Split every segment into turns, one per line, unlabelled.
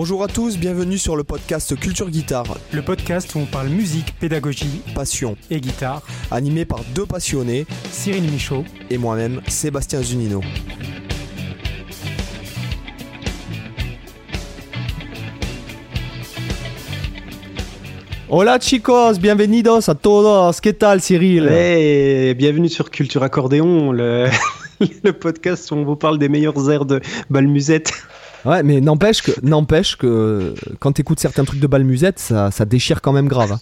Bonjour à tous, bienvenue sur le podcast Culture Guitare.
Le podcast où on parle musique, pédagogie,
passion
et guitare.
Animé par deux passionnés,
Cyril Michaud
et moi-même, Sébastien Zunino. Hola chicos, bienvenidos a todos. ¿Qué tal Cyril?
Hey, bienvenue sur Culture Accordéon, le, le podcast où on vous parle des meilleurs airs de Balmusette.
Ouais, mais n'empêche que, n'empêche que quand t'écoutes certains trucs de Balmusette, ça, ça déchire quand même grave. hein.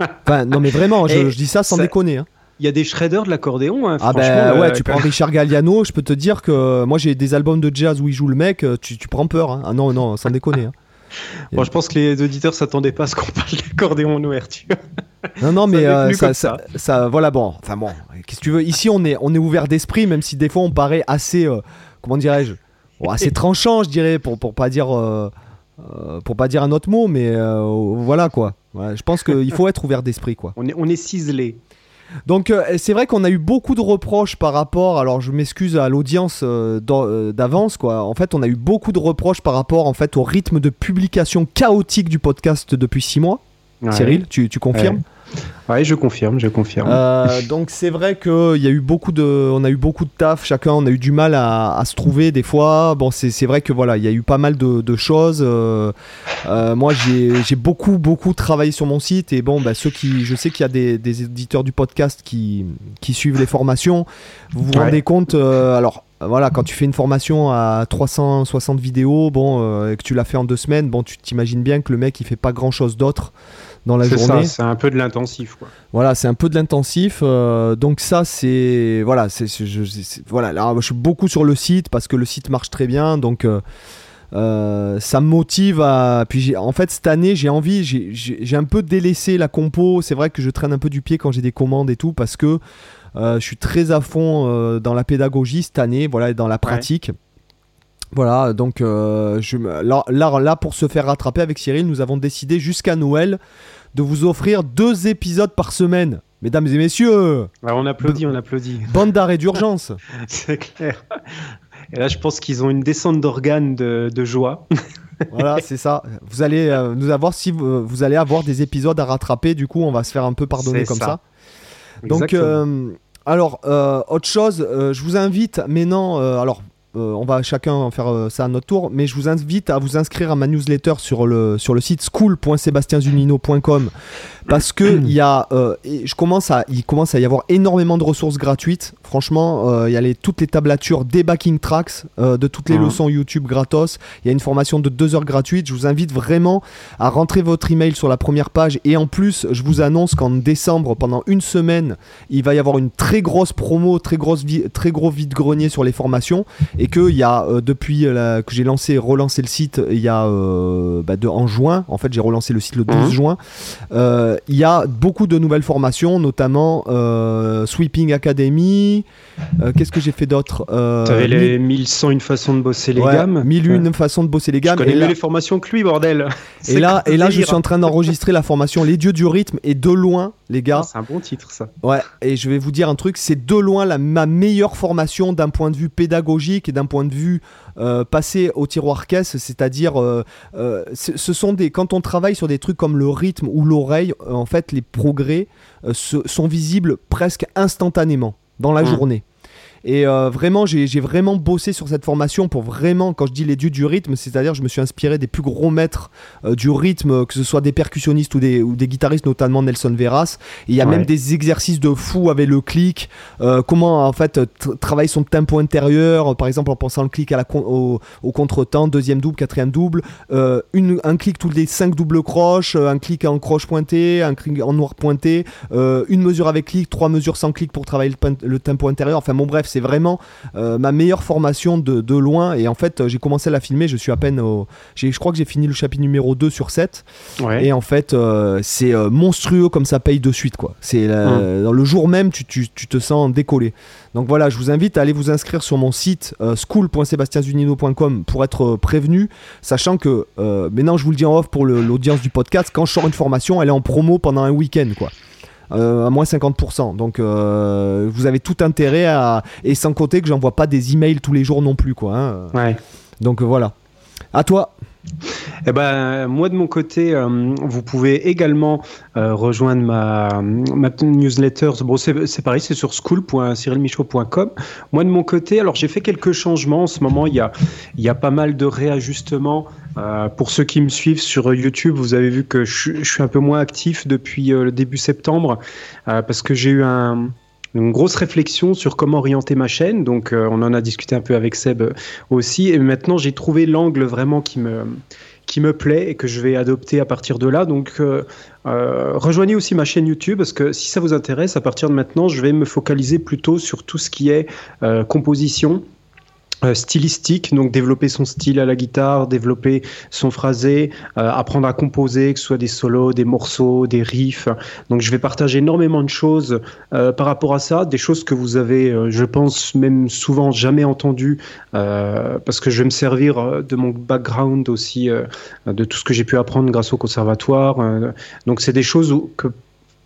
Enfin, non mais vraiment, je, dis ça sans
ça-
déconner. hein.
Il y a des shredders de l'accordéon, hein,
Ah ben ouais,
le-
tu prends Richard Galliano, je peux te dire que moi j'ai des albums de jazz où il joue le mec, euh, tu, tu prends peur. hein. Ah non, non, sans déconner. hein.
Bon, je pense que les auditeurs s'attendaient pas à ce qu'on parle d'accordéon en ouverture.
Non, non, mais euh, ça, ça, ça- voilà, bon, enfin bon, qu'est-ce que tu veux? Ici, on est, on est ouvert d'esprit, même si des fois on paraît assez, euh, comment dirais-je, assez tranchant, je dirais, pour, pour pas dire, euh, euh, pour pas dire un autre mot, mais euh, voilà quoi. Voilà, je pense qu'il faut être ouvert d'esprit, quoi.
On est, on est ciselé.
Donc euh, c'est vrai qu'on a eu beaucoup de reproches par rapport, alors je m'excuse à l'audience euh, d'avance quoi. En fait, on a eu beaucoup de reproches par rapport en fait au rythme de publication chaotique du podcast depuis six mois.
Ouais.
Cyril, tu, tu confirmes?
Ouais, je confirme, je confirme.
Euh, donc c'est vrai qu'il y a eu beaucoup de, on a eu beaucoup de taf, chacun on a eu du mal à, à se trouver des fois. Bon c'est vrai que voilà, il y a eu pas mal de, de choses. Euh, euh, moi j'ai j'ai beaucoup beaucoup travaillé sur mon site et bon bah, ceux qui, je sais qu'il y a des, des éditeurs du podcast qui, qui suivent les formations. Vous vous
Ouais.
rendez compte alors. Voilà, quand tu fais une formation à 360 vidéos, bon, euh, et que tu l'as fait en deux semaines, bon, tu t'imagines bien que le mec il fait pas grand chose d'autre dans la
c'est
journée.
c'est un peu de l'intensif. quoi.
Voilà, c'est un peu de l'intensif. euh, donc ça, c'est voilà, c'est voilà. Là, je suis beaucoup sur le site parce que le site marche très bien. Donc euh, euh, ça me motive à. Puis en fait cette année, j'ai envie, j'ai- un peu délaissé la compo. C'est vrai que je traîne un peu du pied quand j'ai des commandes et tout parce que euh, je suis très à fond dans la pédagogie cette année, voilà, et dans la pratique. Voilà, donc euh, je, là, là, là, pour se faire rattraper avec Cyril, nous avons décidé jusqu'à Noël de vous offrir deux épisodes par semaine. Mesdames et messieurs,
on applaudit, on applaudit.
bande d'arrêt d'urgence.
c'est clair. Et là, je pense qu'ils ont une descente d'organes de, de joie.
voilà, c'est ça. Vous allez euh, nous avoir si vous, vous allez avoir des épisodes à rattraper. Du coup, on va se faire un peu pardonner comme ça.
ça.
Donc, euh, alors, euh, autre chose, je vous invite maintenant, alors, euh, on va chacun faire euh, ça à notre tour, mais je vous invite à vous inscrire à ma newsletter sur le, sur le site school.sébastienzunino.com parce que il y a, euh, et je commence à, il commence à y avoir énormément de ressources gratuites. Franchement, il y a les, toutes les tablatures des backing tracks de toutes les
Mhm.
leçons YouTube gratos. Il y a une formation de deux heures gratuite. Je vous invite vraiment à rentrer votre email sur la première page et en plus, je vous annonce qu'en décembre, pendant une semaine, il va y avoir une très grosse promo, très, grosse très gros vide-grenier sur les formations et qu'il y a euh, depuis la- que j'ai lancé, relancé le site il y a euh, bah, de, en juin, en fait j'ai relancé le site le 12
Mhm.
juin, euh, il y a beaucoup de nouvelles formations, notamment Sweeping Academy, qu'est-ce que j'ai fait d'autre
T'avais
mille-
les 1101 façons de bosser les
ouais,
gammes.
mille
Ouais.
une façons de bosser les
Je
gammes.
connais
et
mieux
là-
les formations que lui, bordel.
et là, et là, je suis en train d'enregistrer la formation Les Dieux du rythme et de loin, les gars.
Ah, C'est un bon titre, ça.
Ouais, et je vais vous dire un truc, c'est de loin la, ma meilleure formation d'un point de vue pédagogique et d'un point de vue euh, passé au tiroir caisse, c'est-à-dire, euh, euh, ce sont des, quand on travaille sur des trucs comme le rythme ou l'oreille, en fait, les progrès se- sont visibles presque instantanément dans la
Mhm.
journée. Et euh, vraiment, j'ai vraiment bossé sur cette formation pour vraiment, quand je dis les dieux du rythme, c'est-à-dire je me suis inspiré des plus gros maîtres euh, du rythme, que ce soit des percussionnistes ou des, ou des guitaristes, notamment Nelson Veras. Il y a
Ouais.
même des exercices de fou avec le clic, euh, comment en fait travailler son tempo intérieur, par exemple en pensant le clic à la con- au, au contretemps, deuxième double, quatrième double, une, un clic tous les cinq doubles croches, un clic en croche pointé, un clic en noir pointé, une mesure avec clic, trois mesures sans clic pour travailler le, le tempo intérieur. Enfin bon bref, c'est vraiment euh, ma meilleure formation de, de loin. Et en fait, j'ai commencé à la filmer, je suis à peine au... j'ai- Je crois que j'ai fini le chapitre numéro 2 sur 7.
Ouais.
Et en fait, euh, c'est euh, monstrueux comme ça paye de suite. quoi. C'est euh, dans le jour même, tu, tu- tu te sens décollé. Donc voilà, je vous invite à aller vous inscrire sur mon site school.sebastienzunino.com pour être prévenu, sachant que maintenant je vous le dis en off pour l'audience du podcast, quand je sors une formation, elle est en promo pendant un week-end. quoi. Euh, à moins 50%. Donc euh, vous avez tout intérêt à... Et sans compter que j'envoie pas des emails tous les jours non plus. Quoi, hein.
Ouais.
Donc voilà. À toi.
Eh ben, moi de mon côté, euh, vous pouvez également euh, rejoindre ma, newsletter. Bon, c'est pareil, c'est sur school.cyrilmichaud.com. Moi de mon côté, alors j'ai fait quelques changements. En ce moment, il y a, y a pas mal de réajustements. Euh, pour ceux qui me suivent sur YouTube, vous avez vu que je suis un peu moins actif depuis le début septembre parce que j'ai eu un, une grosse réflexion sur comment orienter ma chaîne. Donc, on en a discuté un peu avec Seb aussi. Et maintenant, j'ai trouvé l'angle vraiment qui me, qui me plaît et que je vais adopter à partir de là. Donc, euh, euh, rejoignez aussi ma chaîne YouTube parce que si ça vous intéresse, à partir de maintenant, je vais me focaliser plutôt sur tout ce qui est euh, composition euh, stylistique, donc développer son style à la guitare, développer son phrasé, euh, apprendre à composer, que ce soit des solos, des morceaux, des riffs. Donc je vais partager énormément de choses euh, par rapport à ça, des choses que vous avez, je pense, même souvent jamais entendues, parce que je vais me servir de mon background aussi, de tout ce que j'ai pu apprendre grâce au conservatoire. donc c'est des choses que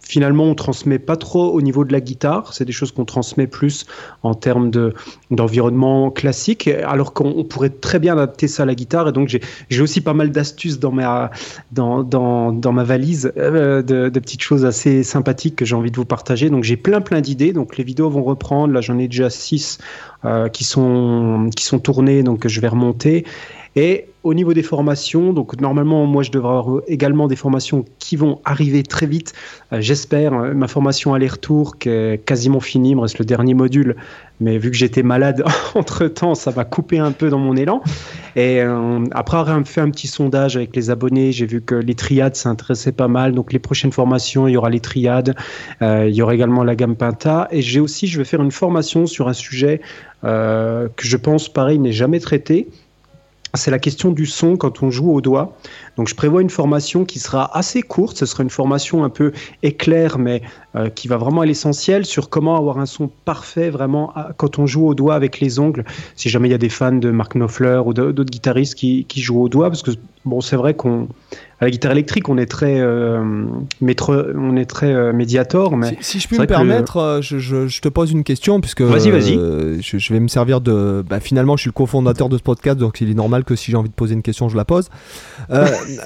finalement on transmet pas trop au niveau de la guitare, c'est des choses qu'on transmet plus en termes de d'environnement classique, alors qu'on pourrait très bien adapter ça à la guitare. Et donc j'ai aussi pas mal d'astuces dans ma dans, dans, dans ma valise euh, de, de, petites choses assez sympathiques que j'ai envie de vous partager. Donc j'ai plein plein d'idées. Donc les vidéos vont reprendre. Là j'en ai déjà six euh, qui sont qui sont tournées, donc je vais remonter. Et au niveau des formations, donc normalement, moi, je devrais avoir également des formations qui vont arriver très vite. Euh, j'espère. Euh, ma formation aller-retour, qui est quasiment finie, il me reste le dernier module. Mais vu que j'étais malade entre-temps, ça va couper un peu dans mon élan. Et euh, après avoir fait un petit sondage avec les abonnés, j'ai vu que les triades s'intéressaient pas mal. Donc les prochaines formations, il y aura les triades, il y aura également la gamme Pinta. Et j'ai aussi, je vais faire une formation sur un sujet que je pense, pareil, n'est jamais traité c'est la question du son quand on joue au doigt. Donc je prévois une formation qui sera assez courte, ce sera une formation un peu éclair, mais euh, qui va vraiment à l'essentiel sur comment avoir un son parfait vraiment quand on joue au doigt avec les ongles. Si jamais il y a des fans de Mark Knopfler ou d'autres guitaristes qui, qui, jouent au doigt, parce que bon, c'est vrai qu'on à la guitare électrique, on est très, euh, on est très euh, médiator. Mais
si, je puis me permettre, euh, je, je, te pose une question puisque
vas-y, vas-y.
Je, je, vais me servir de. Bah, finalement, je suis le cofondateur de ce podcast, donc il est normal que si j'ai envie de poser une question, je la pose.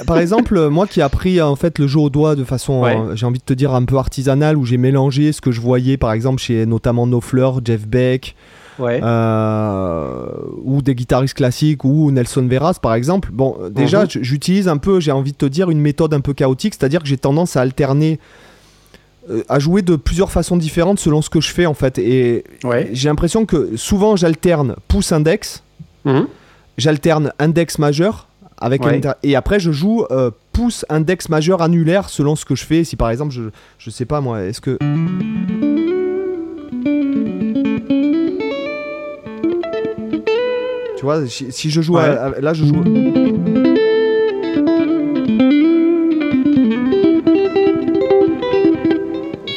Par exemple, moi qui ai appris en fait le jeu au doigt de façon, j'ai envie de te dire un peu artisanale, où j'ai mélangé ce que je voyais, par exemple chez notamment No Fleur, Jeff Beck. Euh, ou des guitaristes classiques ou Nelson Veras par exemple. Bon, déjà, mhm. j'utilise un peu, j'ai envie de te dire, une méthode un peu chaotique, c'est-à-dire que j'ai tendance à alterner euh, à jouer de plusieurs façons différentes selon ce que je fais en fait. Et j'ai l'impression que souvent j'alterne pouce index, mhm. j'alterne index majeur avec et après je joue euh, pouce index majeur annulaire selon ce que je fais. Si par exemple je je sais pas moi, est-ce que Tu vois, si, je joue là, je joue.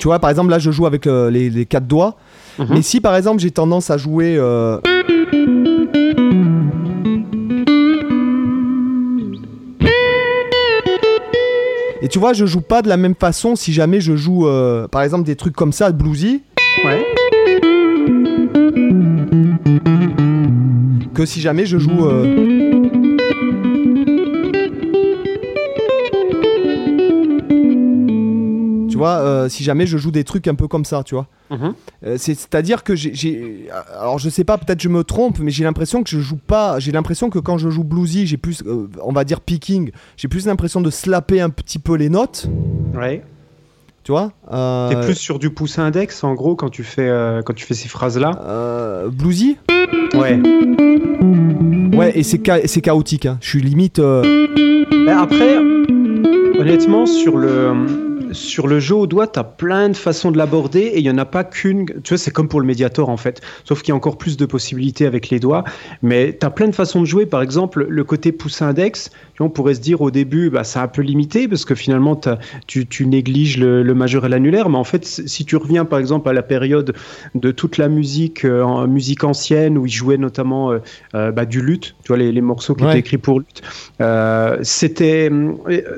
Tu vois, par exemple, là, je joue avec euh, les, quatre doigts. Mhm. Mais si, par exemple, j'ai tendance à jouer. Euh, tu vois, je joue pas de la même façon si jamais je joue, euh, par exemple, des trucs comme ça, bluesy.
Ouais.
que si jamais je joue. Euh, vois, euh, si jamais je joue des trucs un peu comme ça, tu vois. Mhm. Euh, c'est-à-dire que j'ai. Alors je sais pas, peut-être je me trompe, mais j'ai l'impression que je joue pas. J'ai l'impression que quand je joue bluesy, j'ai plus. on va dire picking, j'ai plus l'impression de slapper un petit peu les notes.
Ouais.
Tu vois
T'es plus sur du pouce index en gros quand tu fais, quand tu fais ces phrases-là?
Bluesy?
Ouais.
Ouais, et c'est chaotique. Hein. Je suis limite. Euh,
ben, après, honnêtement, sur le sur le jeu au doigt, tu as plein de façons de l'aborder et il n'y en a pas qu'une. Tu vois, c'est comme pour le Mediator en fait. Sauf qu'il y a encore plus de possibilités avec les doigts. Mais tu as plein de façons de jouer. Par exemple, le côté pouce index, on pourrait se dire au début, bah, c'est un peu limité parce que finalement, tu, tu, négliges le, majeur et l'annulaire. Mais en fait, si tu reviens par exemple à la période de toute la musique, euh, musique ancienne où ils jouaient notamment euh, euh, bah, du luth, tu vois, les, les morceaux qui étaient écrits pour luth, c'était,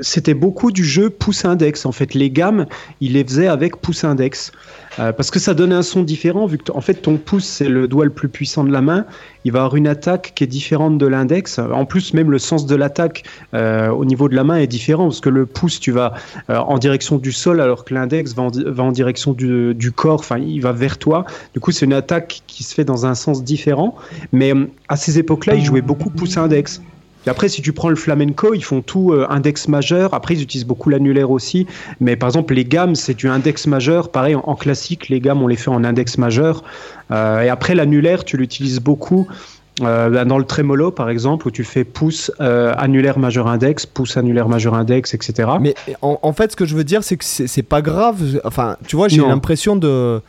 c'était beaucoup du jeu pouce index en fait les gammes, il les faisait avec pouce index. Euh, parce que ça donne un son différent, vu que en fait ton pouce c'est le doigt le plus puissant de la main, il va avoir une attaque qui est différente de l'index. En plus, même le sens de l'attaque euh, au niveau de la main est différent, parce que le pouce tu vas euh, en direction du sol, alors que l'index va, va, en direction du, du corps, enfin il va vers toi. Du coup, c'est une attaque qui se fait dans un sens différent. Mais à ces époques-là, il jouait beaucoup pouce index. Et après, si tu prends le flamenco, ils font tout euh, index majeur. Après, ils utilisent beaucoup l'annulaire aussi. Mais par exemple, les gammes, c'est du index majeur. Pareil, en, classique, les gammes, on les fait en index majeur. Euh, et après, l'annulaire, tu l'utilises beaucoup. Euh, ben, dans le trémolo, par exemple, où tu fais pouce annulaire majeur index, pouce annulaire majeur index, etc.
Mais en, en fait, ce que je veux dire, c'est que c'est pas grave. Enfin, tu vois, j'ai l'impression de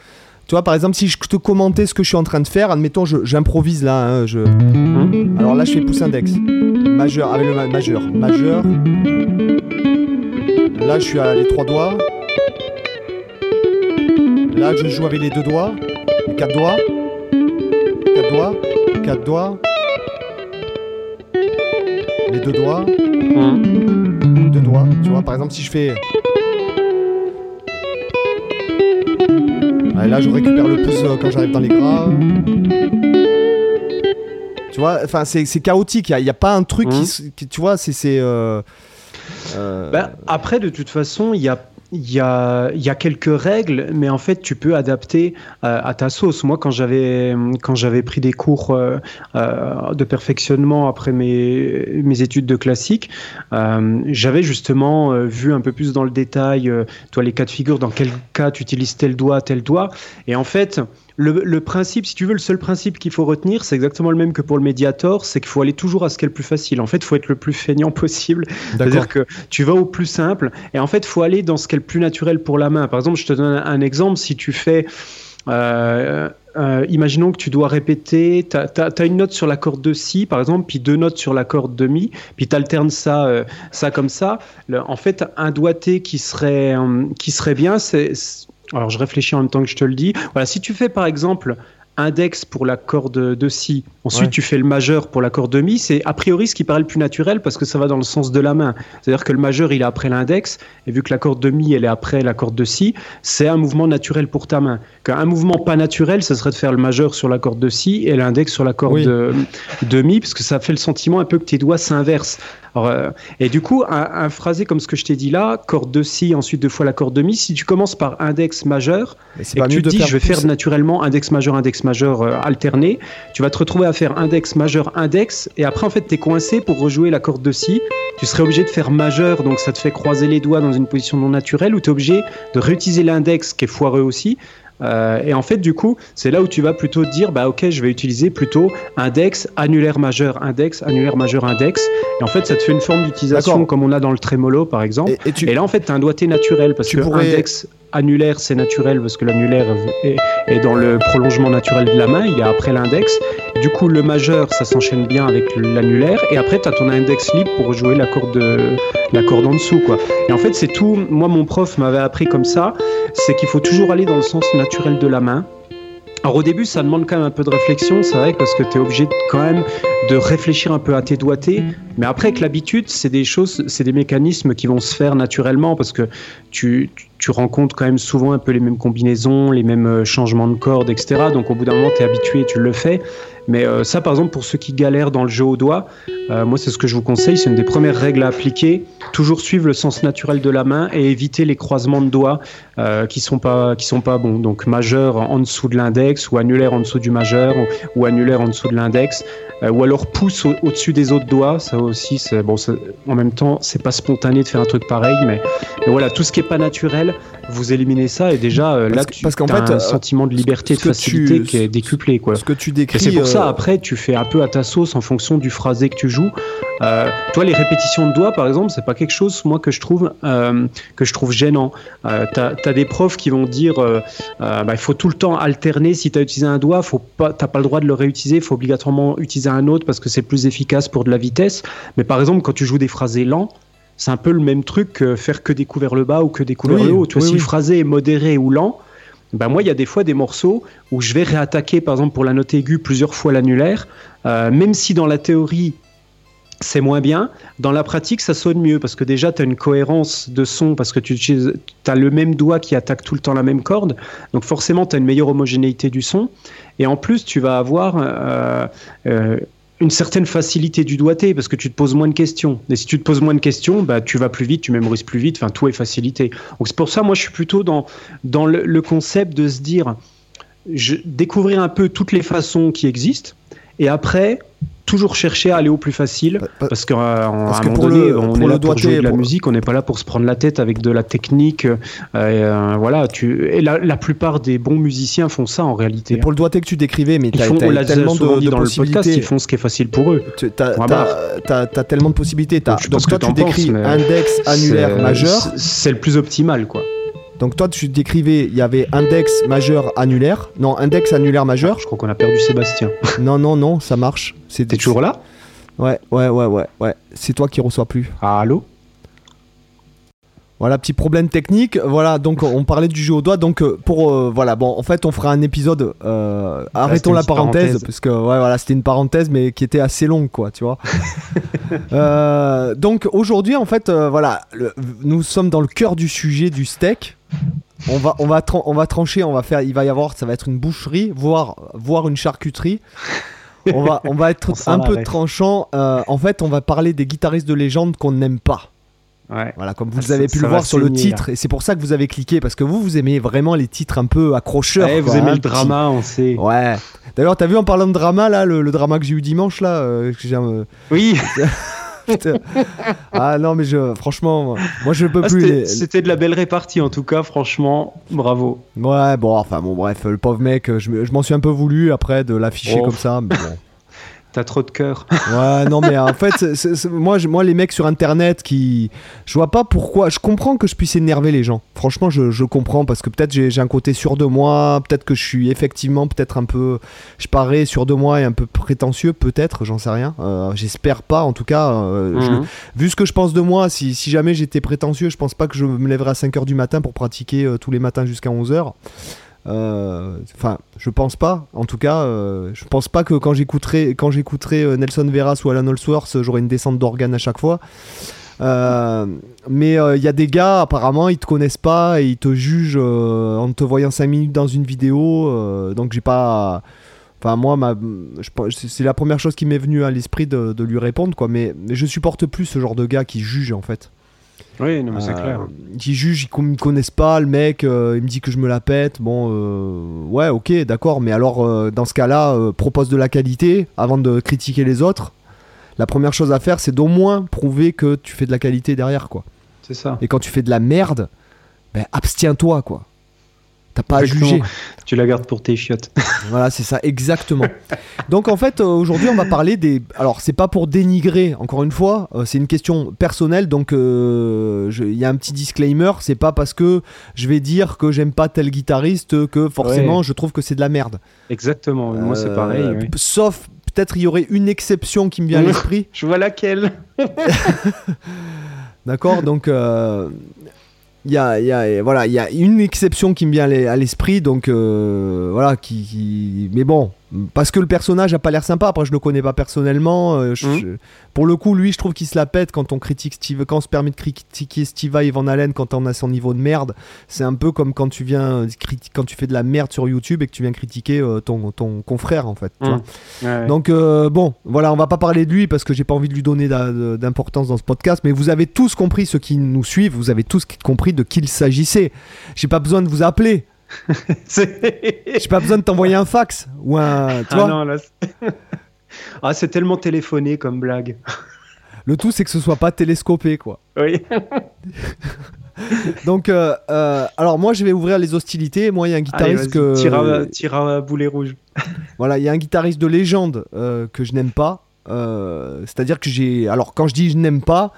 tu vois, par exemple, si je te commentais ce que je suis en train de faire, admettons, j'improvise là. Hein, je... Hum. Alors là, je fais pouce index. Majeur, avec le majeur. Majeur. Là, je suis à les trois doigts. Là, je joue avec les deux doigts. quatre doigts. Quatre doigts. Quatre doigts. Les deux doigts. Hum. Deux doigts. Tu vois, par exemple, si je fais. Là, je récupère le pouce quand j'arrive dans les graves. Tu vois, enfin, c'est chaotique. Il n'y a, pas un truc qui, mmh. Tu vois, c'est. Euh,
euh, ben, après, de toute façon, il y a il y a, quelques règles, mais en fait, tu peux adapter euh, à ta sauce. Moi, quand j'avais, quand j'avais pris des cours euh, euh, de perfectionnement après mes, mes études de classique, j'avais justement vu un peu plus dans le détail, toi, les cas de figure, dans quel cas tu utilises tel doigt, tel doigt. Et en fait, le, principe, si tu veux, le seul principe qu'il faut retenir, c'est exactement le même que pour le Mediator, c'est qu'il faut aller toujours à ce qui est le plus facile. En fait, il faut être le plus feignant possible. C'est-à-dire que tu vas au plus simple, et en fait, il faut aller dans ce qui est le plus naturel pour la main. Par exemple, je te donne un exemple, si tu fais... Euh, euh, imaginons que tu dois répéter, tu as, une note sur la corde de Si, par exemple, puis deux notes sur la corde de Mi, puis tu alternes ça, euh, ça comme ça. en fait, un doigté qui serait, qui serait bien, c'est alors je réfléchis en même temps que je te le dis. Voilà, si tu fais par exemple index pour la corde de si, ensuite tu fais le majeur pour la corde de mi, c'est a priori ce qui paraît le plus naturel parce que ça va dans le sens de la main. C'est-à-dire que le majeur il est après l'index et vu que la corde de mi elle est après la corde de si, c'est un mouvement naturel pour ta main. Un mouvement pas naturel, ça serait de faire le majeur sur la corde de si et l'index sur la corde de, de, mi parce que ça fait le sentiment un peu que tes doigts s'inversent. Euh, et du coup, un, phrasé comme ce que je t'ai dit là, corde de si, ensuite deux fois la corde de mi, si tu commences par index majeur, et que tu te dis je vais faire naturellement index majeur, index majeur euh, alterné, tu vas te retrouver à faire index majeur, index, et après en fait tu es coincé pour rejouer la corde de si. Tu serais obligé de faire majeur, donc ça te fait croiser les doigts dans une position non naturelle, ou tu es obligé de réutiliser l'index qui est foireux aussi, euh, et en fait, du coup, c'est là où tu vas plutôt dire, bah ok, je vais utiliser plutôt index, annulaire majeur, index, annulaire majeur, index. Et en fait, ça te fait une forme d'utilisation comme on a dans le trémolo, par exemple. Et, là, en fait, tu as un doigté naturel parce que index, annulaire, c'est naturel parce que l'annulaire est, dans le prolongement naturel de la main, il est après l'index. Du coup, le majeur, ça s'enchaîne bien avec l'annulaire. Et après, tu as ton index libre pour jouer la corde, la corde en dessous. Quoi. Et en fait, c'est tout. Moi, mon prof m'avait appris comme ça c'est qu'il faut toujours aller dans le sens naturel de la main. Alors au début, ça demande quand même un peu de réflexion, c'est vrai, parce que tu es obligé quand même de réfléchir un peu à tes doigtés. Mais après, avec l'habitude, c'est des choses, c'est des mécanismes qui vont se faire naturellement, parce que tu, tu rencontres quand même souvent un peu les mêmes combinaisons, les mêmes euh, changements de cordes, etc. Donc au bout d'un moment, tu es habitué, tu le fais. Mais euh, ça, par exemple, pour ceux qui galèrent dans le jeu au doigt, euh, moi, c'est ce que je vous conseille. C'est une des premières règles à appliquer. Toujours suivre le sens naturel de la main et éviter les croisements de doigts euh, qui sont pas qui sont pas bons. Donc majeur en dessous de l'index ou annulaire en dessous du majeur ou, annulaire en dessous de l'index. ou alors pouce au-dessus des autres doigts, ça aussi, c'est bon. En même temps, c'est pas spontané de faire un truc pareil, mais, mais, voilà, tout ce qui est pas naturel, vous éliminez ça et déjà là, tu as un euh, sentiment de liberté, de facilité qui est décuplé quoi.
Ce que tu décris.
C'est pour ça euh, après tu fais un peu à ta sauce en fonction du phrasé que tu joues. Euh, toi les répétitions de doigts par exemple c'est pas quelque chose moi que je trouve que je trouve gênant. t'as as des profs qui vont dire bah, il faut tout le temps alterner si tu as utilisé un doigt pas t'as pas le droit de le réutiliser il faut obligatoirement utiliser un autre parce que c'est plus efficace pour de la vitesse. Mais par exemple quand tu joues des phrasés lents c'est un peu le même truc que faire que des coups vers le bas ou que des coups vers le haut. Tu vois, si le phrasé est modéré ou lent, ben moi, il y a des fois des morceaux où je vais réattaquer, par exemple, pour la note aiguë, plusieurs fois l'annulaire, euh, même si dans la théorie, c'est moins bien. Dans la pratique, ça sonne mieux parce que déjà, tu as une cohérence de son parce que tu as le même doigt qui attaque tout le temps la même corde. Donc forcément, tu as une meilleure homogénéité du son. Et en plus, tu vas avoir euh, euh, une certaine facilité du doigté parce que tu te poses moins de questions. Et si tu te poses moins de questions, bah, tu vas plus vite, tu mémorises plus vite. Enfin, tout est facilité. Donc c'est pour ça, moi, je suis plutôt dans, dans le, concept de se dire, je, découvrir un peu toutes les façons qui existent. Et après, toujours chercher à aller au plus facile parce qu'à un moment donné on est là pour jouer de la musique on n'est pas là pour se prendre la tête avec de la technique euh, euh, voilà tu et la, plupart des bons musiciens font ça en réalité
pour le doigté que tu décrivais mais
ils font, tellement de, dans possibilités. le podcast, ils font ce qui est facile pour eux.
Tu as, tellement de possibilités. As, donc, donc toi tu décris index annulaire majeur.
c'est le plus optimal quoi
donc toi, tu décrivais, il y avait index majeur annulaire. Non, index annulaire majeur.
je crois qu'on a perdu Sébastien.
non, non, non, ça marche.
T'es toujours là?
Ouais, ouais, ouais, ouais, ouais. C'est toi qui reçois plus.
Ah, allô?
Voilà, petit problème technique. Voilà, donc on parlait du jeu au doigt. Donc euh, pour euh, voilà, bon, en fait, on fera un épisode. Euh, arrêtons la parenthèse, parce que ouais, voilà, c'était une parenthèse, mais qui était assez longue, quoi, tu vois. donc aujourd'hui, en fait, voilà, nous sommes dans le cœur du sujet du steak on va, on va, on va trancher, on va faire, il va y avoir, ça va être une boucherie, voire, voire une charcuterie. On va, on va être un peu tranchant. Euh, en fait, on va parler des guitaristes de légende qu'on n'aime pas. Voilà, comme vous avez pu le voir sur le titre, et c'est pour ça que vous avez cliqué, parce que vous, vous aimez vraiment les titres un peu accrocheurs.
vous aimez le drama, on sait.
Ouais. D'ailleurs, t'as vu en parlant de drama, là, le, drama que j'ai eu dimanche, là euh,
euh, Oui
ah non, mais je, franchement, moi je peux ah, plus.
C'était de la belle répartie en tout cas, franchement, bravo.
Ouais, bon, enfin bon, bref, le pauvre mec, je, m'en suis un peu voulu après de l'afficher oh. comme ça, mais bon.
T'as trop de cœur.
ouais, non, mais en fait, moi, moi, les mecs sur internet qui. Je vois pas pourquoi. Je comprends que je puisse énerver les gens. Franchement, je, je comprends parce que peut-être j'ai un côté sûr de moi. Peut-être que je suis effectivement peut-être un peu. Je parais sûr de moi et un peu prétentieux, peut-être, j'en sais rien. Euh, j'espère pas, en tout cas. Euh, mhm. vu ce que je pense de moi, si, si jamais j'étais prétentieux, je pense pas que je me lèverais à 5h du matin pour pratiquer euh, tous les matins jusqu'à 11h. Euh, enfin, je pense pas. En tout cas, euh, je pense pas que quand j'écouterai quand j'écouterai euh, Nelson Veras ou Alan Allsworth, j'aurai une descente d'organes à chaque fois. mais il y a des gars, apparemment, ils te connaissent pas et ils te jugent en te voyant 5 minutes dans une vidéo. donc j'ai pas. Enfin, moi, c'est la première chose qui m'est venue à l'esprit de, lui répondre, quoi. Mais, mais, je supporte plus ce genre de gars qui jugent, en fait.
Oui, non, mais c'est clair.
Qui jugent, ils me connaissent pas, le mec, euh, il me dit que je me la pète. Bon, euh, ouais, ok, d'accord, mais alors euh, dans ce cas-là, propose de la qualité avant de critiquer les autres. La première chose à faire, c'est d'au moins prouver que tu fais de la qualité derrière, quoi.
C'est ça.
Et quand tu fais de la merde, ben abstiens-toi, quoi. T'as pas à juger.
Tu la gardes pour tes chiottes.
voilà, c'est ça, exactement. Donc en fait, euh, aujourd'hui, on va parler des. Alors, c'est pas pour dénigrer, encore une fois, euh, c'est une question personnelle. Donc, euh, il y a un petit disclaimer. C'est pas parce que je vais dire que j'aime pas tel guitariste que forcément je trouve que c'est de la merde.
Exactement, moi c'est pareil.
Sauf peut-être il y aurait une exception qui me vient à l'esprit.
je vois laquelle.
D'accord, donc il y a, y a, voilà, il y a une exception qui me vient à l'esprit, donc euh, voilà, qui, mais bon, parce que le personnage a pas l'air sympa. Après, je le connais pas personnellement. Euh, mmh. pour le coup, lui, je trouve qu'il se la pète quand on critique Steve, quand on se permet de critiquer Steve Vai et Van Halen quand on a son niveau de merde. C'est un peu comme quand tu viens, quand tu fais de la merde sur YouTube et que tu viens critiquer euh, ton, ton confrère en fait. Mmh. Donc bon, voilà, on va pas parler de lui parce que j'ai pas envie de lui donner d'importance dans ce podcast. Mais vous avez tous compris, ceux qui nous suivent, vous avez tous compris de qui il s'agissait. J'ai pas besoin de vous appeler. J'ai pas besoin de t'envoyer un fax ou un. Tu ah
ah, c'est tellement téléphoné comme blague.
Le tout, c'est que ce soit pas télescopé, quoi.
Oui.
Donc, euh, euh, alors moi, je vais ouvrir les hostilités. Moi, il y a un guitariste que.
Tire à, boulet rouge.
voilà, il y a un guitariste de légende euh, que je n'aime pas. C'est-à-dire que j'ai. Alors, quand je dis je n'aime pas,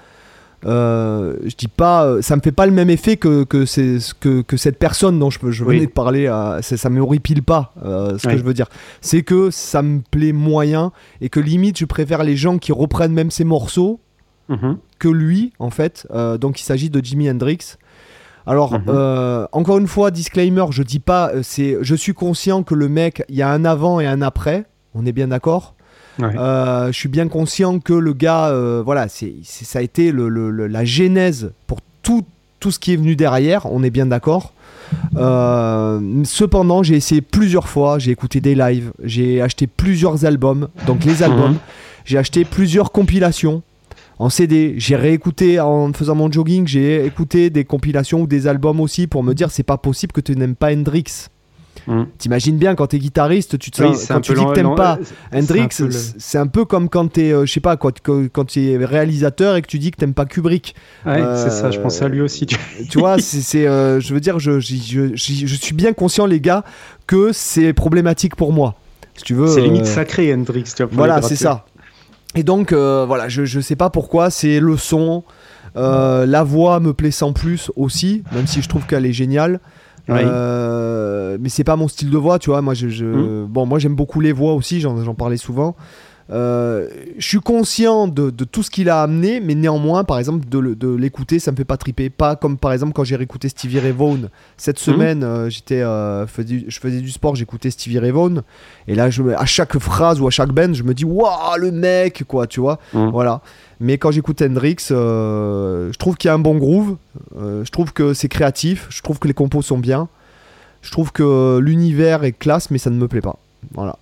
euh, je dis pas, euh, ça me fait pas le même effet que, que, que, que cette personne dont je, je venais de parler, ça, ça me horripile pas, euh, ce que je veux dire. C'est que ça me plaît moyen et que limite je préfère les gens qui reprennent même ces morceaux mhm. que lui, en fait. donc il s'agit de Jimi Hendrix. Alors, mhm. encore une fois, disclaimer, je dis pas, c'est, je suis conscient que le mec, il y a un avant et un après, on est bien d'accord
Ouais.
Euh, je suis bien conscient que le gars, euh, voilà, c'est, ça a été le- le- le- la genèse pour tout, tout ce qui est venu derrière, on est bien d'accord. Euh, cependant, j'ai essayé plusieurs fois, j'ai écouté des lives, j'ai acheté plusieurs albums, donc les albums,
Mhm.
j'ai acheté plusieurs compilations en CD, j'ai réécouté en faisant mon jogging, j'ai écouté des compilations ou des albums aussi pour me dire c'est pas possible que tu n'aimes pas Hendrix.
Mhm.
T'imagines bien quand t'es guitariste, tu te
Oui,
quand tu dis que t'aimes pas
c'est
Hendrix,
un peu le-
c'est un peu comme quand t'es, euh, je sais pas, quand, quand, tu es réalisateur et que tu dis que t'aimes pas Kubrick.
Ouais,
Euh,
c'est ça, je pensais à lui aussi. tu-
Tu vois, c'est, euh, je veux dire, je, je, je, je- je suis bien conscient, les gars, que c'est problématique pour moi. Si tu veux.
C'est
euh,
limite sacré, Hendrix. Tu vois, pour
Voilà, c'est ça. Et donc, euh, voilà, je, je sais pas pourquoi, c'est le son. euh, la voix me plaît sans plus aussi, même si je trouve qu'elle est géniale.
Oui.
Euh, mais c'est pas mon style de voix, tu vois. Moi, je, je-
Mm.
bon, moi j'aime beaucoup les voix aussi, j'en j'en parlais souvent. Euh, je suis conscient de, de tout ce qu'il a amené, mais néanmoins, par exemple, de, l'écouter, ça me fait pas triper. Pas comme par exemple quand j'ai réécouté Stevie Ray Vaughan cette semaine, euh, j'étais, euh, faisais- je faisais du sport, j'écoutais Stevie Ray Vaughan, et là, je, à chaque phrase ou à chaque band, je me dis, waouh, le mec, quoi, tu vois.
Mm.
Voilà. Mais quand j'écoute Hendrix, euh, je trouve qu'il y a un bon groove, euh, je trouve que c'est créatif, je trouve que les compos sont bien, je trouve que l'univers est classe, mais ça ne me plaît pas. Voilà.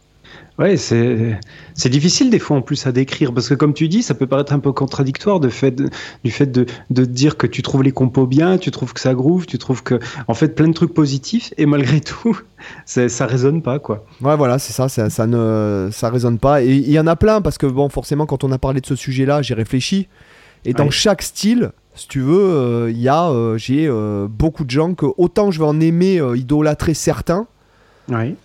Ouais, c'est difficile des fois en plus à décrire parce que comme tu dis, ça peut paraître un peu contradictoire de fait de- du fait de, de dire que tu trouves les compos bien, tu trouves que ça groove, tu trouves que en fait plein de trucs positifs et malgré tout, ça résonne pas quoi.
Ouais, voilà, c'est ça, ça, ça ne ça résonne pas. Et il y en a plein, parce que, bon, forcément, quand on a parlé de ce sujet-là, j'ai réfléchi. Et dans
Ouais.
chaque style, si tu veux, euh, il y a, euh, j'ai euh, beaucoup de gens que, autant je vais en aimer, euh, idolâtrer certains,
Oui.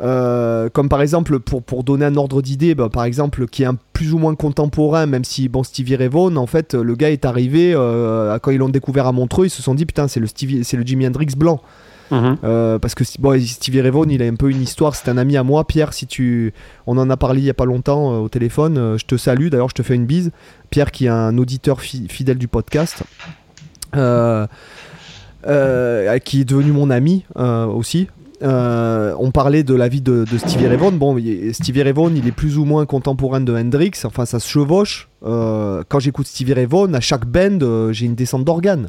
Euh, comme par exemple, pour, pour donner un ordre d'idée, bah, par exemple, qui est un plus ou moins contemporain, même si, bon, Stevie Ray Vaughan, en fait, le gars est arrivé, euh, quand ils l'ont découvert à Montreux, ils se sont dit, putain, c'est le, Stevie, c'est le Jimi Hendrix blanc.
Mhm.
Euh, parce que bon, Stevie Ray Vaughan, il a un peu une histoire, c'est un ami à moi, Pierre, si tu... On en a parlé il y a pas longtemps euh, au téléphone, euh, je te salue, d'ailleurs je te fais une bise. Pierre qui est un auditeur fi- fidèle du podcast. Qui est devenu mon ami aussi. Euh, on parlait de la vie de, de Stevie Ray Vaughan. Bon, Stevie Ray Vaughan, il est plus ou moins contemporain de Hendrix. Enfin, ça se chevauche. Euh, quand j'écoute Stevie Ray Vaughan, à chaque band, euh, j'ai une descente d'organes,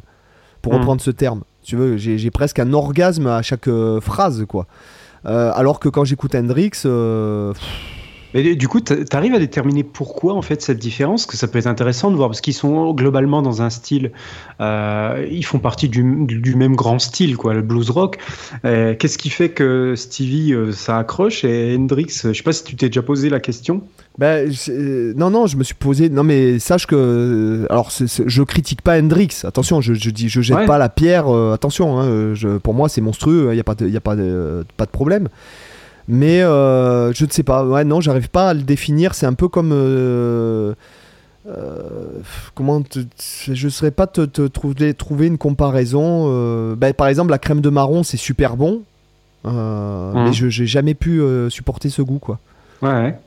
pour
Mhm.
reprendre ce terme. Tu veux, j'ai presque un orgasme à chaque euh, phrase, quoi. Alors que quand j'écoute Hendrix,
Mais du coup, tu arrives à déterminer pourquoi en fait cette différence, que ça peut être intéressant de voir, parce qu'ils sont globalement dans un style, euh, ils font partie du, du même grand style, quoi, le blues rock. Euh, Qu'est-ce qui fait que Stevie euh, ça accroche? Et Hendrix, euh, je sais pas si tu t'es déjà posé la question.
Ben, non, non, je me suis posé. Non, mais sache que. Alors, c'est- je critique pas Hendrix. Attention, je, je dis, je jette
Ouais.
pas la pierre. attention, hein, je- pour moi, c'est monstrueux. Il n'y a, pas de, y a pas, de, pas de problème. Mais euh, je ne sais pas. Ouais, non, j'arrive pas à le définir. C'est un peu comme. euh, euh, comment te- je ne saurais pas te, te trouver, trouver une comparaison. ben, par exemple, la crème de marron, c'est super bon.
Mhm.
Mais je j'ai jamais pu supporter ce goût, quoi.
Ouais.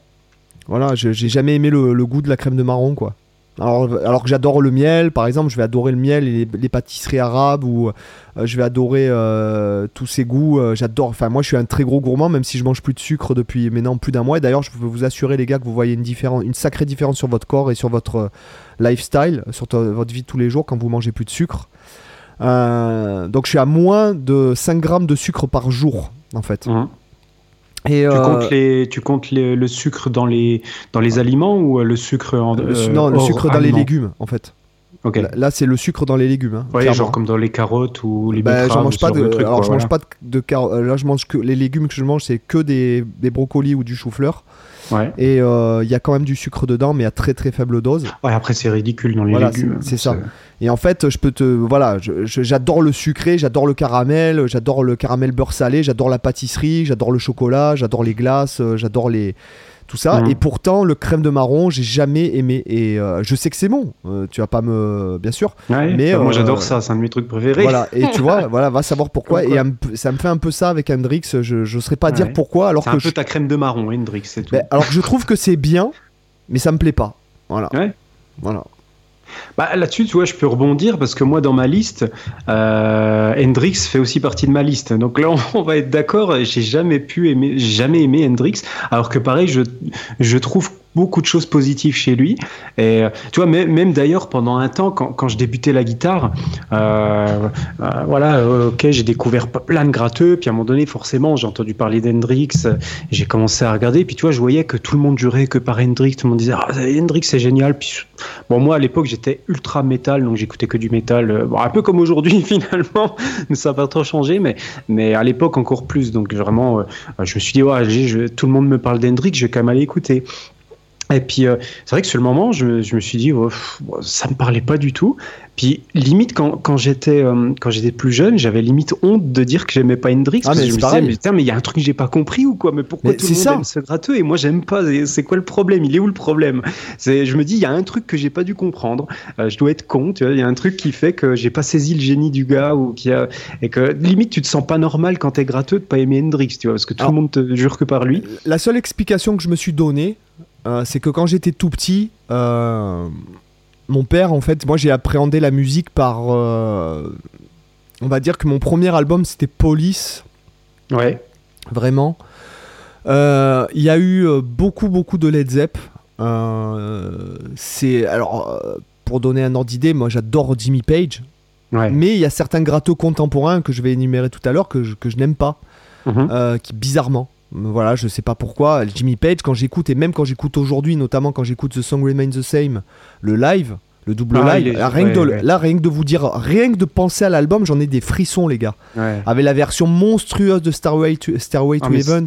Voilà, j'ai jamais aimé le, le goût de la crème de marron, quoi. Alors, alors que j'adore le miel, par exemple, je vais adorer le miel et les, pâtisseries arabes ou euh, je vais adorer euh, tous ces goûts. euh, j'adore. Enfin, moi, je suis un très gros gourmand, même si je mange plus de sucre depuis maintenant plus d'un mois. Et d'ailleurs, je peux vous assurer, les gars, que vous voyez une, différence, une sacrée différence sur votre corps et sur votre lifestyle, sur votre vie de tous les jours quand vous mangez plus de sucre. Donc, je suis à moins de 5 grammes de sucre par jour, en fait.
Mhm.
Et,
Tu
euh,
comptes, les, tu comptes les- le sucre dans les, dans les aliments ou euh, le sucre en
le
euh,
non, le
hors
sucre dans les légumes, en fait.
Ok.
Là, là, c'est le sucre dans les légumes. hein,
Ouais, genre comme dans les carottes ou les
Bah,
betteraves.
mange pas de,
trucs,
alors
quoi,
je mange
voilà.
pas de, de car- euh, là je mange que les légumes que je mange c'est que des, des brocolis ou du chou-fleur
Ouais.
et euh, il y a quand même du sucre dedans mais à très très faible dose
Ouais, après c'est ridicule dans les
Voilà,
légumes.
c'est- ça. et en fait je peux te voilà j'adore le sucré j'adore le caramel j'adore le caramel beurre salé j'adore la pâtisserie j'adore le chocolat j'adore les glaces euh, j'adore les tout ça
Mhm.
et pourtant le crème de marron j'ai jamais aimé et euh, je sais que c'est bon Euh, tu vas pas me bien sûr
Ouais,
Mais,
bah, moi
euh,
j'adore ça, c'est un de mes trucs préférés.
Voilà, et tu vois, voilà, va savoir pourquoi. Et ça me fait un peu ça avec Hendrix. Je ne saurais pas dire pourquoi, alors que,
un
je,
ta crème de marron, Hendrix, c'est tout.
alors que je trouve que c'est bien, mais ça me plaît pas. Voilà.
Ouais.
Voilà.
Bah, Là-dessus, tu vois, je peux rebondir parce que moi, dans ma liste, euh, Hendrix fait aussi partie de ma liste. Donc là, on va être d'accord. J'ai jamais pu aimer, jamais aimé Hendrix. Alors que pareil, je, je trouve beaucoup de choses positives chez lui. Et euh, tu vois, même, même d'ailleurs, pendant un temps, quand, quand, je débutais la guitare, euh, euh, voilà, ok, j'ai découvert plein de gratteux, puis à un moment donné, forcément, j'ai entendu parler d'Hendrix, j'ai commencé à regarder, puis tu vois, je voyais que tout le monde jurait que par Hendrix, tout le monde disait, ah, Hendrix, c'est génial. Puis, bon, moi, à l'époque, j'étais ultra métal, donc j'écoutais que du métal, bon, un peu comme aujourd'hui, finalement, ça n'a pas trop changé, mais, mais à l'époque, encore plus. Donc, vraiment, je me suis dit, ouais, tout le monde me parle d'Hendrix, je vais quand même aller écouter. Et puis, euh, c'est vrai que sur le moment, je, je me suis dit, oh, ça me parlait pas du tout. Puis, limite, quand, quand j'étais euh, quand j'étais plus jeune, j'avais limite honte de dire que j'aimais pas Hendrix.
Ah,
parce
mais
que je me disais, mais mais il y a un truc que j'ai pas compris ou quoi? Mais pourquoi
Mais
tout le monde
ça.
aime ce gratteux? Et moi j'aime pas C'est quoi le problème? Il est où le problème? C'est, Je me dis, il y a un truc que j'ai pas dû comprendre. Euh, je dois être con, tu vois. Il y a un truc qui fait que j'ai pas saisi le génie du gars ou qui a et que limite tu te sens pas normal quand t'es gratteux de pas aimer Hendrix, tu vois, parce que tout
Alors-
le monde te jure que par lui.
La seule explication que je me suis donnée, euh, c'est que quand j'étais tout petit, euh, mon père, en fait, moi j'ai appréhendé la musique par. euh, on va dire que mon premier album c'était Police,
Ouais.
vraiment. Il y a eu beaucoup, beaucoup de Led Zepp. C'est. Alors, pour donner un ordre d'idée, moi j'adore Jimmy Page,
Ouais.
mais il y a certains gratteux contemporains que je vais énumérer tout à l'heure que je, que je n'aime pas.
Mhm.
qui bizarrement voilà je sais pas pourquoi Jimmy Page quand j'écoute et même quand j'écoute aujourd'hui notamment quand j'écoute The Song Remains the Same le live le double
Ah,
live
est-
rien, que de,
ouais, ouais.
là rien que de vous dire rien que de penser à l'album j'en ai des frissons les gars
Ouais.
avec la version monstrueuse de Starway to, Stairway to
Ah, mais
Heaven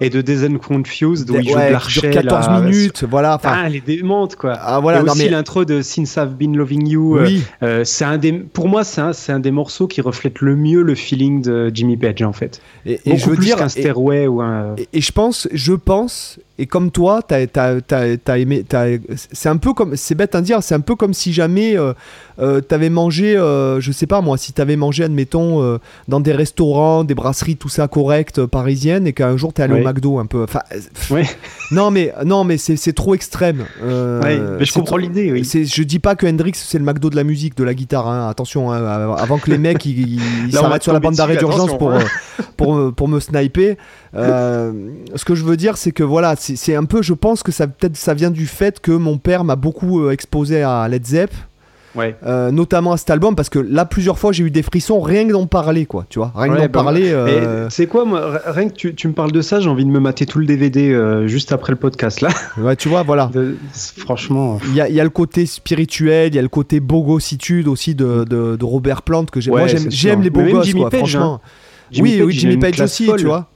Et de Dezen Confused où il joue de l'archet.
dure 14
là.
minutes voilà enfin
Ah, elle est démente quoi.
ah, voilà
et
non
aussi
mais
l'intro de Since I've Been Loving You. euh,
oui
euh, c'est un des, pour moi, c'est un, c'est un des morceaux qui reflète le mieux le feeling de Jimmy Page en fait.
et, et je veux
plus
dire
qu'un
et-
Stairway ou un.
Et, et je pense, je pense, et comme toi, t'as, t'as, t'as, aimé, t'as- c'est un peu comme, c'est bête à dire, c'est un peu comme si jamais euh, euh, t'avais mangé, euh, je sais pas moi, si t'avais mangé, admettons, euh, dans des restaurants, des brasseries, tout ça correct, parisiennes, et qu'un jour t'es allé au McDo un peu. Enfin, non mais, non mais c'est, c'est trop extrême.
Mais je comprends l'idée. Oui.
je dis pas que Hendrix c'est le McDo de la musique, de la guitare. hein. Attention, hein, avant que les mecs ils, s'arrêtent sur la bande d'arrêt d'urgence pour,
hein.
pour, me- pour me sniper. Euh, ce que je veux dire, c'est que voilà, c'est c'est un peu, je pense que ça peut-être ça vient du fait que mon père m'a beaucoup euh, exposé à Led Zepp,
Ouais.
euh, notamment à cet album, parce que là plusieurs fois j'ai eu des frissons rien que d'en parler, quoi. Tu vois, rien que
Ouais,
d'en
bah,
parler. Euh,
sais quoi, moi, rien que tu, tu me parles de ça, j'ai envie de me mater tout le DVD euh, juste après le podcast là.
ouais, tu vois, voilà.
De- franchement.
Il y, a, y a le côté spirituel, il y a le côté bogossitude aussi de, de, de Robert Plant que j'aime.
Ouais,
Moi j'aime
c'est
les beaux gosses, quoi,
Page,
franchement.
Jimmy
oui,
Page,
oui, Jimmy Page aussi,
folle.
tu vois.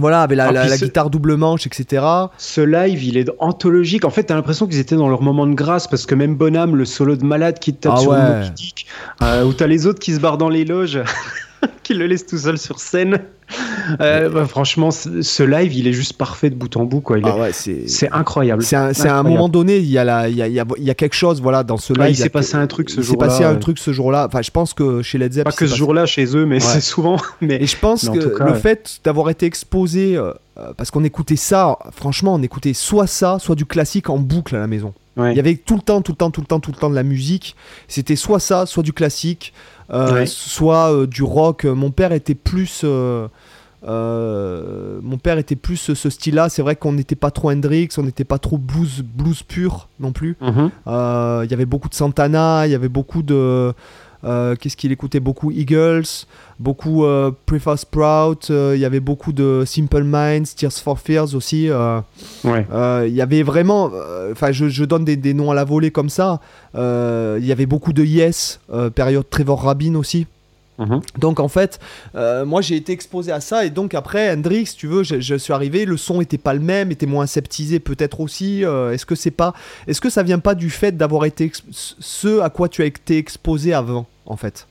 Voilà, avec la,
Ah,
la-
puis
la
ce-
guitare double manche, etc.
Ce live, il est anthologique. En fait, t'as l'impression qu'ils étaient dans leur moment de grâce parce que même Bonham, le solo de malade qui te tape
Ah
sur
ouais.
le euh, où t'as les autres qui se barrent dans les loges, qui le laissent tout seul sur scène. Euh, bah, franchement, ce live, il est juste parfait de bout en bout. Quoi. Il est-
Ah ouais, c'est.
Incroyable.
C'est à un moment donné, il y, a la- il y, a, il y a- quelque chose voilà, dans ce live.
Ouais, il s'est passé un truc ce
il s'est
jour-là.
passé un truc ce jour-là. Enfin, je pense que chez Led Zepp.
Pas que ce jour-là chez eux, mais c'est souvent. Mais
Et je pense
Mais
que
cas,
le fait d'avoir été exposé, euh, euh, parce qu'on écoutait ça, franchement, on écoutait soit ça, soit du classique en boucle à la maison. Il y avait tout le temps, tout le temps, tout le temps, tout le temps de la musique. C'était soit ça, soit du classique, euh,
Ouais.
soit euh, du rock. Mon père était plus. euh, euh, mon père était plus ce, ce style-là. C'est vrai qu'on n'était pas trop Hendrix, on n'était pas trop blues, blues pur non plus.
Mhm.
Euh, Il y avait beaucoup de Santana, il y avait beaucoup de. euh, Qu'est-ce qu'il écoutait? Beaucoup Eagles, beaucoup Preface Sprout, il y avait beaucoup de Simple Minds, Tears for Fears aussi.
Ouais.
Il y avait vraiment. Enfin, je, je donne des, des noms à la volée comme ça. Il y avait beaucoup de Yes, période Trevor Rabin aussi.
Mhm.
Donc en fait, euh, moi j'ai été exposé à ça et donc après Hendrix, tu veux, je, suis arrivé, le son était pas le même, était moins aseptisé peut-être aussi. euh, est-ce que c'est pas, est-ce que ça vient pas du fait d'avoir été ce à quoi tu as été exposé avant en fait?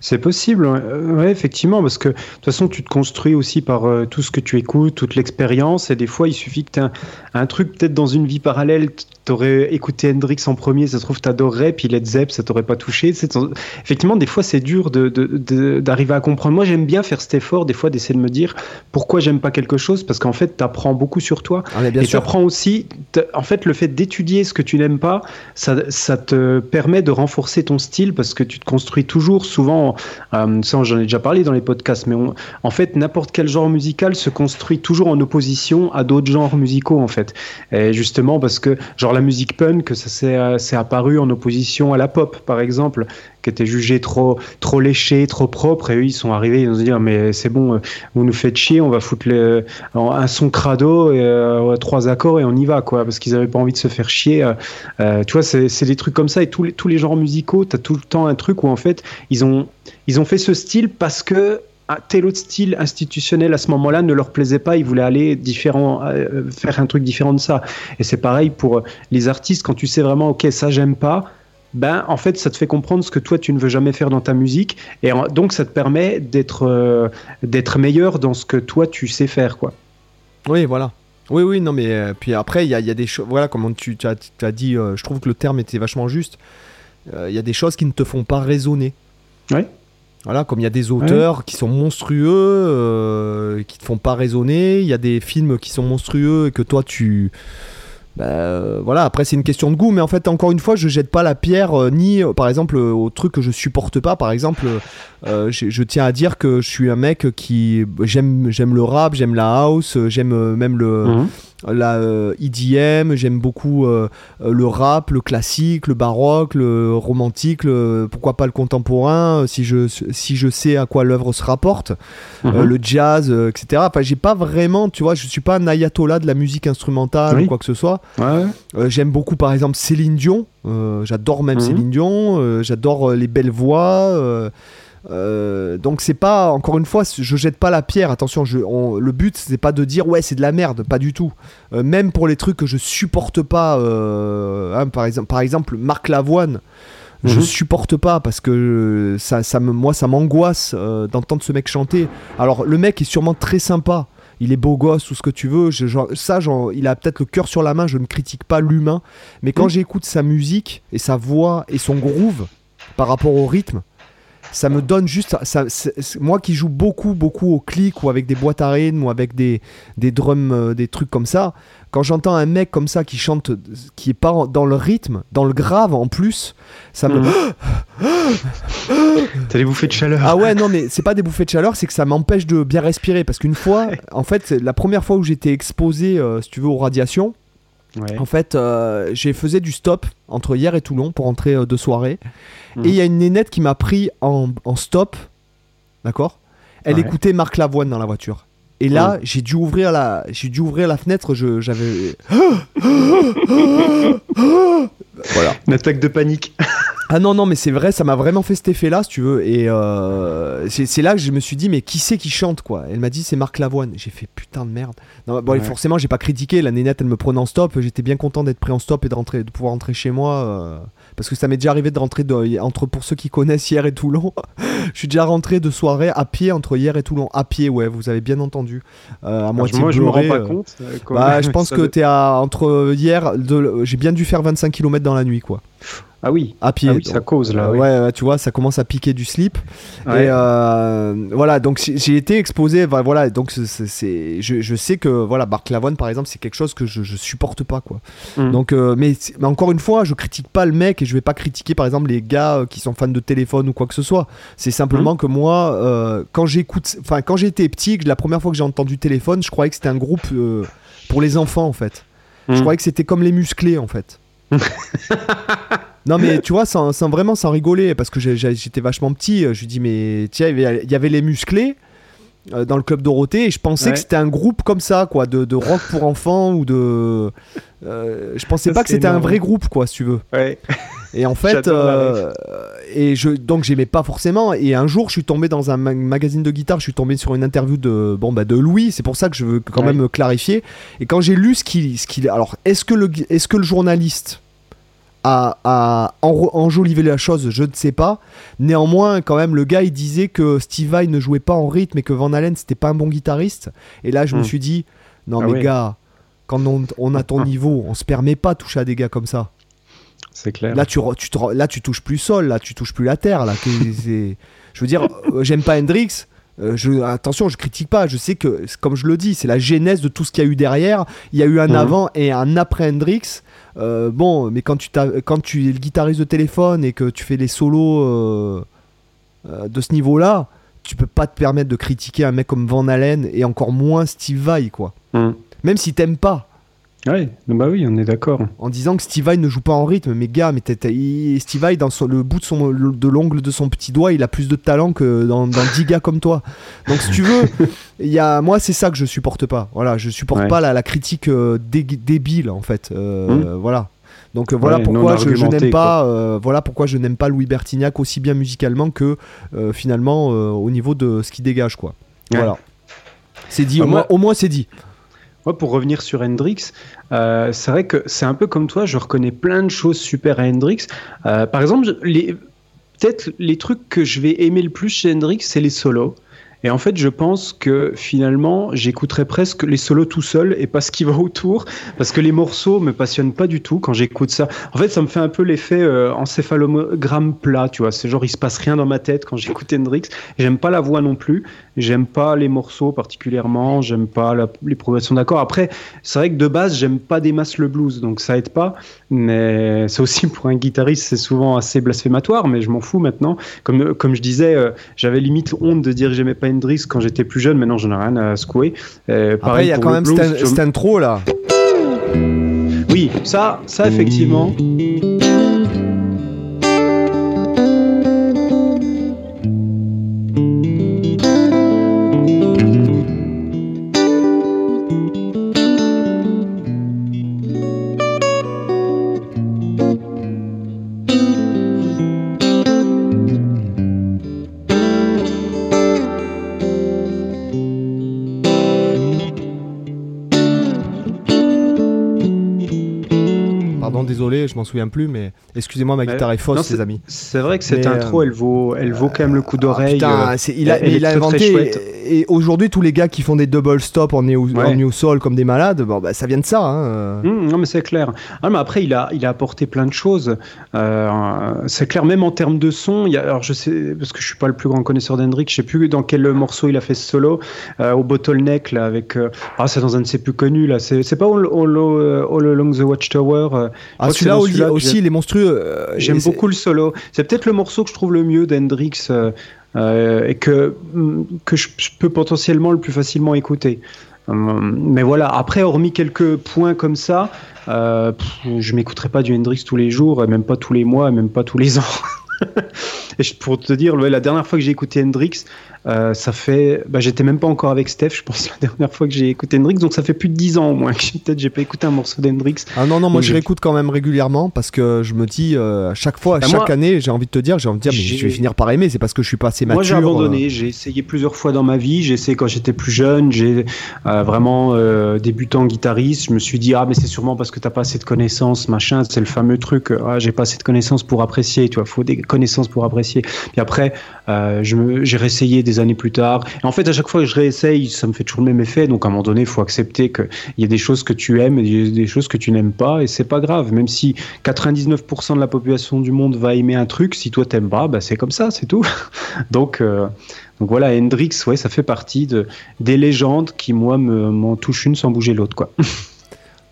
C'est possible, ouais. Euh, ouais, effectivement, parce que de toute façon, tu te construis aussi par euh, tout ce que tu écoutes, toute l'expérience, et des fois, il suffit que tu aies un, un truc, peut-être dans une vie parallèle, t'aurais écouté Hendrix en premier, ça se trouve, t'adorerais, puis Led Zepp, ça t'aurait pas touché. Effectivement, des fois, c'est dur de- de- de- d'arriver à comprendre. Moi, j'aime bien faire cet effort, des fois, d'essayer de me dire pourquoi j'aime pas quelque chose, parce qu'en fait, t'apprends beaucoup sur toi.
Ah, bien
et tu
sûr.
apprends aussi, en fait, le fait d'étudier ce que tu n'aimes pas, ça, ça te permet de renforcer ton style parce que tu te construis toujours sous souvent, euh, ça j'en ai déjà parlé dans les podcasts, mais en fait, n'importe quel genre musical se construit toujours en opposition à d'autres genres musicaux, en fait. Et justement, parce que, genre la musique punk, ça s'est apparu en opposition à la pop, par exemple qui était jugé trop, trop léché, trop propre. Et eux, ils sont arrivés, ils ont se dire, mais c'est bon, euh, vous nous faites chier, on va foutre un son crado, et, euh, trois accords et on y va, quoi. Parce qu'ils n'avaient pas envie de se faire chier. Euh, tu vois, c'est des trucs comme ça. Et tous les, tous les genres musicaux, tu as tout le temps un truc où, en fait, ils ont, ils ont fait ce style parce que tel autre style institutionnel à ce moment-là ne leur plaisait pas, ils voulaient aller différent, faire un truc différent de ça. Et c'est pareil pour les artistes, quand tu sais vraiment, ok, ça j'aime pas, ben en fait ça te fait comprendre ce que toi tu ne veux jamais faire dans ta musique et donc ça te permet d'être euh, d'être meilleur dans ce que toi tu sais faire quoi.
Oui voilà. Oui oui non mais euh, puis après il y a, y a, des choses voilà comme tu, tu, as, dit euh, je trouve que le terme était vachement juste. Il y a des choses qui ne te font pas raisonner.
Oui.
Voilà, comme il y a des auteurs qui sont monstrueux, qui te font pas raisonner, il y a des films qui sont monstrueux et que toi tu bah, euh, voilà, après c'est une question de goût, mais en fait, encore une fois, je jette pas la pierre euh, ni, euh, par exemple, au truc que je supporte pas. Par exemple, je, tiens à dire que je suis un mec qui j'aime j'aime le rap, j'aime la house, j'aime même le, mhm la EDM, j'aime beaucoup euh, le rap, le classique, le baroque, le romantique, pourquoi pas le contemporain, euh, si je, si je sais à quoi l'œuvre se rapporte, euh, mhm. le jazz, etc. Enfin, j'ai pas vraiment, tu vois, je suis pas un ayatollah de la musique instrumentale ou quoi que ce soit. j'aime beaucoup, par exemple, Céline Dion. j'adore même mhm. Céline Dion. j'adore les belles voix. Euh, donc c'est pas encore une fois je jette pas la pierre. Attention je, le but c'est pas de dire ouais c'est de la merde. Pas du tout. Euh, même pour les trucs que je supporte pas euh, hein, par exemple par exemple Marc Lavoine je mhm. supporte pas parce que ça, ça me, moi ça m'angoisse d'entendre ce mec chanter. Alors le mec est sûrement très sympa. Il est beau gosse ou ce que tu veux. Ça il a peut-être le cœur sur la main. Je ne critique pas l'humain. Mais quand mhm. j'écoute sa musique et sa voix et son groove par rapport au rythme ça me donne juste. Ça, moi qui joue beaucoup, beaucoup au clic ou avec des boîtes à rythme ou avec des, des drums, euh, des trucs comme ça, quand j'entends un mec comme ça qui chante, qui est pas dans le rythme, dans le grave en plus, ça me.
Mmh. T'as des bouffées de chaleur.
Ah ouais, non, mais c'est pas des bouffées de chaleur, c'est que ça m'empêche de bien respirer. Parce qu'une fois, en fait, la première fois où j'étais exposé, euh, si tu veux, aux radiations, en fait, euh, j'ai faisais du stop entre hier et Toulon pour rentrer euh, de soirée. Et il y a une nénette qui m'a pris en, stop. D'accord? Elle écoutait Marc Lavoine dans la voiture. Et là, j'ai dû ouvrir la, j'ai dû ouvrir la fenêtre. Je, j'avais.
voilà. Une attaque de panique.
Ah non, non, mais c'est vrai, ça m'a vraiment fait cet effet-là, si tu veux. Et euh, c'est là que je me suis dit, mais qui c'est qui chante, quoi? Elle m'a dit, c'est Marc Lavoine. J'ai fait putain de merde. Non, bon, forcément, j'ai pas critiqué. La nénette, elle me prenait en stop. J'étais bien content d'être pris en stop et de, rentrer, de pouvoir rentrer chez moi. Euh, parce que ça m'est déjà arrivé de rentrer de, entre, pour ceux qui connaissent hier et Toulon. je suis déjà rentré de soirée à pied entre hier et Toulon. À pied, ouais, vous avez bien entendu.
Euh, à moitié moi, je me rends pas compte.
Bah, je pense que t'es à entre hier, j'ai bien dû faire 25 km dans la nuit, quoi.
Ah oui.
À pied.
Ah ça cause là.
Ouais, tu vois, ça commence à piquer du slip. Et euh, voilà, donc j'ai été exposé. Voilà, donc c'est, je, sais que voilà, Marc Lavoine par exemple, c'est quelque chose que je, je supporte pas quoi. Mm. Donc, euh, mais, mais, encore une fois, je critique pas le mec et je vais pas critiquer par exemple les gars euh, qui sont fans de téléphone ou quoi que ce soit. C'est simplement mm. que moi, quand j'écoute, enfin quand j'étais petit, la première fois que j'ai entendu téléphone, je croyais que c'était un groupe pour les enfants en fait. Je mm. croyais que c'était comme les musclés en fait. non mais tu vois, sans, vraiment sans rigoler, parce que j'étais vachement petit, euh, je lui dis mais tiens, il y avait les musclés euh, dans le club Dorothée et je pensais que c'était un groupe comme ça, quoi, de, rock pour enfants ou de... Euh, je pensais pas que c'était un vrai groupe, quoi, si tu veux. Et en fait, et je, donc j'aimais pas forcément. Et un jour, je suis tombé dans un magazine de guitare, je suis tombé sur une interview de, bon, bah, de Louis. C'est pour ça que je veux quand même clarifier. Et quand j'ai lu ce qu'il, ce qu'il, alors, est-ce que le, est-ce que le journaliste à, enjoliver la chose, je ne sais pas. Néanmoins, quand même, le gars il disait que Steve Vai ne jouait pas en rythme et que Van Halen c'était pas un bon guitariste. Et là, je me hmm. suis dit, non ah mais gars, quand on, a ton niveau, on se permet pas de toucher à des gars comme ça.
C'est clair.
Là tu, tu là, tu touches plus sol, là, tu touches plus la terre. Là, je veux dire, euh, j'aime pas Hendrix. Euh, je, attention, je critique pas. Je sais que, comme je le dis, c'est la genèse de tout ce qu'il y a eu derrière. Il y a eu un hmm. avant et un après Hendrix. Euh, bon, mais quand tu, quand tu es le guitariste de téléphone et que tu fais les solos, euh, euh, de ce niveau-là, tu peux pas te permettre de critiquer un mec comme Van Halen et encore moins Steve Vai, quoi.
Hum.
Même si t'aimes pas.
Ouais, bah oui, on est d'accord.
En disant que Steve Vai ne joue pas en rythme, mais gars, mais il- Steve Vai, dans son- le bout de, son, de l'ongle de son petit doigt, il a plus de talent que dans, dans 10 gars comme toi. Donc si tu veux, y a, moi c'est ça que je supporte pas. Voilà, je supporte
Ouais.
pas la, la critique euh, dé- débile en fait. Euh, Voilà. Donc euh, voilà
Ouais,
pourquoi je, n'aime pas, euh, voilà pourquoi je n'aime pas Louis Bertignac aussi bien musicalement que euh, finalement au niveau de ce qu'il dégage quoi.
Ouais.
Voilà. C'est dit,
Bah,
au,
moi-
moins, au moins c'est dit.
Moi, pour revenir sur Hendrix, euh, c'est vrai que c'est un peu comme toi, je reconnais plein de choses super à Hendrix. Euh, par exemple, les- peut-être les trucs que je vais aimer le plus chez Hendrix, c'est les solos. Et en fait, je pense que finalement, j'écouterai presque les solos tout seul et pas ce qui va autour, parce que les morceaux me passionnent pas du tout quand j'écoute ça. En fait, ça me fait un peu l'effet euh, encéphalogramme plat, tu vois. C'est genre, il se passe rien dans ma tête quand j'écoute Hendrix. J'aime pas la voix non plus. J'aime pas les morceaux particulièrement. J'aime pas la- les progressions d'accords. Après, c'est vrai que de base, j'aime pas des masses le blues, donc ça aide pas. Mais c'est aussi pour un guitariste, c'est souvent assez blasphématoire, mais je m'en fous maintenant. Comme, comme je disais, euh, j'avais limite honte de dire que j'aimais pas Hendrix quand j'étais plus jeune. Maintenant, j'en ai rien à secouer. Euh, pareil
il y a quand même
blues, je-
intro là.
Oui, ça, ça effectivement.
Souviens plus, mais excusez-moi, ma guitare est fausse,
Non,
les amis.
C'est vrai que cette
Mais,
intro,
euh,
elle vaut, elle vaut quand même le coup
Ah,
d'oreille.
putain,
euh,
il a,
elle
mais
est
il a
très, très
inventé. Et, aujourd'hui, tous les gars qui font des double stop en néo,
Ouais.
en new soul comme des malades, bon, bah, ça vient de ça. hein, euh.
Hum, non mais c'est clair. Ah, mais après il a il a apporté plein de choses. Euh, c'est clair même en termes de son. Il y a, alors je sais parce que je suis pas le plus grand connaisseur d'Hendrix. Je sais plus dans quel morceau il a fait ce solo euh, au bottleneck là avec. euh, ah c'est dans un de ses plus connus là. C'est pas All, All, All Along the Watchtower.
Ah, celui-là
dans
aussi, il est monstrueux.
J'aime beaucoup le solo. C'est peut-être le morceau que je trouve le mieux d'Hendrix euh, euh, et que, mm, que je, peux potentiellement le plus facilement écouter. Hum, mais voilà, après, hormis quelques points comme ça, euh, je m'écouterai pas du Hendrix tous les jours, et même pas tous les mois, et même pas tous les ans. et pour te dire, la dernière fois que j'ai écouté Hendrix, euh, ça fait. Bah, J'étais même pas encore avec Steph, je pense, la dernière fois que j'ai écouté Hendrix, donc ça fait plus de 10 ans au moins que peut-être j'ai pas écouté un morceau d'Hendrix.
Ah non, non, moi
Donc,
je réécoute quand même régulièrement parce que je me dis, euh, à chaque fois,
Bah,
chaque
moi,
année, j'ai envie de te dire, j'ai envie de dire, mais je vais finir par aimer, c'est parce que je suis pas assez mature.
Moi, j'ai
euh.
abandonné. J'ai essayé plusieurs fois dans ma vie. J'ai essayé quand j'étais plus jeune. J'ai euh, vraiment euh, débutant guitariste. Je me suis dit ah mais c'est sûrement parce que t'as pas assez de connaissances, machin. C'est le fameux truc. euh, Ah j'ai pas assez de connaissances pour apprécier. Tu vois, faut des connaissances pour apprécier. Puis après, euh, me- j'ai réessayé des années plus tard. Et en fait, à chaque fois que je réessaye, ça me fait toujours le même effet. Donc à un moment donné, il faut accepter qu'il y a des choses que tu aimes et des choses que tu n'aimes pas. Et c'est pas grave. Même si 99% de la population du monde va aimer un truc, si toi t'aimes pas, bah, c'est comme ça, c'est tout. donc, euh, donc voilà, Hendrix, ouais, ça fait partie de, des légendes qui, moi, me- m'en touchent une sans bouger l'autre. quoi.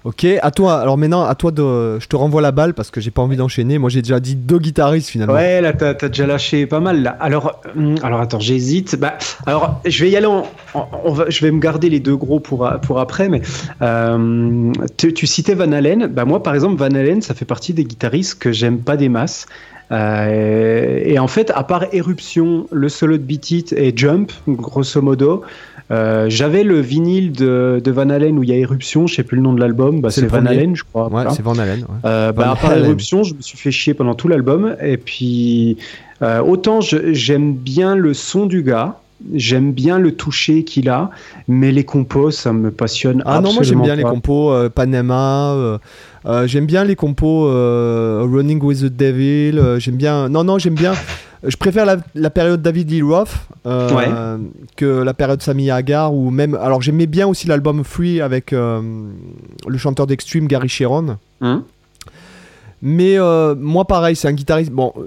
Ok, à toi. Alors maintenant, à toi. Je te renvoie la balle parce que j'ai pas envie d'enchaîner. Moi, j'ai déjà dit deux guitaristes finalement.
Ouais, là, t'as as déjà lâché pas mal. Là. Alors, hum, alors attends, j'hésite. Bah, alors, je vais y aller. On va, je vais me garder les deux gros pour, pour après. Mais euh, tu, tu citais Van Halen. Bah, moi, par exemple, Van Halen, ça fait partie des guitaristes que j'aime pas des masses. Euh, et en fait, à part Éruption, le solo de Beat It et Jump, grosso modo, euh, j'avais le vinyle de, de Van Halen où il y a Éruption, je sais plus le nom de l'album, bah,
C'est
Van. Halen, je crois.
Ouais, c'est Van Halen. ouais.
Euh, bah,
Van
à part
Halen.
Éruption, je me suis fait chier pendant tout l'album. Et puis, euh, autant j'aime bien le son du gars, j'aime bien le toucher qu'il a, mais les compos, ça me passionne
Ah non, moi j'aime
absolument
bien les compos euh, Panama. euh, euh, j'aime bien les compos Running with the Devil. euh, j'aime bien. Non, non, j'aime bien. Je préfère la, la période David Lee Roth euh, que la période Sammy Hagar ou même. Alors j'aimais bien aussi l'album Free avec euh, le chanteur d'Extreme Gary Sharon.
Hein?
Mais euh, moi, pareil, c'est un guitariste. Bon, euh,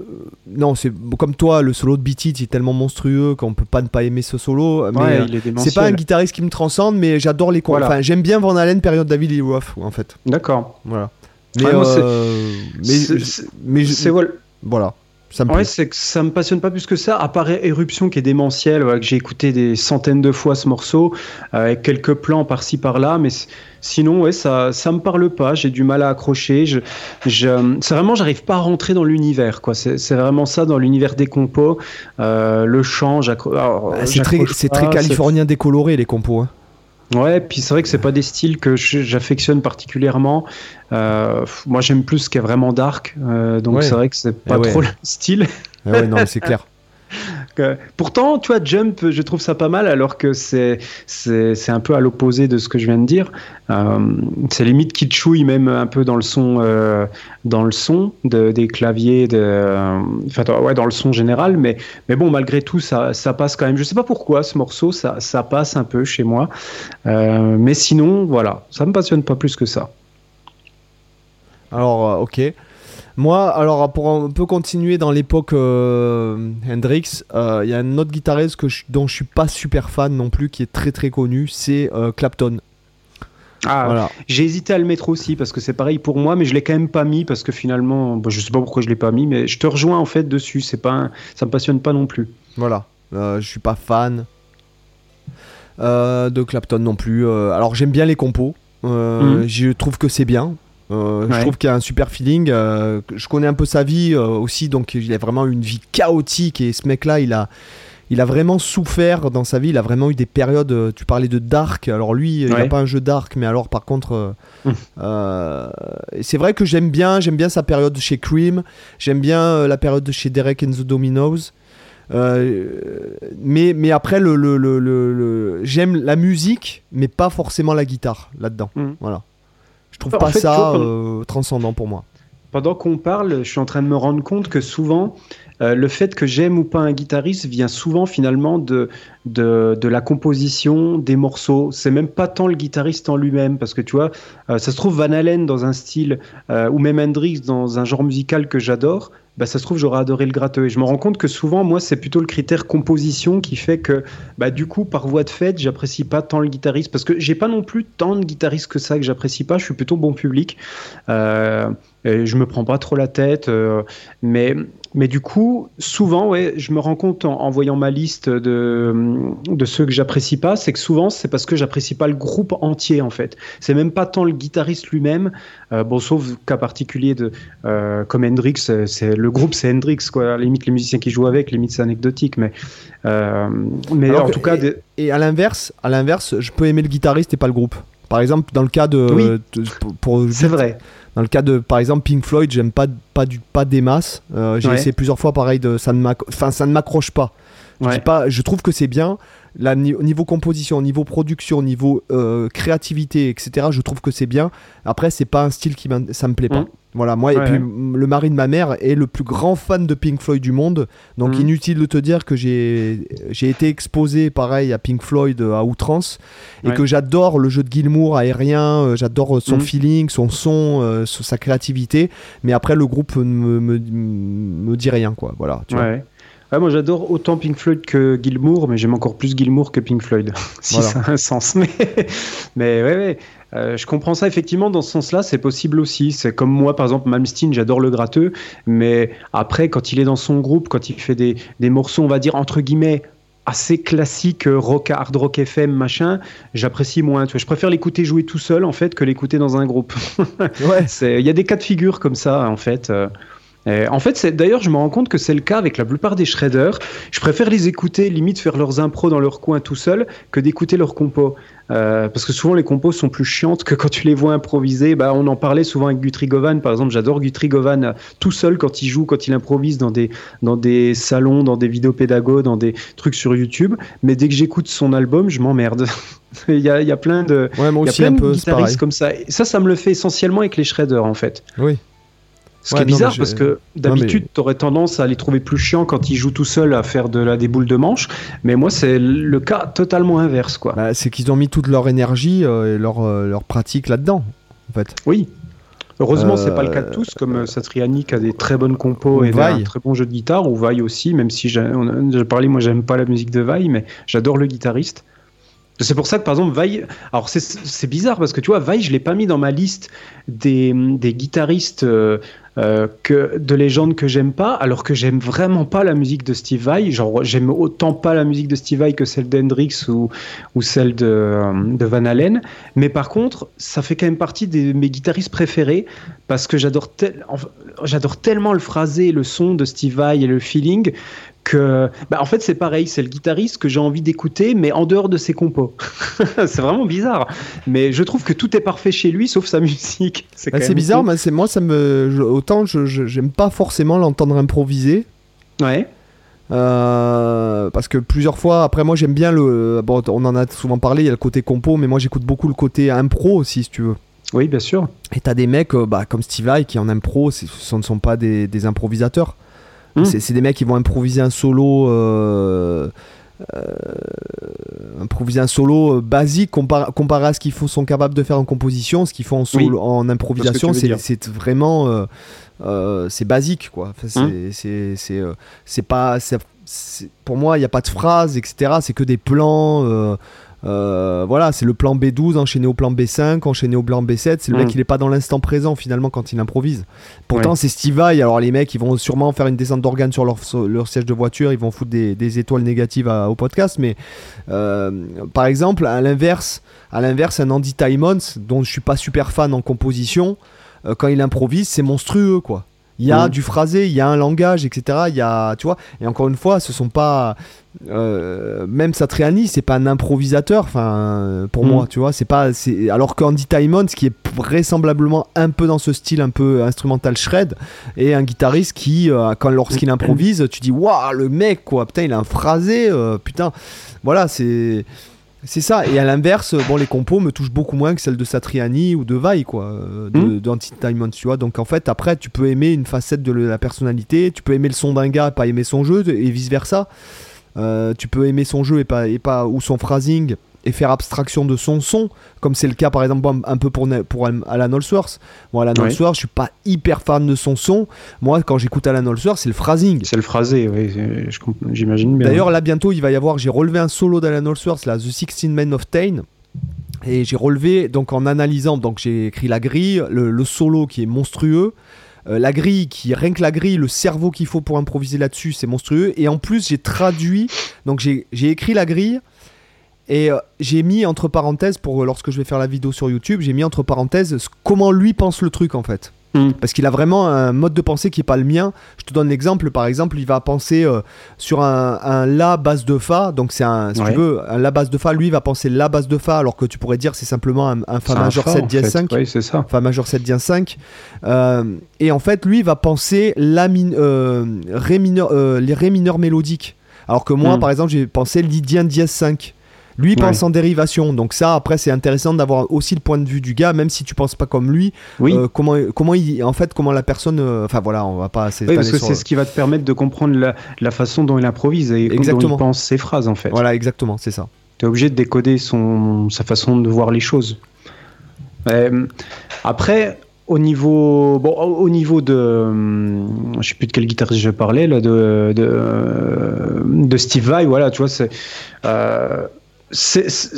non, c'est comme toi, le solo de Beat It, est tellement monstrueux qu'on peut pas ne pas aimer ce solo. Mais
Ouais,
euh, c'est pas un guitariste qui me transcende, mais j'adore les.
Voilà.
Enfin, j'aime bien Van Halen, période David Lee Roth, en fait.
D'accord.
Voilà. Mais,
Ouais, moi, c'est-
euh, mais, mais
C'est voilà.
Ça me
Ouais, c'est que ça me passionne pas plus que ça. À part Éruption qui est démentiel, voilà, que j'ai écouté des centaines de fois ce morceau, euh, avec quelques plans par-ci par-là, mais sinon, ouais, ça, ça me parle pas. J'ai du mal à accrocher. Je, je, c'est vraiment, j'arrive pas à rentrer dans l'univers, quoi. C'est, c'est vraiment ça dans l'univers des compos, euh, le chant. j'accro- alors,
Ah, c'est très californien décoloré les compos. hein.
Ouais, puis c'est vrai que c'est pas des styles que j'affectionne particulièrement. Euh, moi, j'aime plus ce qui est vraiment dark, euh, donc
Ouais.
c'est vrai que c'est pas
Eh ouais.
trop le style.
Ah ouais, non, mais c'est clair.
Pourtant, tu vois, Jump, je trouve ça pas mal, alors que c'est c'est un peu à l'opposé de ce que je viens de dire. Euh, c'est limite kitschouille même un peu dans le son, euh, dans le son de, des claviers, euh, enfin ouais, dans le son général. Mais mais bon, malgré tout, ça ça passe quand même. Je sais pas pourquoi ce morceau, ça ça passe un peu chez moi. Mais sinon, voilà, ça me passionne pas plus que ça.
Alors, ok. Moi, alors pour un peu continuer dans l'époque euh, Hendrix, euh, il y a un autre guitariste que je- dont je suis pas super fan non plus, qui est très très connu, c'est euh, Clapton.
Ah,
Voilà.
J'ai hésité à le mettre aussi parce que c'est pareil pour moi, mais je l'ai quand même pas mis parce que finalement, bah, je sais pas pourquoi je l'ai pas mis, mais je te rejoins en fait dessus. C'est pas, un- ça me passionne pas non plus.
Voilà. Je suis pas fan de Clapton non plus. Alors j'aime bien les compos.
Mhm.
Je trouve que c'est bien. Euh, Je trouve qu'il a un super feeling. Euh, je connais un peu sa vie euh, aussi, donc il a vraiment une vie chaotique. Et ce mec-là, il a, il a vraiment souffert dans sa vie. Il a vraiment eu des périodes. Tu parlais de dark. Alors lui, il n'a pas un jeu dark, mais alors par contre, euh, c'est vrai que j'aime bien. J'aime bien sa période chez Cream. J'aime bien la période chez Derek and the Dominos. Euh, mais, mais après, le, le, le- j'aime la musique, mais pas forcément la guitare là-dedans.
Mhm.
Voilà. Je trouve
En
pas
fait,
ça
vois,
euh, transcendant pour moi.
Pendant qu'on parle, je suis en train de me rendre compte que souvent, euh, le fait que j'aime ou pas un guitariste vient souvent finalement de, de, de la composition des morceaux. C'est même pas tant le guitariste en lui-même, parce que tu vois, euh, ça se trouve Van Halen dans un style, euh, ou même Hendrix dans un genre musical que j'adore, bah, ça se trouve j'aurais adoré le gratteux. Et je me rends compte que souvent, moi, c'est plutôt le critère composition qui fait que, bah, du coup, par voie de fait, j'apprécie pas tant le guitariste, parce que j'ai pas non plus tant de guitaristes que ça que j'apprécie pas. Je suis plutôt bon public. Euh, je me prends pas trop la tête, euh, mais mais du coup, souvent, ouais, je me rends compte en, en voyant ma liste de, de ceux que j'apprécie pas, c'est que souvent, c'est parce que j'apprécie pas le groupe entier, en fait. C'est même pas tant le guitariste lui-même, euh, bon, sauf cas particulier de, euh, comme Hendrix, c'est, c'est- le groupe, c'est Hendrix, quoi. À la limite, les musiciens qui jouent avec, limite, c'est anecdotique, mais, euh, mais
Alors
en
que-
tout cas,
et-
des-
Et à l'inverse, à l'inverse, je peux aimer le guitariste et pas le groupe. Par exemple, dans le cas de,
Oui.
de- pour- pour-
c'est vrai.
Dans le cas de, par exemple, Pink Floyd, j'aime pas pas du pas des masses. Euh, J'ai
Ouais.
essayé plusieurs fois, pareil, de ça ne m'acc- enfin ça ne m'accroche pas. Je,
Ouais.
dis pas, je trouve que c'est bien. Là, ni- au niveau composition, au niveau production, au niveau euh, créativité, etc. Je trouve que c'est bien. Après, c'est pas un style qui ça me plaît pas.
Mm.
Voilà, moi et puis
ouais.
le mari de ma mère est le plus grand fan de Pink Floyd du monde. Donc
Mm.
inutile de te dire que j'ai été exposé pareil à Pink Floyd euh, à outrance et
Ouais.
que j'adore le jeu de Gilmour aérien, euh, j'adore son
Mm.
feeling, son son, euh, so- sa créativité. Mais après le groupe ne me, me, me dit rien quoi. Voilà. Tu vois.
Ouais, moi j'adore autant Pink Floyd que Gilmour, mais j'aime encore plus Gilmour que Pink Floyd, si
Voilà.
ça a un sens. Mais, mais ouais, ouais. Euh, je comprends ça effectivement dans ce sens-là, c'est possible aussi. C'est comme moi, par exemple, Malmsteen, j'adore le gratteux, mais après, quand il est dans son groupe, quand il fait des, des morceaux, on va dire entre guillemets assez classiques, euh, rock, hard rock FM, machin, j'apprécie moins. Tu vois, je préfère l'écouter jouer tout seul en fait que l'écouter dans un groupe.
Ouais.
Il y a des cas de figure comme ça, en fait. Euh. Et en fait, d'ailleurs, je me rends compte que c'est le cas avec la plupart des shredders. Je préfère les écouter, limite faire leurs impros dans leur coin tout seul, que d'écouter leurs compos. Euh, parce que souvent, les compos sont plus chiantes que quand tu les vois improviser. Bah, on en parlait souvent avec Guthrie Govan, par exemple. J'adore Guthrie Govan euh, tout seul quand il joue, quand il improvise dans des, dans des salons, dans des vidéos pédagogues, dans des trucs sur YouTube. Mais dès que j'écoute son album, je m'emmerde. il, y a, il y a plein de,
Ouais, moi
y a plein
un
de
peu,
guitaristes comme ça. Et ça, ça me le fait essentiellement avec les shredders, en fait.
Oui.
Ce
Ouais,
qui est bizarre parce que d'habitude,
mais-
tu aurais tendance à les trouver plus chiants quand ils jouent tout seuls à faire de la, des boules de manche. Mais moi, c'est le cas totalement inverse, quoi.
Bah, c'est qu'ils ont mis toute leur énergie euh, et leur, euh, leur pratique là-dedans, en fait.
Oui. Heureusement, c'est
Euh,
pas le cas de tous, comme euh, Satriani qui a des très bonnes compos et un très bon jeu de guitare, ou Vai aussi, même si j'ai parlé, moi j'aime pas la musique de Vai, mais j'adore le guitariste. C'est pour ça que par exemple Vai, alors c'est- bizarre parce que tu vois Vai, je l'ai pas mis dans ma liste des, des guitaristes euh, euh, que de légendes que j'aime pas, alors que j'aime vraiment pas la musique de Steve Vai. Genre, j'aime autant pas la musique de Steve Vai que celle d'Hendrix ou, ou celle de, euh, de Van Halen. Mais par contre, ça fait quand même partie de mes guitaristes préférés parce que j'adore j'adore tellement le phrasé, le son de Steve Vai et le feeling que, bah, en fait, c'est pareil, c'est le guitariste que j'ai envie d'écouter, mais en dehors de ses compos. c'est vraiment bizarre. Mais je trouve que tout est parfait chez lui, sauf sa musique.
C'est bah, bizarre, mais c'est moi, ça me, autant je j'aime pas forcément l'entendre improviser.
Ouais.
Euh, parce que plusieurs fois, après moi j'aime bien le. Bon, on en a souvent parlé, il y a le côté compo, mais moi j'écoute beaucoup le côté impro aussi, si tu veux.
Oui, bien sûr.
Et t'as des mecs euh, bah, comme Steve Vai qui en impro, ce ne sont pas des, des improvisateurs. Hmm. C'est des mecs qui vont improviser un solo. Euh, euh, improviser un solo euh, basique comparé à ce qu'ils sont capables de faire en composition, ce qu'ils font en, solo, en improvisation, c'est vraiment c'est basique quoi. Hmm. c'est pas pour moi il n'y a pas de phrase etc. C'est que des plans euh, voilà, c'est le plan B12 enchaîné au plan B5, enchaîné au plan B7. C'est le mec, mm. il est pas dans l'instant présent finalement quand il improvise. Pourtant, c'est Steve Vai. Alors, les mecs, ils vont sûrement faire une descente d'organes sur leur, leur, siège de voiture. Ils vont foutre des, étoiles négatives au podcast. Mais euh, par exemple, à l'inverse, à l'inverse, un Andy Timons, dont je suis pas super fan en composition, euh, quand il improvise, c'est monstrueux quoi. Il y a mm. du phrasé, il y a un langage, etc. Il y a, tu vois. Et encore une fois, ce sont pas, euh, même Satriani, c'est pas un improvisateur. Enfin, pour mm. moi, tu vois, c'est pas. Alors qu'Andy Timon, qui est vraisemblablement un peu dans ce style, un peu instrumental shred, et un guitariste qui, euh, quand lorsqu'il improvise, tu dis, waouh, le mec, quoi. Putain, il a un phrasé. Euh, putain, voilà, c'est. C'est ça, et à l'inverse, bon, les compos me touchent beaucoup moins que celles de Satriani ou de Vai, quoi, euh, de, mmh. tu vois. Donc en fait, après, tu peux aimer une facette de la personnalité, tu peux aimer le son d'un gars et pas aimer son jeu, et vice versa. Euh, tu peux aimer son jeu et pas, et pas ou son phrasing et faire abstraction de son son, comme c'est le cas par exemple un peu pour, pour Alan Allsworth. Moi, Alan Allsworth, je suis pas hyper fan de son son. Moi, quand j'écoute Alan Allsworth, c'est le phrasing.
C'est le phrasé, oui, j'imagine bien.
D'ailleurs, là, bientôt, il va y avoir, j'ai relevé un solo d'Alan Allsworth, là, The Sixteen Men of Tain. Et j'ai relevé, donc en analysant, donc j'ai écrit la grille, le, solo qui est monstrueux. Euh, la grille, qui rien que la grille, le cerveau qu'il faut pour improviser là-dessus, c'est monstrueux. Et en plus, j'ai traduit, donc j'ai écrit la grille, et euh, j'ai mis entre parenthèses, pour euh, lorsque je vais faire la vidéo sur YouTube, j'ai mis entre parenthèses comment lui pense le truc en fait. Hmm. Parce qu'il a vraiment un mode de pensée qui n'est pas le mien. Je te donne l'exemple. Par exemple, il va penser euh, sur un, La base de Fa. Donc, c'est un, si tu veux, un La base de Fa. Lui, il va penser La base de Fa, alors que tu pourrais dire c'est simplement un, Fa majeur 7 dièse 5.
Oui, c'est ça.
Fa majeur 7 dièse 5. et en fait, lui, il va penser la ré mineur, les Ré mineurs mélodiques. Alors que moi, hmm. par exemple, j'ai pensé Lydien dièse 5. Lui pense en dérivation, donc ça après c'est intéressant d'avoir aussi le point de vue du gars, même si tu penses pas comme lui. Euh, comment comment il en fait comment la personne, euh, enfin voilà, on va pas.
Oui, parce que c'est ce qui va te permettre de comprendre la, façon dont il improvise et exactement. dont il pense ses phrases en fait.
Voilà, exactement, c'est ça.
Tu es obligé de décoder son sa façon de voir les choses. Euh, après, au niveau, bon, au niveau de, je sais plus de quel guitariste je parlais là, de de, de Steve Vai, voilà, tu vois, c'est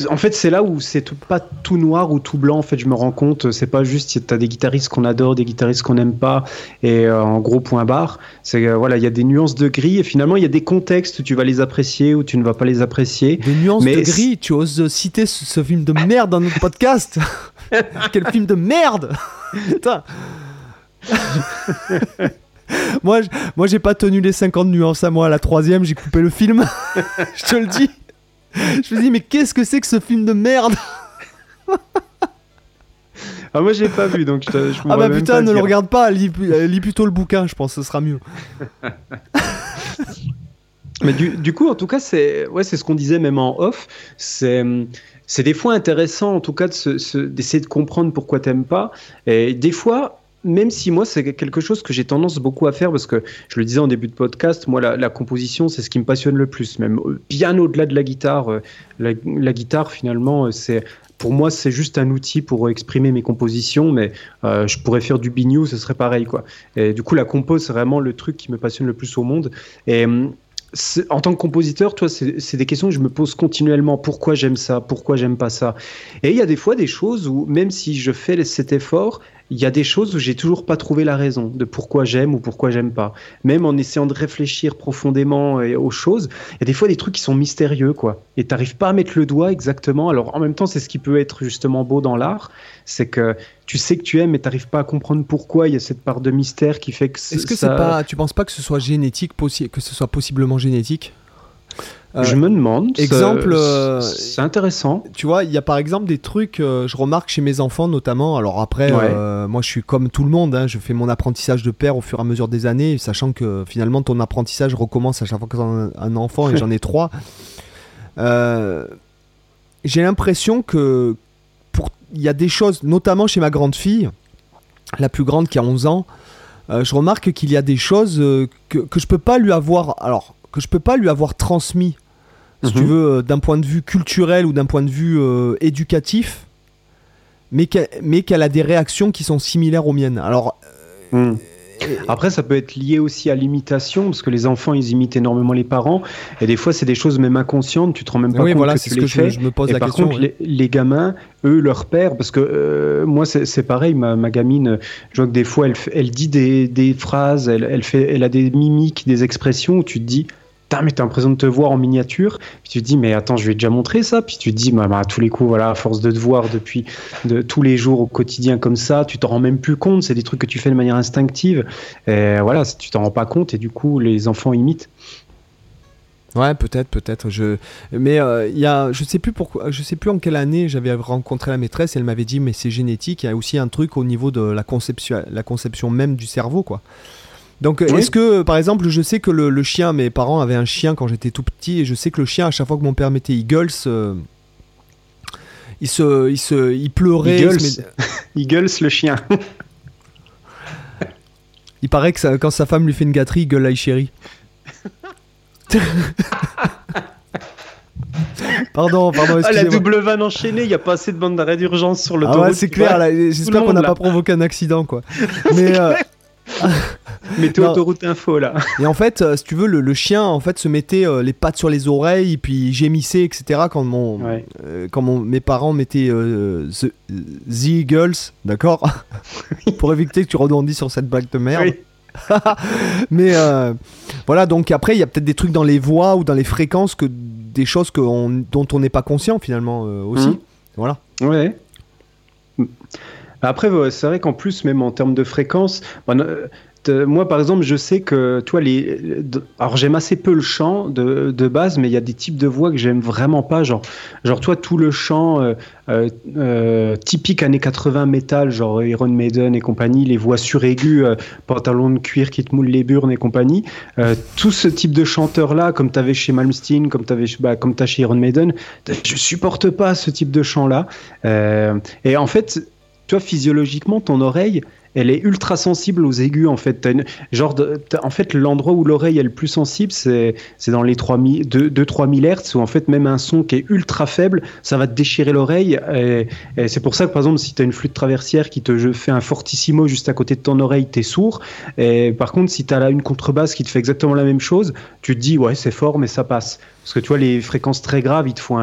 en fait, c'est là où c'est pas tout noir ou tout blanc. En fait, je me rends compte, c'est pas juste, tu as des guitaristes qu'on adore, des guitaristes qu'on n'aime pas, et euh, en gros, point barre. C'est euh, voilà, il y a des nuances de gris, et finalement, il y a des contextes où tu vas les apprécier ou tu ne vas pas les apprécier.
Des nuances de gris, tu oses citer ce, film de merde dans notre podcast Quel film de merde Putain Moi, moi j'ai pas tenu les 50 nuances à moi. À la troisième, j'ai coupé le film. je te le dis. Je me dis, mais qu'est-ce que c'est que ce film de merde
Ah, moi j'ai pas vu donc je, je
Ah bah putain, ne le regarde pas, lis, lis, plutôt le bouquin, je pense, ce sera mieux.
Mais du, du, coup, en tout cas, c'est ouais, c'est ce qu'on disait même en off. C'est c'est des fois intéressant, en tout cas, d'essayer de, se, de comprendre pourquoi t'aimes pas. Et des fois, même si moi, c'est quelque chose que j'ai tendance beaucoup à faire, parce que je le disais en début de podcast, moi, la, composition, c'est ce qui me passionne le plus, même euh, bien au-delà de la guitare. Euh, la, guitare, finalement, euh, c'est pour moi, c'est juste un outil pour exprimer mes compositions, mais je pourrais faire du bignou, ce serait pareil. Et du coup, la compo, c'est vraiment le truc qui me passionne le plus au monde. Et hum, en tant que compositeur, toi, c'est des questions que je me pose continuellement. Pourquoi j'aime ça? Pourquoi j'aime pas ça? Et il y a des fois des choses où, même si je fais cet effort, il y a des choses où j'ai toujours pas trouvé la raison de pourquoi j'aime ou pourquoi j'aime pas. Même en essayant de réfléchir profondément aux choses, il y a des fois des trucs qui sont mystérieux, quoi. Et t'arrives pas à mettre le doigt exactement. Alors en même temps, c'est ce qui peut être justement beau dans l'art, c'est que tu sais que tu aimes, mais t'arrives pas à comprendre pourquoi. Il y a cette part de mystère qui fait que.
Est-ce que c'est pas, tu penses pas que ce soit génétique, que ce soit possiblement génétique?
Je me demande.
Exemple,
euh, c'est intéressant.
Tu vois, il y a par exemple des trucs, euh, je remarque chez mes enfants notamment. Alors après, moi je suis comme tout le monde, hein, je fais mon apprentissage de père au fur et à mesure des années, sachant que finalement ton apprentissage recommence à chaque fois que tu as un enfant et j'en ai trois. J'ai l'impression que pour il y a des choses, notamment chez ma grande fille, la plus grande qui a 11 ans, je remarque qu'il y a des choses que, que je peux pas lui avoir. Alors, que je peux pas lui avoir transmis si tu mhm. veux, euh, d'un point de vue culturel ou d'un point de vue euh, éducatif, mais qu'elle a des réactions qui sont similaires aux miennes. Alors.
Euh, hmm. Après, ça peut être lié aussi à l'imitation, parce que les enfants, ils imitent énormément les parents, et des fois, c'est des choses même inconscientes, tu te rends même pas
oui,
compte
voilà,
que
tu les fais. Je, me pose
et par contre, les, gamins, eux, leur père, parce que moi, c'est pareil, ma, ma, gamine, je vois que des fois, elle, elle dit des, des phrases, elle, elle, fait, elle a des mimiques, des expressions où tu te dis, Putain, mais t'as l'impression de te voir en miniature. Puis tu te dis, mais attends, je vais déjà montrer ça. Puis tu te dis, bah, bah, à tous les coups, voilà, à force de te voir depuis de, tous les jours au quotidien comme ça, tu t'en rends même plus compte. C'est des trucs que tu fais de manière instinctive. Et voilà, tu t'en rends pas compte et du coup, les enfants imitent.
Ouais, peut-être, peut-être. Je... Mais euh, y a, je sais plus pourquoi, je sais plus en quelle année j'avais rencontré la maîtresse. Elle m'avait dit, mais c'est génétique. Il y a aussi un truc au niveau de la conception, la conception même du cerveau, quoi. Donc, est-ce que, par exemple, je sais que le, chien, mes parents avaient un chien quand j'étais tout petit, et je sais que le chien, à chaque fois que mon père mettait Eagles, euh, il, se, il, se, il pleurait.
Eagles, Eagles le chien.
il paraît que ça, quand sa femme lui fait une gâterie, il gueule la chérie. Pardon, pardon,
ah, la double vanne enchaînée, il n'y a pas assez de bande d'arrêt d'urgence sur le
ah ouais, c'est clair, j'espère qu'on n'a pas provoqué un accident, quoi. Mais,
Mettez autoroute info là.
Et en fait, euh, si tu veux, le, chien en fait se mettait euh, les pattes sur les oreilles, puis gémissait, etc. Quand mon, euh, quand mon, mes parents mettaient the, Eagles, d'accord, pour éviter que tu redondis sur cette blague de merde. Mais voilà, donc après, il y a peut-être des trucs dans les voix ou dans les fréquences que des choses que dont on n'est pas conscient finalement aussi. Mmh. Voilà.
Ouais. Après, c'est vrai qu'en plus, même en termes de fréquence, moi, par exemple, je sais que, toi, les, alors j'aime assez peu le chant de, de base, mais il y a des types de voix que j'aime vraiment pas. Genre, genre, toi, tout le chant euh, euh, euh typique années 80 métal, genre Iron Maiden et compagnie, les voix suraiguës, pantalon de cuir qui te moule les burnes et compagnie, tout ce type de chanteur-là, comme tu avais chez Malmsteen, comme tu avais, bah, chez Iron Maiden, je supporte pas ce type de chant-là. et en fait, toi, physiologiquement, ton oreille, elle est ultra sensible aux aigus, en fait. genre en fait, l'endroit où l'oreille est le plus sensible, c'est dans les 2-3 000 Hz, où en fait, même un son qui est ultra faible, ça va te déchirer l'oreille. C'est pour ça que, par exemple, si tu as une flûte traversière qui te fait un fortissimo juste à côté de ton oreille, tu es sourd. Et par contre, si tu as là une contrebasse qui te fait exactement la même chose, tu te dis, ouais, c'est fort, mais ça passe. Parce que tu vois, les fréquences très graves, ils te font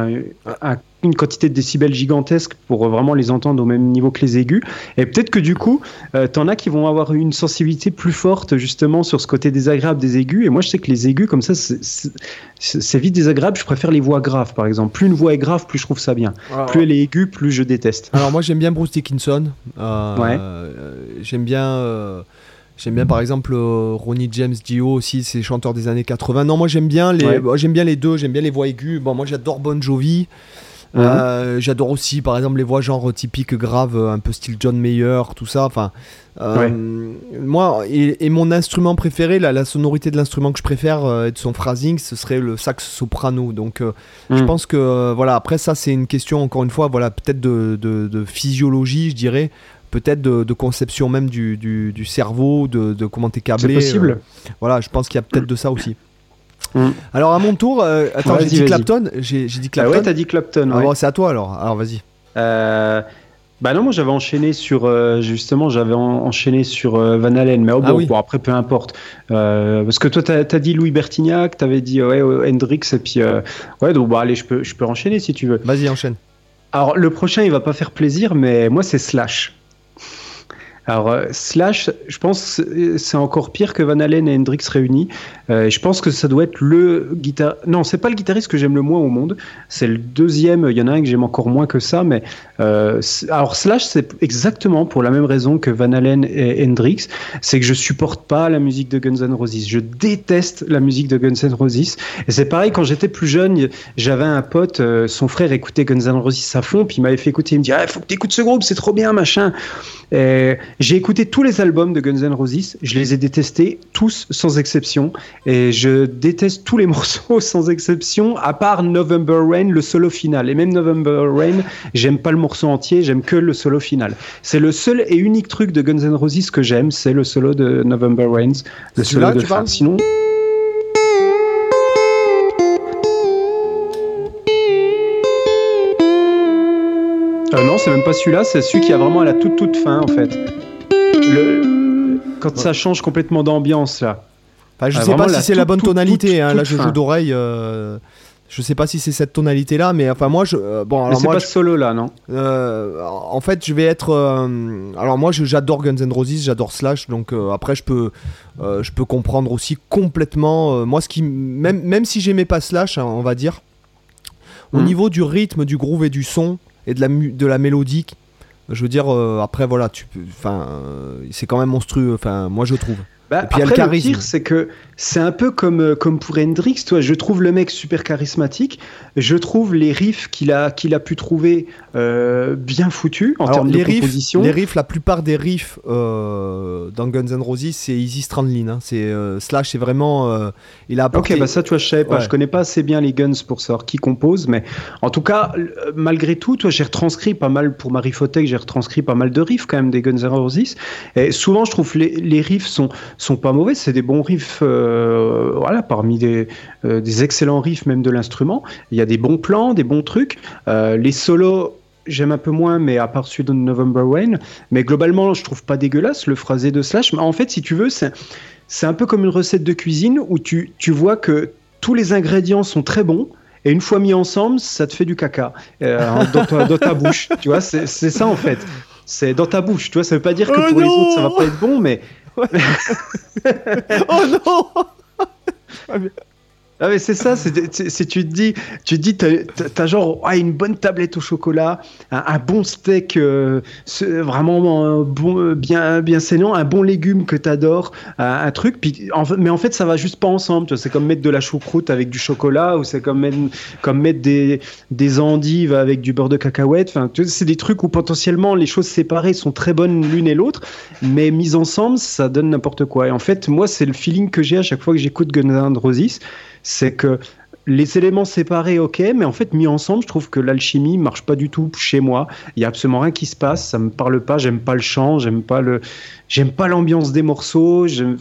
une quantité de décibels gigantesque pour vraiment les entendre au même niveau que les aigus. Et peut-être que du coup, euh, t'en as qui vont avoir une sensibilité plus forte justement sur ce côté désagréable des aigus. Et moi, je sais que les aigus, comme ça, c'est vite désagréable. Je préfère les voix graves, par exemple. Plus une voix est grave, plus je trouve ça bien. Plus elle est aiguë, plus je déteste.
Alors moi, j'aime bien Bruce Dickinson. Euh, ouais. Euh, j'aime bien. J'aime bien par exemple euh, Ronnie James Dio aussi, c'est chanteur des années 80. Non, moi j'aime bien les, j'aime bien les deux, j'aime bien les voix aiguës. Bon, moi j'adore Bon Jovi. Euh, j'adore aussi par exemple les voix genre typiques graves, un peu style John Mayer, tout ça. Enfin, euh, moi et, mon instrument préféré, la, sonorité de l'instrument que je préfère et de son phrasing, ce serait le sax soprano. Donc, je mm. pense que voilà. Après ça, c'est une question encore une fois, voilà, peut-être de, de, physiologie, je dirais peut-être de, conception même du, du, cerveau, de, de comment t'es câblé.
C'est possible.
Euh, voilà, je pense qu'il y a peut-être de ça aussi. Mm. Alors à mon tour, euh, attends, j'ai dit Clapton. J'ai dit
Clapton. Ah ouais, t'as dit Clapton.
Ah bon, c'est à toi alors. Alors vas-y.
Euh, bah non, moi j'avais enchaîné sur justement, j'avais enchaîné sur Van Halen, mais oh, ah bon, après peu importe, parce que toi t'as as dit Louis Bertignac, t'avais dit ouais, Hendrix et puis ouais donc bah allez je peux je peux enchaîner si tu veux.
Vas-y enchaîne.
Alors le prochain il va pas faire plaisir, mais moi c'est Slash. Alors, euh, Slash, je pense c'est encore pire que Van Halen et Hendrix réunis. Euh, je pense que ça doit être le guitariste. Non, c'est pas le guitariste que j'aime le moins au monde. C'est le deuxième. Il y en a un que j'aime encore moins que ça. Mais euh, alors, Slash, c'est exactement pour la même raison que Van Halen et Hendrix. C'est que je supporte pas la musique de Guns N' Roses. Je déteste la musique de Guns N' Roses. Et c'est pareil, quand j'étais plus jeune, j'avais un pote, son frère écoutait Guns N' Roses à fond. Puis il m'avait fait écouter. Il me dit ah, faut que tu écoutes ce groupe, c'est trop bien, machin. J'ai écouté tous les albums de Guns N' Roses, je les ai détestés tous sans exception, et je déteste tous les morceaux sans exception, à part November Rain, le solo final. Et même November Rain, j'aime pas le morceau entier, j'aime que le solo final. C'est le seul et unique truc de Guns N' Roses que j'aime, c'est le solo de November Rain, le solo de fin. Sinon. Euh, non, c'est même pas celui-là, c'est celui qui a vraiment à la toute toute fin en fait. Le... Quand ça change complètement d'ambiance là.
Enfin, je ah, sais pas si c'est la bonne tonalité, hein, là je joue d'oreille. Euh... Je sais pas si c'est cette tonalité là, mais enfin moi je euh, bon alors
c'est
pas
solo là non?
Euh, en fait je vais être euh, alors moi j'adore Guns N' Roses, j'adore Slash donc après je peux je peux comprendre aussi complètement moi ce qui même même si j'aimais pas Slash hein, on va dire au hmm. niveau du rythme, du groove et du son, et de la, de la mélodie. Je veux dire, euh, après, voilà, tu enfin, euh, c'est quand même monstrueux, moi je trouve.
Bah, et puis après, le pire, c'est que c'est un peu comme, euh, comme pour Hendrix. Toi, je trouve le mec super charismatique. Je trouve les riffs qu'il a, qu'il a pu trouver euh, bien foutus en termes de riffs, composition.
Les riffs, la plupart des riffs euh, dans Guns N' Roses, c'est Easy Strandlin. Hein. C'est Slash, c'est vraiment. il a
apporté... Ok, bah ça, tu vois, je savais pas. Je connais pas assez bien les Guns pour savoir qui compose, mais en tout cas, malgré tout, toi, j'ai retranscrit pas mal pour Marifothèque, j'ai retranscrit pas mal de riffs quand même des Guns N' Roses. Et souvent, je trouve les, les riffs sont sont pas mauvais, c'est des bons riffs, euh, voilà, parmi des, euh, des, excellents riffs même de l'instrument. Il y a des bons plans, des bons trucs. Euh, les solos, j'aime un peu moins, mais à part celui de November Rain. Mais globalement, je trouve pas dégueulasse le phrasé de Slash. Mais en fait, si tu veux, c'est un peu comme une recette de cuisine où tu, tu vois que tous les ingrédients sont très bons. Et une fois mis ensemble, ça te fait du caca dans, ta, dans, ta, bouche. Tu vois, c'est ça en fait. C'est dans ta bouche. Tu vois, ça veut pas dire que
oh
pour les autres ça va pas être bon, mais
oh non
Ah mais c'est ça, c'est tu te dis, tu te dis, t'as as genre ah, une bonne tablette au chocolat, un, bon steak euh, vraiment euh, bon, euh, bien bien saignant, un bon légume que t'adores, un, un truc, puis mais en fait ça va juste pas ensemble. C'est comme mettre de la choucroute avec du chocolat ou c'est comme mettre comme mettre des des endives avec du beurre de cacahuète. Enfin, c'est des trucs où potentiellement les choses séparées sont très bonnes l'une et l'autre, mais mises ensemble ça donne n'importe quoi. Et en fait moi c'est le feeling que j'ai à chaque fois que j'écoute Guns N' Roses c'est que les éléments séparés, ok, mais en fait mis ensemble, je trouve que l'alchimie marche pas du tout chez moi. Il y a absolument rien qui se passe, ça me parle pas, j'aime pas le chant, j'aime pas le, j'aime pas l'ambiance des morceaux, j'aime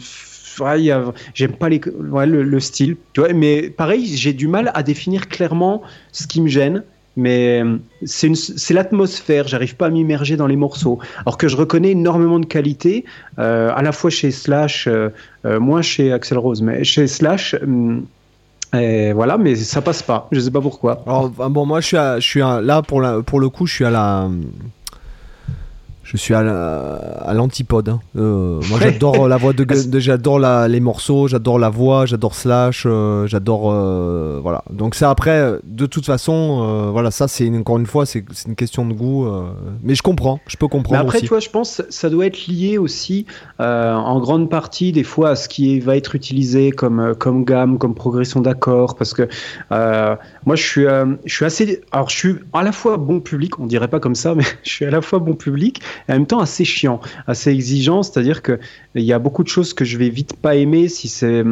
pas les, le, style. Tu vois, mais pareil, j'ai du mal à définir clairement ce qui me gêne. Mais c'est l'atmosphère, j'arrive pas à m'immerger dans les morceaux. Alors que je reconnais énormément de qualité, euh, à la fois chez Slash, euh, euh, moins chez Axel Rose, mais chez Slash, hum, et voilà, mais ça passe pas. Je sais pas pourquoi.
Alors, bon, moi, je suis, je suis là pour, pour le coup, je suis à la je suis à l'antipode. Hein. Euh, moi, j'adore la voix de, j'adore les morceaux, j'adore la voix, j'adore Slash, euh, j'adore euh, voilà. Donc ça après, de toute façon, voilà, ça c'est encore une fois, c'est une question de goût. mais je comprends, je peux comprendre.
Mais après,
tu
vois, je pense ça doit être lié aussi en grande partie des fois à ce qui va être utilisé comme comme gamme, comme progression d'accords, parce que moi, je suis je suis assez, alors je suis à la fois bon public, on dirait pas comme ça, mais je suis à la fois bon public et en même temps assez chiant, assez exigeant, c'est-à-dire que il y a beaucoup de choses que je vais vite pas aimer si c'est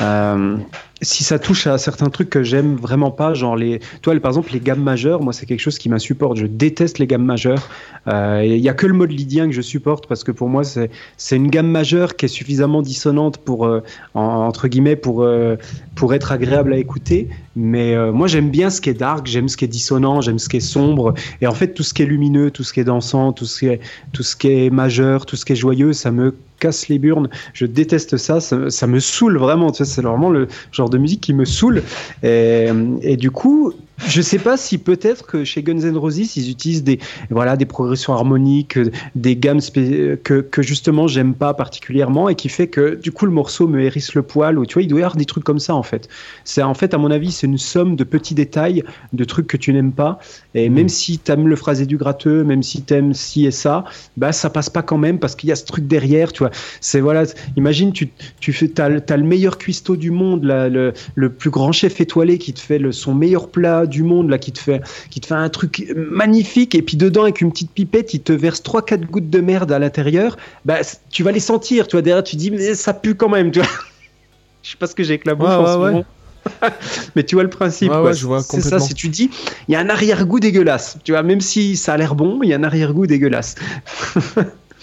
euh, si ça touche à certains trucs que j'aime vraiment pas, genre les, toi, par exemple, les gammes majeures, moi, c'est quelque chose qui m'insupporte. Je déteste les gammes majeures. Euh, il y a que le mode lydien que je supporte parce que pour moi, c'est, c'est une gamme majeure qui est suffisamment dissonante pour, euh, entre guillemets, pour, euh, pour être agréable à écouter. Mais moi, j'aime bien ce qui est dark, j'aime ce qui est dissonant, j'aime ce qui est sombre. Et en fait, tout ce qui est lumineux, tout ce qui est dansant, tout ce qui est, tout ce qui est majeur, tout ce qui est joyeux, ça me casse les burnes. Je déteste ça. Ça, me saoule vraiment. Tu sais, c'est vraiment le genre de musique qui me saoule. Et, du coup, je sais pas si peut-être que chez Guns N' Roses ils utilisent des voilà des progressions harmoniques, des gammes que, que justement j'aime pas particulièrement et qui fait que du coup le morceau me hérisse le poil ou tu vois il doit y avoir des trucs comme ça en fait. C'est en fait à mon avis c'est une somme de petits détails, de trucs que tu n'aimes pas et même mm. si tu aimes le phrasé du gratteux, même si tu aimes ci et ça, bah ça passe pas quand même parce qu'il y a ce truc derrière, tu vois. C'est voilà, imagine tu tu fais t'as, as le meilleur cuistot du monde, là, le, le plus grand chef étoilé qui te fait le, son meilleur plat du monde là qui te fait qui te fait un truc magnifique. Et puis dedans avec une petite pipette il te verse 3 4 gouttes de merde à l'intérieur. Bah tu vas les sentir tu vois. Derrière tu dis mais ça pue quand même tu vois. Je sais pas ce que j'ai avec la bouche en ce moment. Mais tu vois le principe c'est ça si tu dis il y a un arrière-goût dégueulasse tu vois. Même si ça a l'air bon il y a un arrière-goût dégueulasse.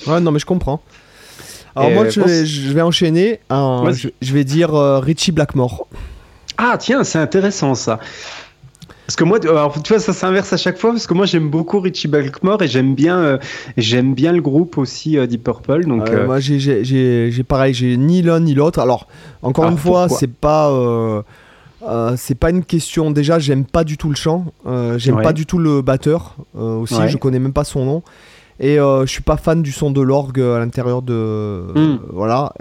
Ouais non mais je comprends. Alors moi je, vais, enchaîner je, vais dire euh, Richie Blackmore.
Ah tiens c'est intéressant ça parce que moi, alors, tu vois, ça s'inverse à chaque fois parce que moi j'aime beaucoup Richie Blackmore et j'aime bien, euh, j'aime bien le groupe aussi euh, Deep Purple. Donc,
euh, moi j'ai pareil, j'ai ni l'un ni l'autre. Alors encore ah, une fois, c'est pas, c'est pas une question. Déjà, j'aime pas du tout le chant, j'aime pas du tout le batteur aussi. Je connais même pas son nom. Et je suis pas fan du son de l'orgue à l'intérieur de. Hmm. voilà.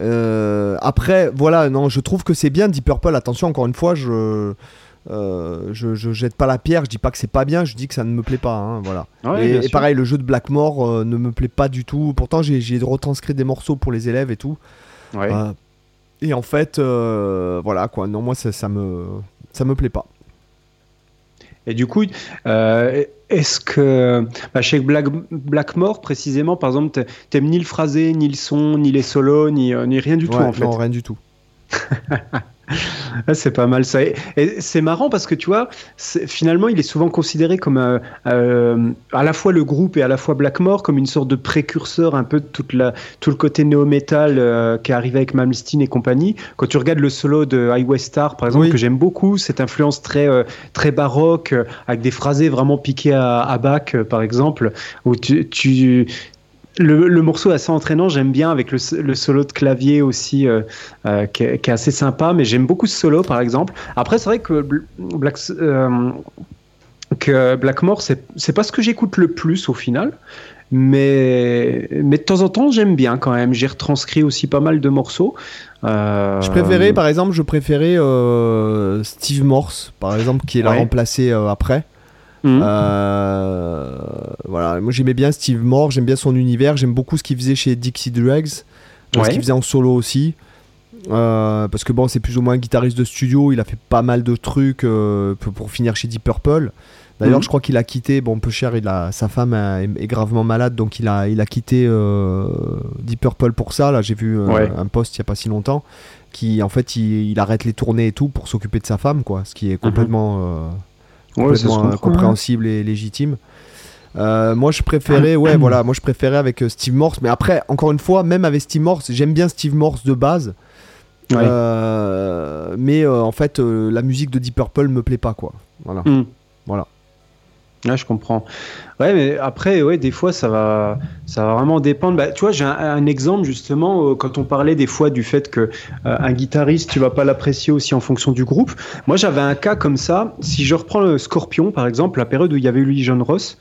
après, voilà, non, je trouve que c'est bien Deep Purple. Attention, encore une fois, je euh, je, je, jette pas la pierre, je dis pas que c'est pas bien, je dis que ça ne me plaît pas. Hein, voilà. et, pareil, le jeu de Blackmore euh, ne me plaît pas du tout. Pourtant, j'ai retranscrit des morceaux pour les élèves et tout. Euh, et en fait, voilà quoi. Non, moi ça, ça, me ça me plaît pas.
Et du coup, est-ce que bah, chez Black, Blackmore précisément, par exemple, t'aimes ni le phrasé, ni le son, ni les solos, ni, ni rien du tout en fait.
Non, rien du tout.
Ah, c'est pas mal ça. Et, c'est marrant parce que tu vois, finalement, il est souvent considéré comme euh, euh, à la fois le groupe et à la fois Blackmore comme une sorte de précurseur un peu de toute la, tout le côté néo-metal euh, qui est arrivé avec Malmsteen et compagnie. Quand tu regardes le solo de Highway Star, par exemple, que j'aime beaucoup, cette influence très, très baroque, avec des phrasés vraiment piqués à, à Bach, par exemple, où tu, tu le, morceau est assez entraînant, j'aime bien avec le, solo de clavier aussi euh, euh, qui, est, assez sympa, mais j'aime beaucoup ce solo par exemple. Après, c'est vrai que, Black, euh, que Blackmore, c'est pas ce que j'écoute le plus au final, mais, mais de temps en temps, j'aime bien quand même. J'ai retranscrit aussi pas mal de morceaux.
Je préférais, par exemple, je préférais Steve Morse, par exemple, qui là remplacé après. Mhm. Euh, voilà, moi j'aimais bien Steve Moore, j'aime bien son univers, j'aime beaucoup ce qu'il faisait chez Dixie Drugs, ce qu'il faisait en solo aussi. Euh, parce que bon, c'est plus ou moins un guitariste de studio, il a fait pas mal de trucs euh, pour, finir chez Deep Purple. D'ailleurs, mhm. je crois qu'il a quitté, bon, peu cher, il a, sa femme est, gravement malade, donc il a, il a quitté Deep Purple pour ça. Là, j'ai vu un post il y a pas si longtemps qui, en fait, il, arrête les tournées et tout pour s'occuper de sa femme, quoi, ce qui est mhm. Complètement complètement compréhensible et légitime. Euh, moi je préférais ouais voilà moi je préférais avec euh, Steve Morse mais après encore une fois même avec Steve Morse j'aime bien Steve Morse de base. Euh, mais en fait la musique de Deep Purple me plaît pas quoi. Voilà. Hmm. voilà.
Je comprends. Ouais, mais après, ouais, des fois, ça va, ça va vraiment dépendre. Bah, tu vois, j'ai un, exemple justement quand on parlait des fois du fait que un guitariste, tu vas pas l'apprécier aussi en fonction du groupe. Moi, j'avais un cas comme ça. Si je reprends le Scorpion, par exemple, la période où il y avait lui John Ross,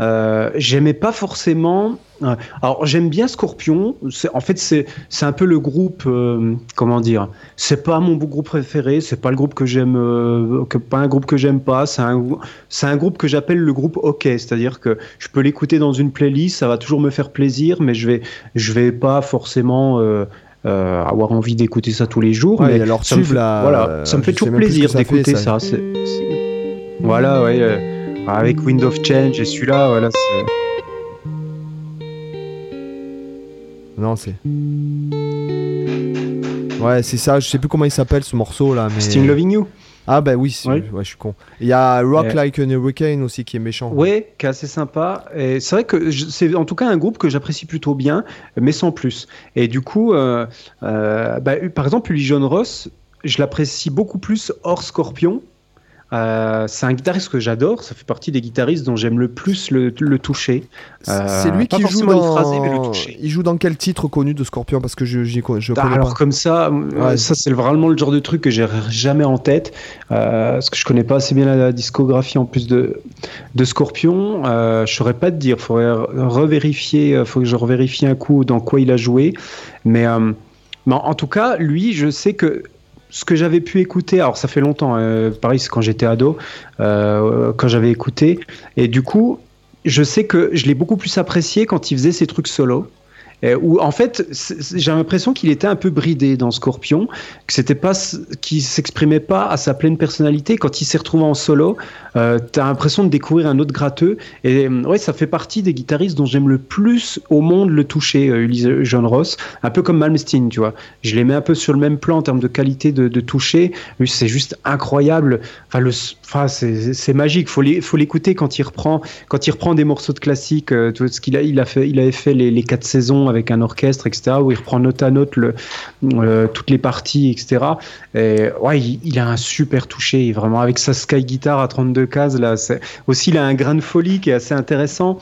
euh, j'aimais pas forcément. Euh, alors j'aime bien Scorpion. En fait, c'est un peu le groupe. Euh, comment dire C'est pas mon groupe préféré. C'est pas le groupe que j'aime. que, pas un groupe que j'aime pas. C'est un un groupe que j'appelle le groupe OK. C'est-à-dire que je peux l'écouter dans une playlist. Ça va toujours me faire plaisir, mais je vais je vais pas forcément. avoir envie d'écouter ça tous les jours, mais
alors
ça, me
fait,
voilà, ça me fait toujours plaisir d'écouter ça. ça. Voilà, ouais. Avec Wind of Change et celui-là, voilà, c'est.
Non, c'est. Ouais, c'est ça, je sais plus comment il s'appelle ce morceau là. Mais...
Sting Loving You
Ah, bah oui, ouais. je suis con. Il y a Rock Like an Hurricane aussi qui est méchant.
Ouais, qui est assez sympa. Et c'est vrai que c'est en tout cas un groupe que j'apprécie plutôt bien, mais sans plus. Et du coup, euh, euh, bah, par exemple, Uli John Ross, je l'apprécie beaucoup plus hors Scorpion Euh, c'est un guitariste que j'adore. Ça fait partie des guitaristes dont j'aime le plus le, le toucher.
c'est lui
Euh, pas
qui joue dans.
phrasée, mais le toucher.
il joue dans quel titre connu de Scorpion? Parce que je, j'y co- je
Ah, alors
pas.
comme ça, euh,
Ouais.
ça c'est vraiment le genre de truc que j'ai jamais en tête, euh, parce que je connais pas assez bien la, discographie en plus de, de Scorpion. Je saurais pas te dire, faudrait re- revérifier, faut que je revérifie un coup dans quoi il a joué, mais, mais en en tout cas, lui, je sais que ce que j'avais pu écouter, alors ça fait longtemps, euh, pareil c'est quand j'étais ado, euh, quand j'avais écouté, et du coup, je sais que je l'ai beaucoup plus apprécié quand il faisait ses trucs solo. Euh, où en fait, j'ai l'impression qu'il était un peu bridé dans Scorpion, que c'était pas, qu'il s'exprimait pas à sa pleine personnalité. Quand il s'est retrouvé en solo, euh, t'as l'impression de découvrir un autre gratteux. Et euh, ouais, ça fait partie des guitaristes dont j'aime le plus au monde le toucher, euh, Ulysse John Ross, un peu comme Malmsteen, tu vois. Je les mets un peu sur le même plan en termes de qualité de, de toucher. C'est juste incroyable. Enfin, le, enfin, c'est magique. Faut faut l'écouter quand il reprend, quand il reprend des morceaux de classique. euh, vois, ce qu'il a, il a fait, il avait fait les, quatre saisons avec un orchestre, etc. Où il reprend note à note le, euh, toutes les parties, etc. Et ouais, il, a un super toucher, vraiment avec sa Sky Guitar à 32 cases là. Aussi, il a un grain de folie qui est assez intéressant.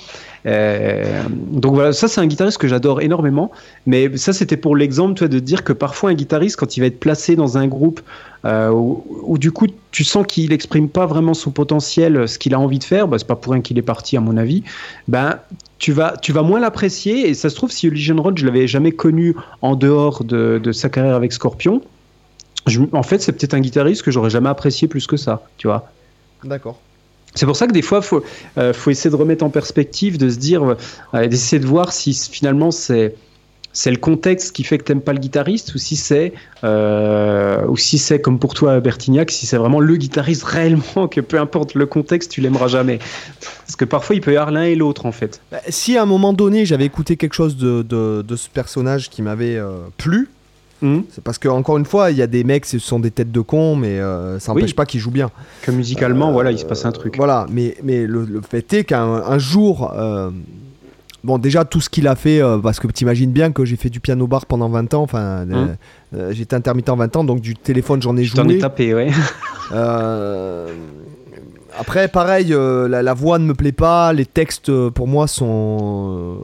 Euh, donc voilà, ça c'est un guitariste que j'adore énormément. Mais ça c'était pour l'exemple, tu de dire que parfois un guitariste, quand il va être placé dans un groupe euh, où, du coup tu sens qu'il exprime pas vraiment son potentiel, ce qu'il a envie de faire, bah, c'est pas pour rien qu'il est parti à mon avis. Ben tu vas, tu vas moins l'apprécier et ça se trouve si Legion Road je l'avais jamais connu en dehors de, sa carrière avec Scorpion. en fait, c'est peut-être un guitariste que j'aurais jamais apprécié plus que ça, tu vois.
D'accord.
C'est pour ça que des fois, faut, euh, faut essayer de remettre en perspective, de se dire, euh, d'essayer de voir si finalement c'est c'est le contexte qui fait que t'aimes pas le guitariste ou si c'est euh, si comme pour toi Bertignac, si c'est vraiment le guitariste réellement que peu importe le contexte, tu l'aimeras jamais. Parce que parfois il peut y avoir l'un et l'autre en fait.
Bah, si à un moment donné j'avais écouté quelque chose de, de, ce personnage qui m'avait plu,
Mhm.
c'est parce que encore une fois, il y a des mecs, ce sont des têtes de cons, mais euh, ça
Oui.
n'empêche pas qu'ils jouent bien.
Que musicalement,
Euh,
voilà, il se passe un truc.
Voilà, mais, mais le, le fait est qu'un un jour, euh, bon déjà tout ce qu'il a fait, euh, parce que t'imagines bien que j'ai fait du piano bar pendant 20 ans, enfin euh, j'étais intermittent 20 ans, donc du téléphone j'en ai
Je t'en ai
joué.
tapé, ouais.
Euh, après, pareil, euh, la, la voix ne me plaît pas. Les textes, euh, pour moi, sont, euh,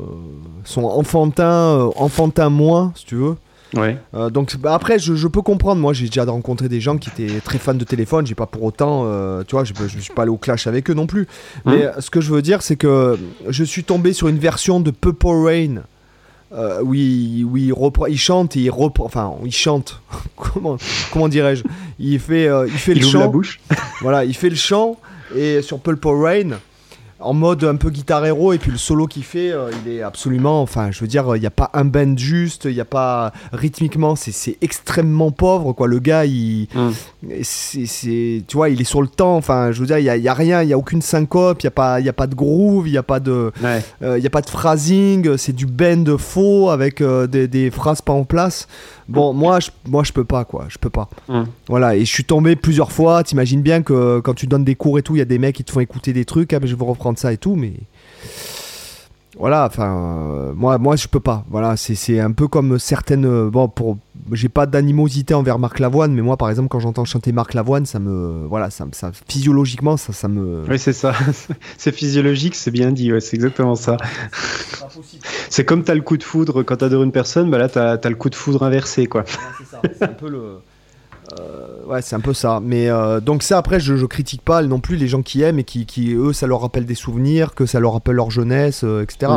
sont enfantins, euh, enfantins moins, si tu veux.
Ouais.
Euh, donc bah, après, je, je peux comprendre. Moi, j'ai déjà rencontré des gens qui étaient très fans de téléphone. J'ai pas pour autant, euh, tu vois, je, je suis pas allé au clash avec eux non plus. Mais euh, ce que je veux dire, c'est que je suis tombé sur une version de Purple Rain. euh, où il, où il, reprend- il chante et il reprend, enfin il chante, comment, comment dirais-je? Il fait, il fait
Il
le chant,
la bouche.
voilà, il fait le chant et sur Pulp Rain en mode un peu guitare héros et puis le solo qu'il fait euh, il est absolument enfin je veux dire il n'y a pas un bend juste il n'y a pas rythmiquement c'est c'est extrêmement pauvre quoi le gars il
Hum.
c'est c'est- tu vois il est sur le temps enfin je veux dire il y a, y a rien il y a aucune syncope il y a pas il y a pas de groove il y a pas de
Ouais.
euh, il y a pas de phrasing c'est du bend faux avec euh, des, des phrases pas en place bon moi je moi je peux pas quoi je peux pas
Hum.
voilà, et je suis tombé plusieurs fois. T'imagines bien que quand tu donnes des cours et tout, il y a des mecs qui te font écouter des trucs. Ah, mais je veux reprendre ça et tout, mais. Voilà, enfin, euh, moi, moi, je peux pas. Voilà, c'est c'est un peu comme certaines. euh, Bon, pour, j'ai pas d'animosité envers Marc Lavoine, mais moi, par exemple, quand j'entends chanter Marc Lavoine, ça me, voilà, ça, me- ça physiologiquement, ça, ça me.
Oui, c'est ça. c'est physiologique, c'est bien dit. Ouais, c'est exactement ça. C'est comme t'as le coup de foudre quand t'adores une personne, bah là t'as as le coup de foudre inversé, quoi.
c'est un peu le. Euh, ouais, c'est un peu ça. Mais euh, donc ça, après, je, je critique pas non plus les gens qui aiment et qui, qui, eux, ça leur rappelle des souvenirs, que ça leur rappelle leur jeunesse, euh, etc.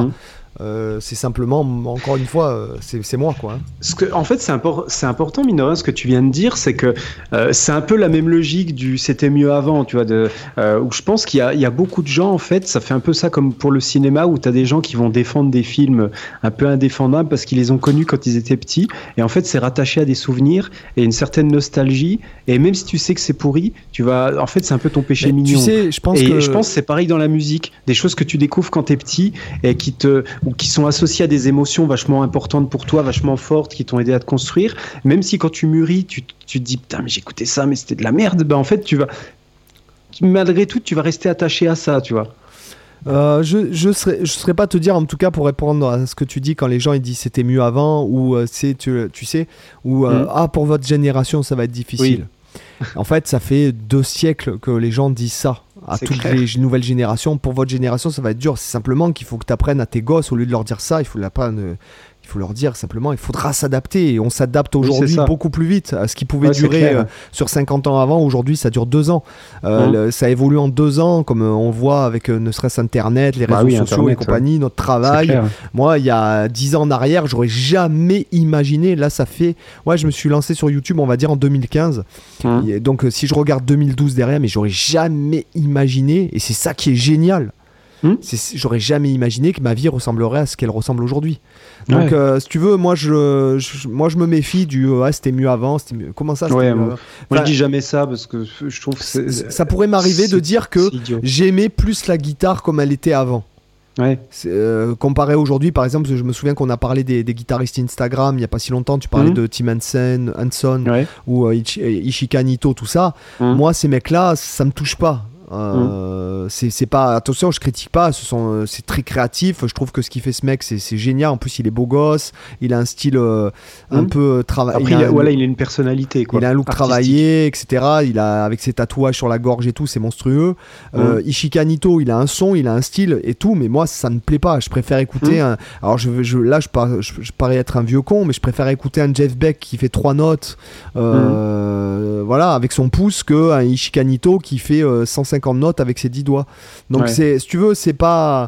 Euh, c'est simplement, encore une fois, euh, c'est moi, quoi. hein.
Ce que, en fait, c'est impor- c'est important, rien, ce que tu viens de dire, c'est que euh, c'est un peu la même logique du c'était mieux avant, tu vois, de, euh, où je pense qu'il y a, il y a beaucoup de gens, en fait, ça fait un peu ça comme pour le cinéma, où tu as des gens qui vont défendre des films un peu indéfendables parce qu'ils les ont connus quand ils étaient petits, et en fait, c'est rattaché à des souvenirs et une certaine nostalgie, et même si tu sais que c'est pourri, tu vas, en fait, c'est un peu ton péché
Mais
mignon.
Tu sais, je pense
et
que.
je pense c'est pareil dans la musique, des choses que tu découvres quand t'es petit et qui te ou qui sont associées à des émotions vachement importantes pour toi, vachement fortes, qui t'ont aidé à te construire. Même si quand tu mûris, tu, tu te dis putain mais j'ai écouté ça, mais c'était de la merde. Ben en fait tu vas malgré tout tu vas rester attaché à ça, tu vois.
Euh, je je serais je serais pas te dire en tout cas pour répondre à ce que tu dis quand les gens ils disent c'était mieux avant ou euh, c'est tu, tu sais ou euh,
Mhm.
ah pour votre génération ça va être difficile. En fait, ça fait deux siècles que les gens disent ça à toutes
clair.
les nouvelles générations. Pour votre génération, ça va être dur. C'est simplement qu'il faut que tu apprennes à tes gosses, au lieu de leur dire ça, il faut l'apprendre. Il faut leur dire simplement, il faudra s'adapter. Et on s'adapte aujourd'hui beaucoup plus vite. À ce qui pouvait
Ouais,
durer euh, sur 50 ans avant, aujourd'hui ça dure deux ans. Euh, le- ça évolue en deux ans, comme euh, on voit avec euh, ne serait-ce Internet, les
Bah
réseaux
oui,
sociaux
Internet,
et compagnie, notre travail. Moi, il y a 10 ans en arrière, j'aurais jamais imaginé. Là, ça fait. Ouais, je me suis lancé sur YouTube, on va dire en 2015.
Hum.
Et donc, si je regarde 2012 derrière, mais j'aurais jamais imaginé, et c'est ça qui est génial. C'est- J'aurais jamais imaginé que ma vie ressemblerait à ce qu'elle ressemble aujourd'hui. Donc,
Ouais.
euh, si tu veux, moi je, je- moi, je me méfie du ouais, c'était mieux avant. c'était mieux- Comment ça
Ouais,
mieux
moi-
Enfin,
je dis jamais ça parce que je trouve que.
Ça pourrait m'arriver de dire que j'aimais plus la guitare comme elle était avant.
Ouais.
Euh, comparé aujourd'hui, par exemple, je me souviens qu'on a parlé des, des guitaristes Instagram il n'y a pas si longtemps. Tu parlais
Mhm.
de Tim Henson, Hanson
Ouais.
ou euh, Ichi- euh, Ishika Nito, tout ça.
Mhm.
Moi, ces mecs-là, ça me touche pas. Euh, c'est pas attention, je critique pas. Euh, c'est très créatif. Je trouve que ce qui fait ce mec, c'est génial. En plus, il est beau gosse. Il a un style euh, un
hmm.
peu travaillé.
Après, il a, voilà, il a une personnalité. Quoi,
il a un look travaillé, etc. Il a avec ses tatouages sur la gorge et tout, c'est monstrueux. Hmm. Ishikanito, il a un son, il a un style et tout. Mais moi, ça ne me plaît pas. Je préfère écouter. Hmm. Un, alors, là, je, par, je, parais être un vieux con, mais je préfère écouter un Jeff Beck qui fait trois notes, voilà, avec son pouce, qu'un Ishikanito qui fait 150 250 notes avec ses 10 doigts. Donc, c'est, si tu veux, c'est pas.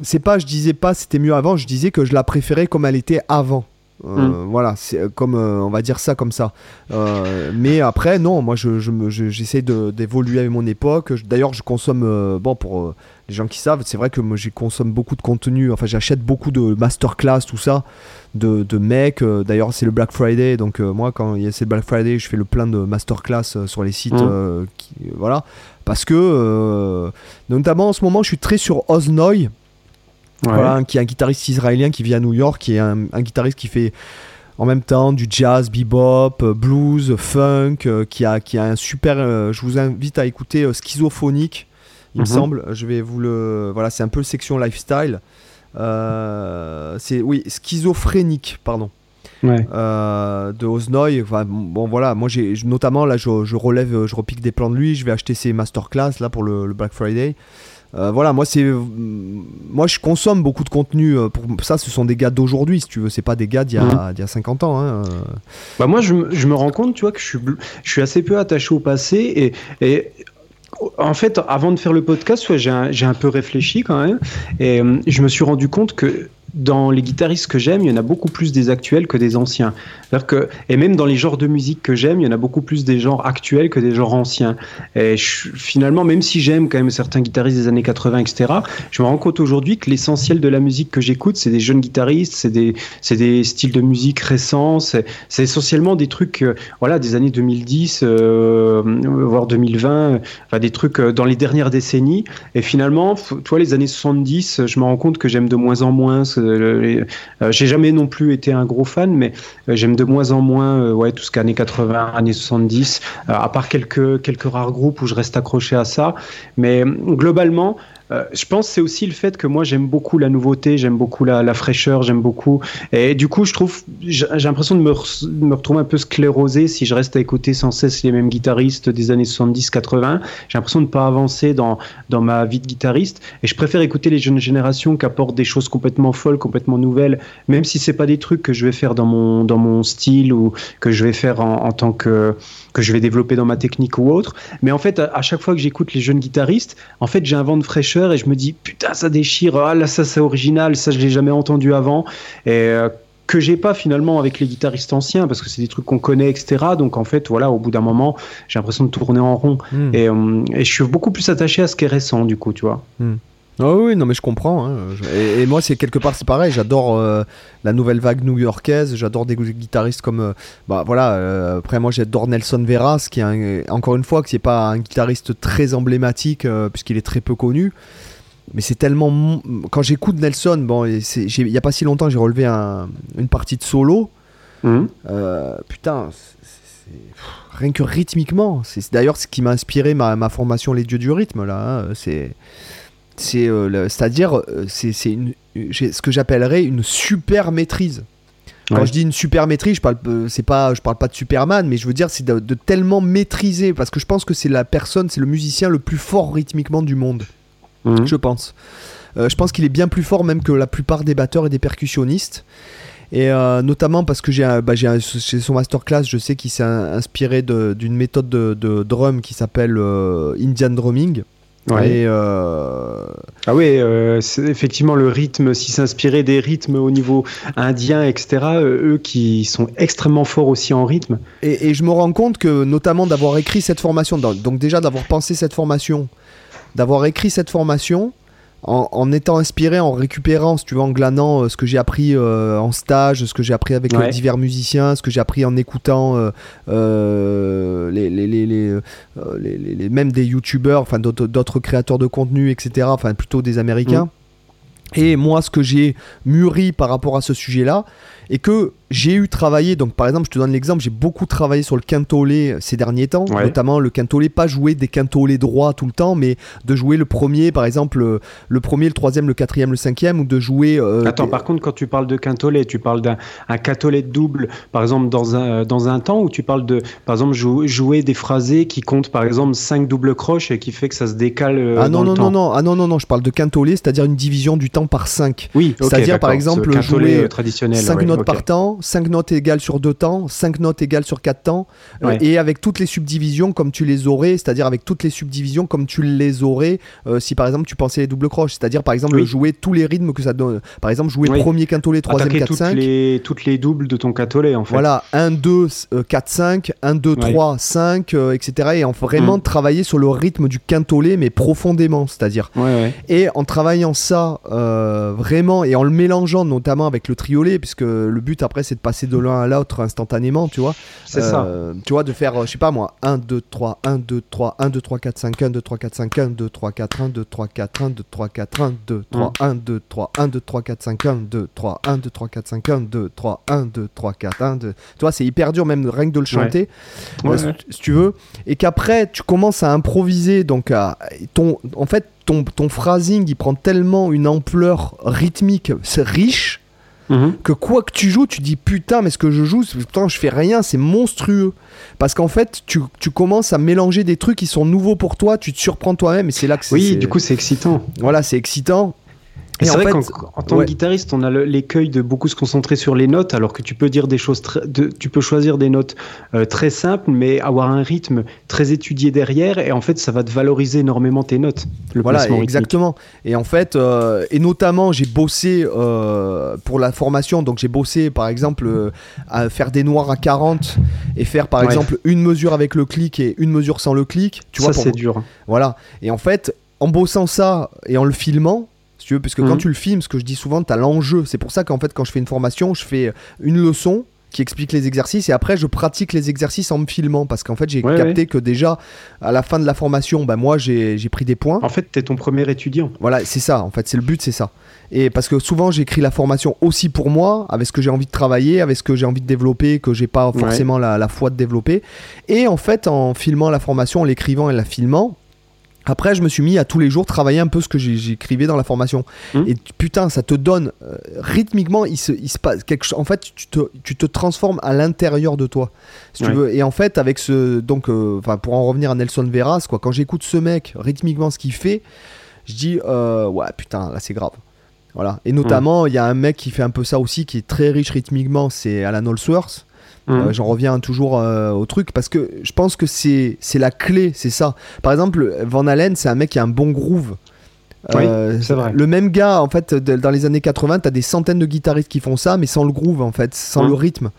C'est pas, je disais pas c'était mieux avant, je disais que je la préférais comme elle était avant. Euh,
Mm.
Voilà, c'est euh, comme euh, on va dire ça comme ça. Euh, mais après, non, moi je, je je- j'essaie de- d'évoluer avec mon époque. D'ailleurs, je consomme, bon, pour les gens qui savent, c'est vrai que moi je consomme beaucoup de contenu. Enfin, j'achète beaucoup de masterclass, tout ça, de, de mecs. D'ailleurs, c'est le Black Friday. Donc, moi, quand il y a c'est le Black Friday, je fais le plein de masterclass sur les sites.
Mm.
euh, qui- voilà. Parce que, notamment en ce moment, je suis très sur Oznoy.
Ouais.
Voilà, qui est un guitariste israélien qui vit à New York, qui est un, un guitariste qui fait en même temps du jazz, bebop, euh, blues, funk, euh, qui, a, qui a un super. euh, je vous invite à écouter euh, Schizophonique, il me
Mhm.
semble. Je vais vous le. Voilà, c'est un peu section lifestyle. C'est oui, schizophrénique, pardon.
Ouais.
de. Enfin, bon, voilà, moi j'ai notamment là, je, je relève, je repique des plans de lui. Je vais acheter ses masterclass là pour le, le Black Friday. Euh, voilà, moi c'est, moi je consomme beaucoup de contenu. euh, Pour ça, ce sont des gars d'aujourd'hui, si tu veux. C'est pas des gars d'il y a, d'il y a 50 ans. hein, euh.
Bah moi, je, me- je me rends compte, tu vois, que je suis, je suis assez peu attaché au passé et, et en fait, avant de faire le podcast, j'ai un, j'ai un peu réfléchi quand même et euh, je me suis rendu compte que dans les guitaristes que j'aime, il y en a beaucoup plus des actuels que des anciens. Que, et même dans les genres de musique que j'aime, il y en a beaucoup plus des genres actuels que des genres anciens. Et finalement, même si j'aime quand même certains guitaristes des années 80, etc., je me rends compte aujourd'hui que l'essentiel de la musique que j'écoute, c'est des jeunes guitaristes, c'est des, styles de musique récents, c'est essentiellement des trucs euh, voilà, des années 2010, euh, voire 2020, euh, enfin, des trucs dans les dernières décennies. Et finalement, toi, les années 70, euh, je me rends compte que j'aime de moins en moins. ce- les- euh, J'ai jamais non plus été un gros fan, mais euh, j'aime de moins en moins euh, ouais, tout ce qu'années 80, années 70, euh, à part quelques, quelques rares groupes où je reste accroché à ça. Mais euh, globalement, euh, je pense c'est aussi le fait que moi j'aime beaucoup la nouveauté, j'aime beaucoup la, fraîcheur, j'aime beaucoup. Et du coup, je trouve, j'ai l'impression de me, retrouver un peu sclérosé si je reste à écouter sans cesse les mêmes guitaristes des années 70-80. J'ai l'impression de ne pas avancer dans, dans ma vie de guitariste. Et je préfère écouter les jeunes générations qui apportent des choses complètement folles, complètement nouvelles, même si c'est pas des trucs que je vais faire dans mon, dans mon style ou que je vais faire en tant que, que je vais développer dans ma technique ou autre. Mais en fait, à, à chaque fois que j'écoute les jeunes guitaristes, en fait, j'ai un vent de fraîcheur et je me dis putain, ça déchire, ah là, ça c'est original, ça je l'ai jamais entendu avant. Et euh, que j'ai pas finalement avec les guitaristes anciens parce que c'est des trucs qu'on connaît, etc. Donc en fait, voilà, au bout d'un moment, j'ai l'impression de tourner en rond.
Hmm.
Et, euh, et je suis beaucoup plus attaché à ce qui est récent, du coup, tu vois.
Ah oui, non mais je comprends. hein. Et, et moi c'est quelque part c'est pareil. J'adore euh, la nouvelle vague new-yorkaise. J'adore des gu- guitaristes comme euh, bah voilà. euh, après moi j'adore Nelson Veras qui est un- encore une fois qui n'est pas un guitariste très emblématique puisqu'il est très peu connu. Mais c'est tellement quand j'écoute Nelson, bon il y a pas si longtemps j'ai relevé un- une partie de solo. Euh, putain, pff, rien que rythmiquement, c'est c'est d'ailleurs ce qui m'a inspiré ma, ma formation Les Dieux du rythme là. hein. C'est c'est euh, le- c'est-à-dire euh, c'est j'ai ce que j'appellerais une super maîtrise. Quand
Ouais.
je dis une super maîtrise, je parle, euh, c'est pas, je parle pas de Superman, mais je veux dire c'est de, de tellement maîtriser, parce que je pense que c'est la personne, c'est le musicien le plus fort rythmiquement du monde,
Mhm.
je pense. Euh, je pense qu'il est bien plus fort même que la plupart des batteurs et des percussionnistes. Et euh, notamment parce que j'ai un- bah, son masterclass, je sais qu'il s'est inspiré d'une méthode de, de drum qui s'appelle euh, Indian drumming.
Ouais.
Et euh,
Ah oui, euh, effectivement le rythme, si s'inspirer des rythmes au niveau indien, etc., euh, eux qui sont extrêmement forts aussi en rythme.
Et, et je me rends compte que, notamment d'avoir écrit cette formation, donc déjà d'avoir pensé cette formation, d'avoir écrit cette formation, en, en étant inspiré, en récupérant, si tu veux, en glanant euh, ce que j'ai appris euh, en stage, ce que j'ai appris avec euh, divers musiciens, ce que j'ai appris en écoutant les, même des youtubeurs, enfin d'autres créateurs de contenu, etc., enfin plutôt des américains. Et moi, ce que j'ai mûri par rapport à ce sujet-là, et que j'ai eu travaillé, donc par exemple, je te donne l'exemple, j'ai beaucoup travaillé sur le quintolé ces derniers temps,
Ouais.
notamment le quintolé, pas jouer des quintolés droits tout le temps, mais de jouer le premier, par exemple, euh, le premier, le troisième, le quatrième, le cinquième, ou de jouer. euh,
Attends,
des-
par contre, quand tu parles de quintolet, tu parles d'un un quintolet double, par exemple, dans un, dans un temps, ou tu parles de, par exemple, jou- jouer des phrasés qui comptent, par exemple, 5 doubles croches et qui fait que ça se décale euh,
Ah non,
dans
non,
le
non,
temps.
non, ah non, non, non, je parle de quintolé, c'est-à-dire une division du temps par 5.
Oui,
C'est-à-dire, par exemple,
quintolet
jouer
euh, traditionnel.
5
ouais,
notes
ok.
par temps, 5 notes égales sur 2 temps, 5 notes égales sur 4 temps, euh,
Ouais.
et avec toutes les subdivisions comme tu les aurais, c'est-à-dire avec toutes les subdivisions comme tu les aurais euh, si par exemple tu pensais les doubles croches, c'est-à-dire par exemple
Oui.
jouer tous les rythmes que ça donne. Par exemple, jouer
Oui.
premier quintolé, troisième,
Attaquer
4,
toutes
5.
les, toutes les doubles de ton quintolet, en fait.
Voilà, 1, 2, 4, 5, 1, 2,
Ouais.
3, 5, euh, etc. Et en vraiment
Mm.
travailler sur le rythme du quintolé, mais profondément, c'est-à-dire.
Ouais, ouais.
Et en travaillant ça euh, vraiment et en le mélangeant notamment avec le triolet, puisque le but après c'est de passer de l'un à l'autre instantanément, tu vois.
C'est ça.
Euh, Tu vois, de faire, euh, je sais pas moi, 1, 2, 3, 1, 2, 3, 1, 2, 3, 4, 5, 1, 2, 3, 4, 5, 1, 2, 3, 4, 1, 2, 3, 4, 1, 2, 3, 4, 1, 2, 3, 1, 2, 3, 1, 2, 3, 4, 5, 1, 2, 3, 1, 2, 3, 4, 5, 1, 2, 3, 1, 2, 3, 4, 1, 2. Tu vois, c'est hyper dur même rien que de le chanter,
Ouais,
euh,
ouais.
si, tu veux. Et qu'après, tu commences à improviser, donc à, ton, en fait, ton, ton phrasing, il prend tellement une ampleur rythmique, c'est riche,
Mhm.
que quoi que tu joues, tu dis putain, mais ce que je joue, putain, je fais rien, c'est monstrueux. Parce qu'en fait, tu, tu commences à mélanger des trucs qui sont nouveaux pour toi, tu te surprends toi-même, et c'est là que c'est.
Oui, du coup, c'est excitant.
Voilà, c'est excitant.
C'est vrai qu'en en tant
ouais.
que guitariste, on a l'écueil de beaucoup se concentrer sur les notes, alors que tu peux dire des choses, de- tu peux choisir des notes euh, très simples, mais avoir un rythme très étudié derrière, et en fait, ça va te valoriser énormément tes notes. Le
Voilà, exactement. Et en fait, euh, et notamment, j'ai bossé euh, pour la formation. Donc, j'ai bossé, par exemple, à faire des noirs à 40 et faire, par
Ouais.
exemple, une mesure avec le clic et une mesure sans le clic. Tu vois,
ça, c'est dur.
Voilà. Et en fait, en bossant ça et en le filmant, tu veux, parce que quand
Mhm.
tu le filmes, ce que je dis souvent, tu as l'enjeu. C'est pour ça qu'en fait, quand je fais une formation, je fais une leçon qui explique les exercices et après je pratique les exercices en me filmant parce qu'en fait j'ai
Ouais,
capté que déjà à la fin de la formation bah moi j'ai pris des points
En fait, tu es ton premier étudiant.
voilà c'est ça en fait c'est le but c'est ça et parce que souvent j'écris la formation aussi pour moi avec ce que j'ai envie de travailler avec ce que j'ai envie de développer que j'ai pas
Ouais.
forcément la, la foi de développer et en fait en filmant la formation en l'écrivant et la filmant après, je me suis mis à tous les jours travailler un peu ce que j'écrivais dans la formation.
Mhm.
Et putain, ça te donne euh, rythmiquement, il se, il se passe quelque chose. En fait, tu te, tu te transformes à l'intérieur de toi, si tu
Ouais.
veux. Et en fait, avec ce, donc, euh, pour en revenir à Nelson Veras, quoi, quand j'écoute ce mec rythmiquement ce qu'il fait, je dis euh, ouais, putain, là c'est grave. Voilà. Et notamment, il y a un mec qui fait un peu ça aussi, qui est très riche rythmiquement, c'est Alan Holsworth.
Mhm.
Euh, J'en reviens toujours euh, au truc parce que je pense que c'est c'est la clé, c'est ça. Par exemple, Van Halen, c'est un mec qui a un bon groove.
Oui,
Euh,
c'est vrai.
Le même gars, en fait, de- dans les années 80, t'as des centaines de guitaristes qui font ça, mais sans le groove, en fait, sans le rythme.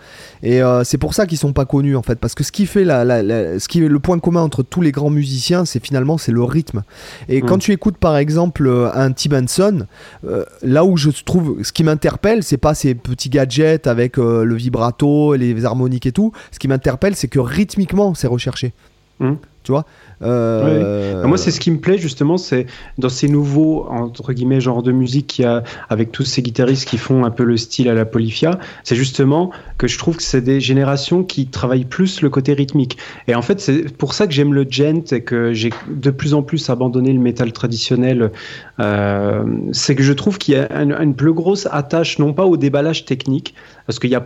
Et euh, c'est pour ça qu'ils sont pas connus, en fait, parce que ce qui fait la, la- la- ce qui est le point commun entre tous les grands musiciens, c'est finalement c'est le rythme. Et quand
Mhm.
tu écoutes, par exemple, euh, un Tim Henson, euh, là où je trouve, ce qui m'interpelle, c'est pas ces petits gadgets avec le vibrato, les harmoniques et tout. Ce qui m'interpelle, c'est que rythmiquement, c'est recherché.
Mhm.
tu vois?
Euh, moi, c'est ce qui me plaît justement, c'est dans ces nouveaux entre guillemets genres de musique qu'il y a avec tous ces guitaristes qui font un peu le style à la Polyphia, c'est justement que je trouve que c'est des générations qui travaillent plus le côté rythmique. Et en fait, c'est pour ça que j'aime le gent et que j'ai de plus en plus abandonné le métal traditionnel. Euh, c'est que je trouve qu'il y a une, une, plus grosse attache, non pas au déballage technique, parce qu'il n'y a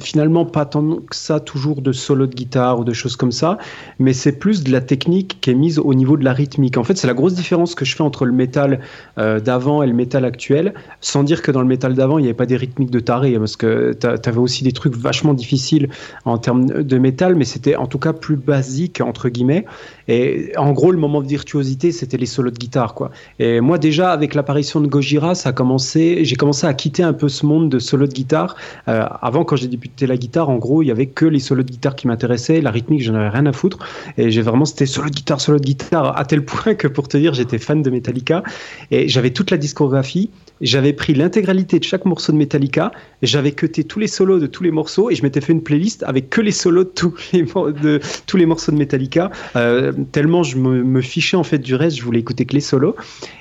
finalement pas tant que ça toujours de solo de guitare ou de choses comme ça, mais c'est plus de la technique qui est mise au niveau de la rythmique. En fait, c'est la grosse différence que je fais entre le métal euh, d'avant et le métal actuel, sans dire que dans le métal d'avant, il n'y avait pas des rythmiques de taré, parce que tu avais aussi des trucs vachement difficiles en termes de métal, mais c'était en tout cas plus basique, entre guillemets. Et en gros, le moment de virtuosité, c'était les solos de guitare. Quoi. Et moi, déjà, avec l'apparition de Gojira, ça a commencé, j'ai commencé à quitter un peu ce monde de solos de guitare. Euh, avant, quand j'ai débuté la guitare, en gros, il y avait que les solos de guitare qui m'intéressaient. La rythmique, j'en avais rien à foutre. Et j'ai vraiment, c'était solo de guitare, solo de guitare, à tel point que pour te dire, j'étais fan de Metallica. Et j'avais toute la discographie j'avais pris l'intégralité de chaque morceau de Metallica, j'avais cuté tous les solos de tous les morceaux et je m'étais fait une playlist avec que les solos de tous les, morceaux de Metallica. Euh, tellement je me, fichais en fait du reste, je voulais écouter que les solos.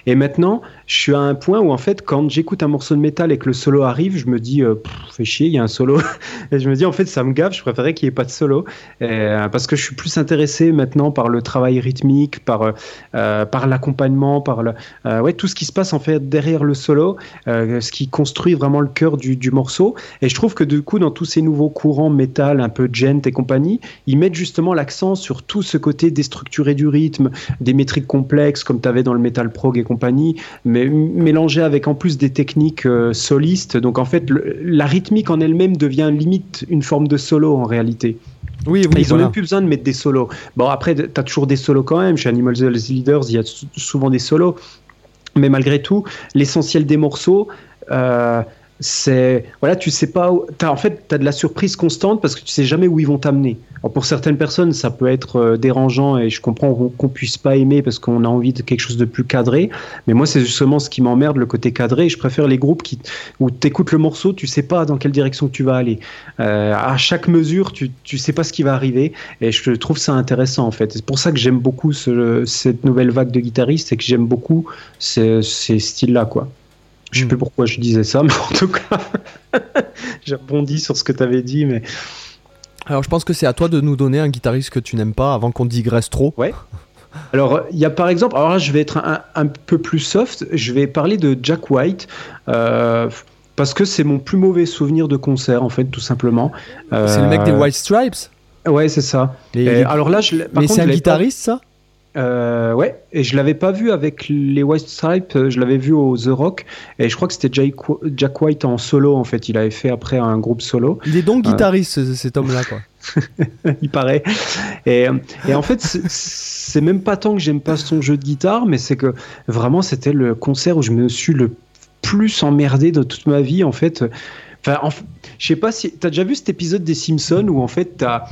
Et maintenant, je suis à un point où en fait, quand j'écoute un morceau de métal et que le solo arrive, je me dis, euh, fais chier, il y a un solo. et je me dis, en fait, ça me gave, je préférais qu'il n'y ait pas de solo. Euh, parce que je suis plus intéressé maintenant par le travail rythmique, par, euh, par l'accompagnement, par le, ouais, tout ce qui se passe en fait derrière le solo euh, ce qui construit vraiment le cœur du, morceau. Et je trouve que du coup, dans tous ces nouveaux courants métal, un peu gent et compagnie, ils mettent justement l'accent sur tout ce côté déstructuré du rythme, des métriques complexes comme tu avais dans le metal prog et compagnie, mais mélangé avec en plus des techniques euh, solistes. Donc en fait, la rythmique en elle-même devient limite une forme de solo en réalité.
Oui, oui,
ils n'ont même plus besoin de mettre des solos. Bon, après, tu as toujours des solos quand même. Chez Animals Leaders, il y a souvent des solos. Mais malgré tout, l'essentiel des morceaux, euh, c'est voilà tu sais pas as, en fait tu as de la surprise constante parce que tu sais jamais où ils vont t'amener. Pour certaines personnes ça peut être euh, dérangeant et je comprends qu'on puisse pas aimer parce qu'on a envie de quelque chose de plus cadré. Mais moi c'est justement ce qui m'emmerde le côté cadré je préfère les groupes qui où écoutes le morceau tu sais pas dans quelle direction tu vas aller. Euh, à chaque mesure tu tu sais pas ce qui va arriver et je trouve ça intéressant en fait. C'est pour ça que j'aime beaucoup cette nouvelle vague de guitaristes et que j'aime beaucoup ces, ces styles là quoi je sais plus pourquoi je disais ça, mais en tout cas, j'ai rebondi sur ce que tu avais dit. Mais...
Alors, je pense que c'est à toi de nous donner un guitariste que tu n'aimes pas avant qu'on digresse trop.
Ouais. Alors, il y a par exemple, alors là, je vais être un, peu plus soft, je vais parler de Jack White. Euh, parce que c'est mon plus mauvais souvenir de concert, en fait, tout simplement.
C'est le mec des euh, White Stripes?
Ouais, c'est ça.
alors là, je, mais c'est un guitariste, ça?
Euh, ouais, et je l'avais pas vu avec les White Stripes, euh, je l'avais vu au The Rock, et je crois que c'était Jack, White en solo en fait. Il avait fait après un groupe solo.
Il est donc euh, guitariste, cet homme-là, quoi.
il paraît. Et, et en fait, c'est même pas tant que j'aime pas son jeu de guitare, mais c'est que vraiment c'était le concert où je me suis le plus emmerdé de toute ma vie en fait. Enfin, je sais pas si t'as déjà vu cet épisode des Simpsons où en fait t'as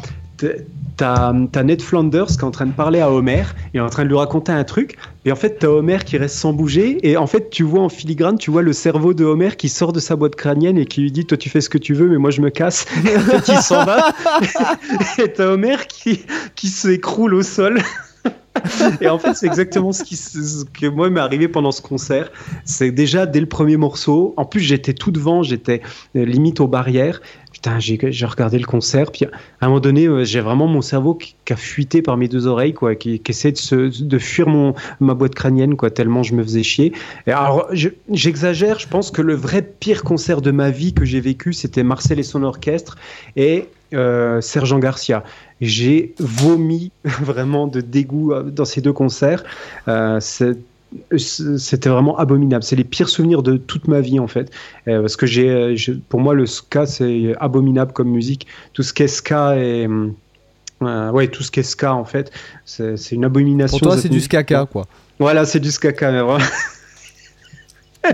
t'as as Ned Flanders qui est en train de parler à Homer et en train de lui raconter un truc. Et en fait, t'as Homer qui reste sans bouger. Et en fait, tu vois en filigrane, tu vois le cerveau de Homer qui sort de sa boîte crânienne et qui lui dit Toi, tu fais ce que tu veux, mais moi, je me casse. et en fait, il s'en va. et t'as Homer qui, qui s'écroule au sol. et en fait, c'est exactement ce, qui, ce que moi m'est arrivé pendant ce concert. C'est déjà dès le premier morceau. En plus, j'étais tout devant, j'étais euh, limite aux barrières. J'ai regardé le concert, puis à un moment donné, euh, j'ai vraiment mon cerveau qui, a fuité par mes deux oreilles, quoi, qui, essaie de fuir mon, ma boîte crânienne, quoi, tellement je me faisais chier. Et alors, j'exagère, je, pense que le vrai pire concert de ma vie que j'ai vécu, c'était Marcel et son orchestre et euh, Sergent Garcia. J'ai vomi vraiment de dégoût euh, dans ces deux concerts. Euh, c'était vraiment abominable. C'est les pires souvenirs de toute ma vie en fait, euh, parce que j'ai, euh, pour moi le ska c'est abominable comme musique. Tout ce qu'est ska et euh, ouais, tout ce qu'est ska en fait, c'est une abomination.
Pour toi c'est du ska quoi.
Voilà, c'est du ska mais vraiment.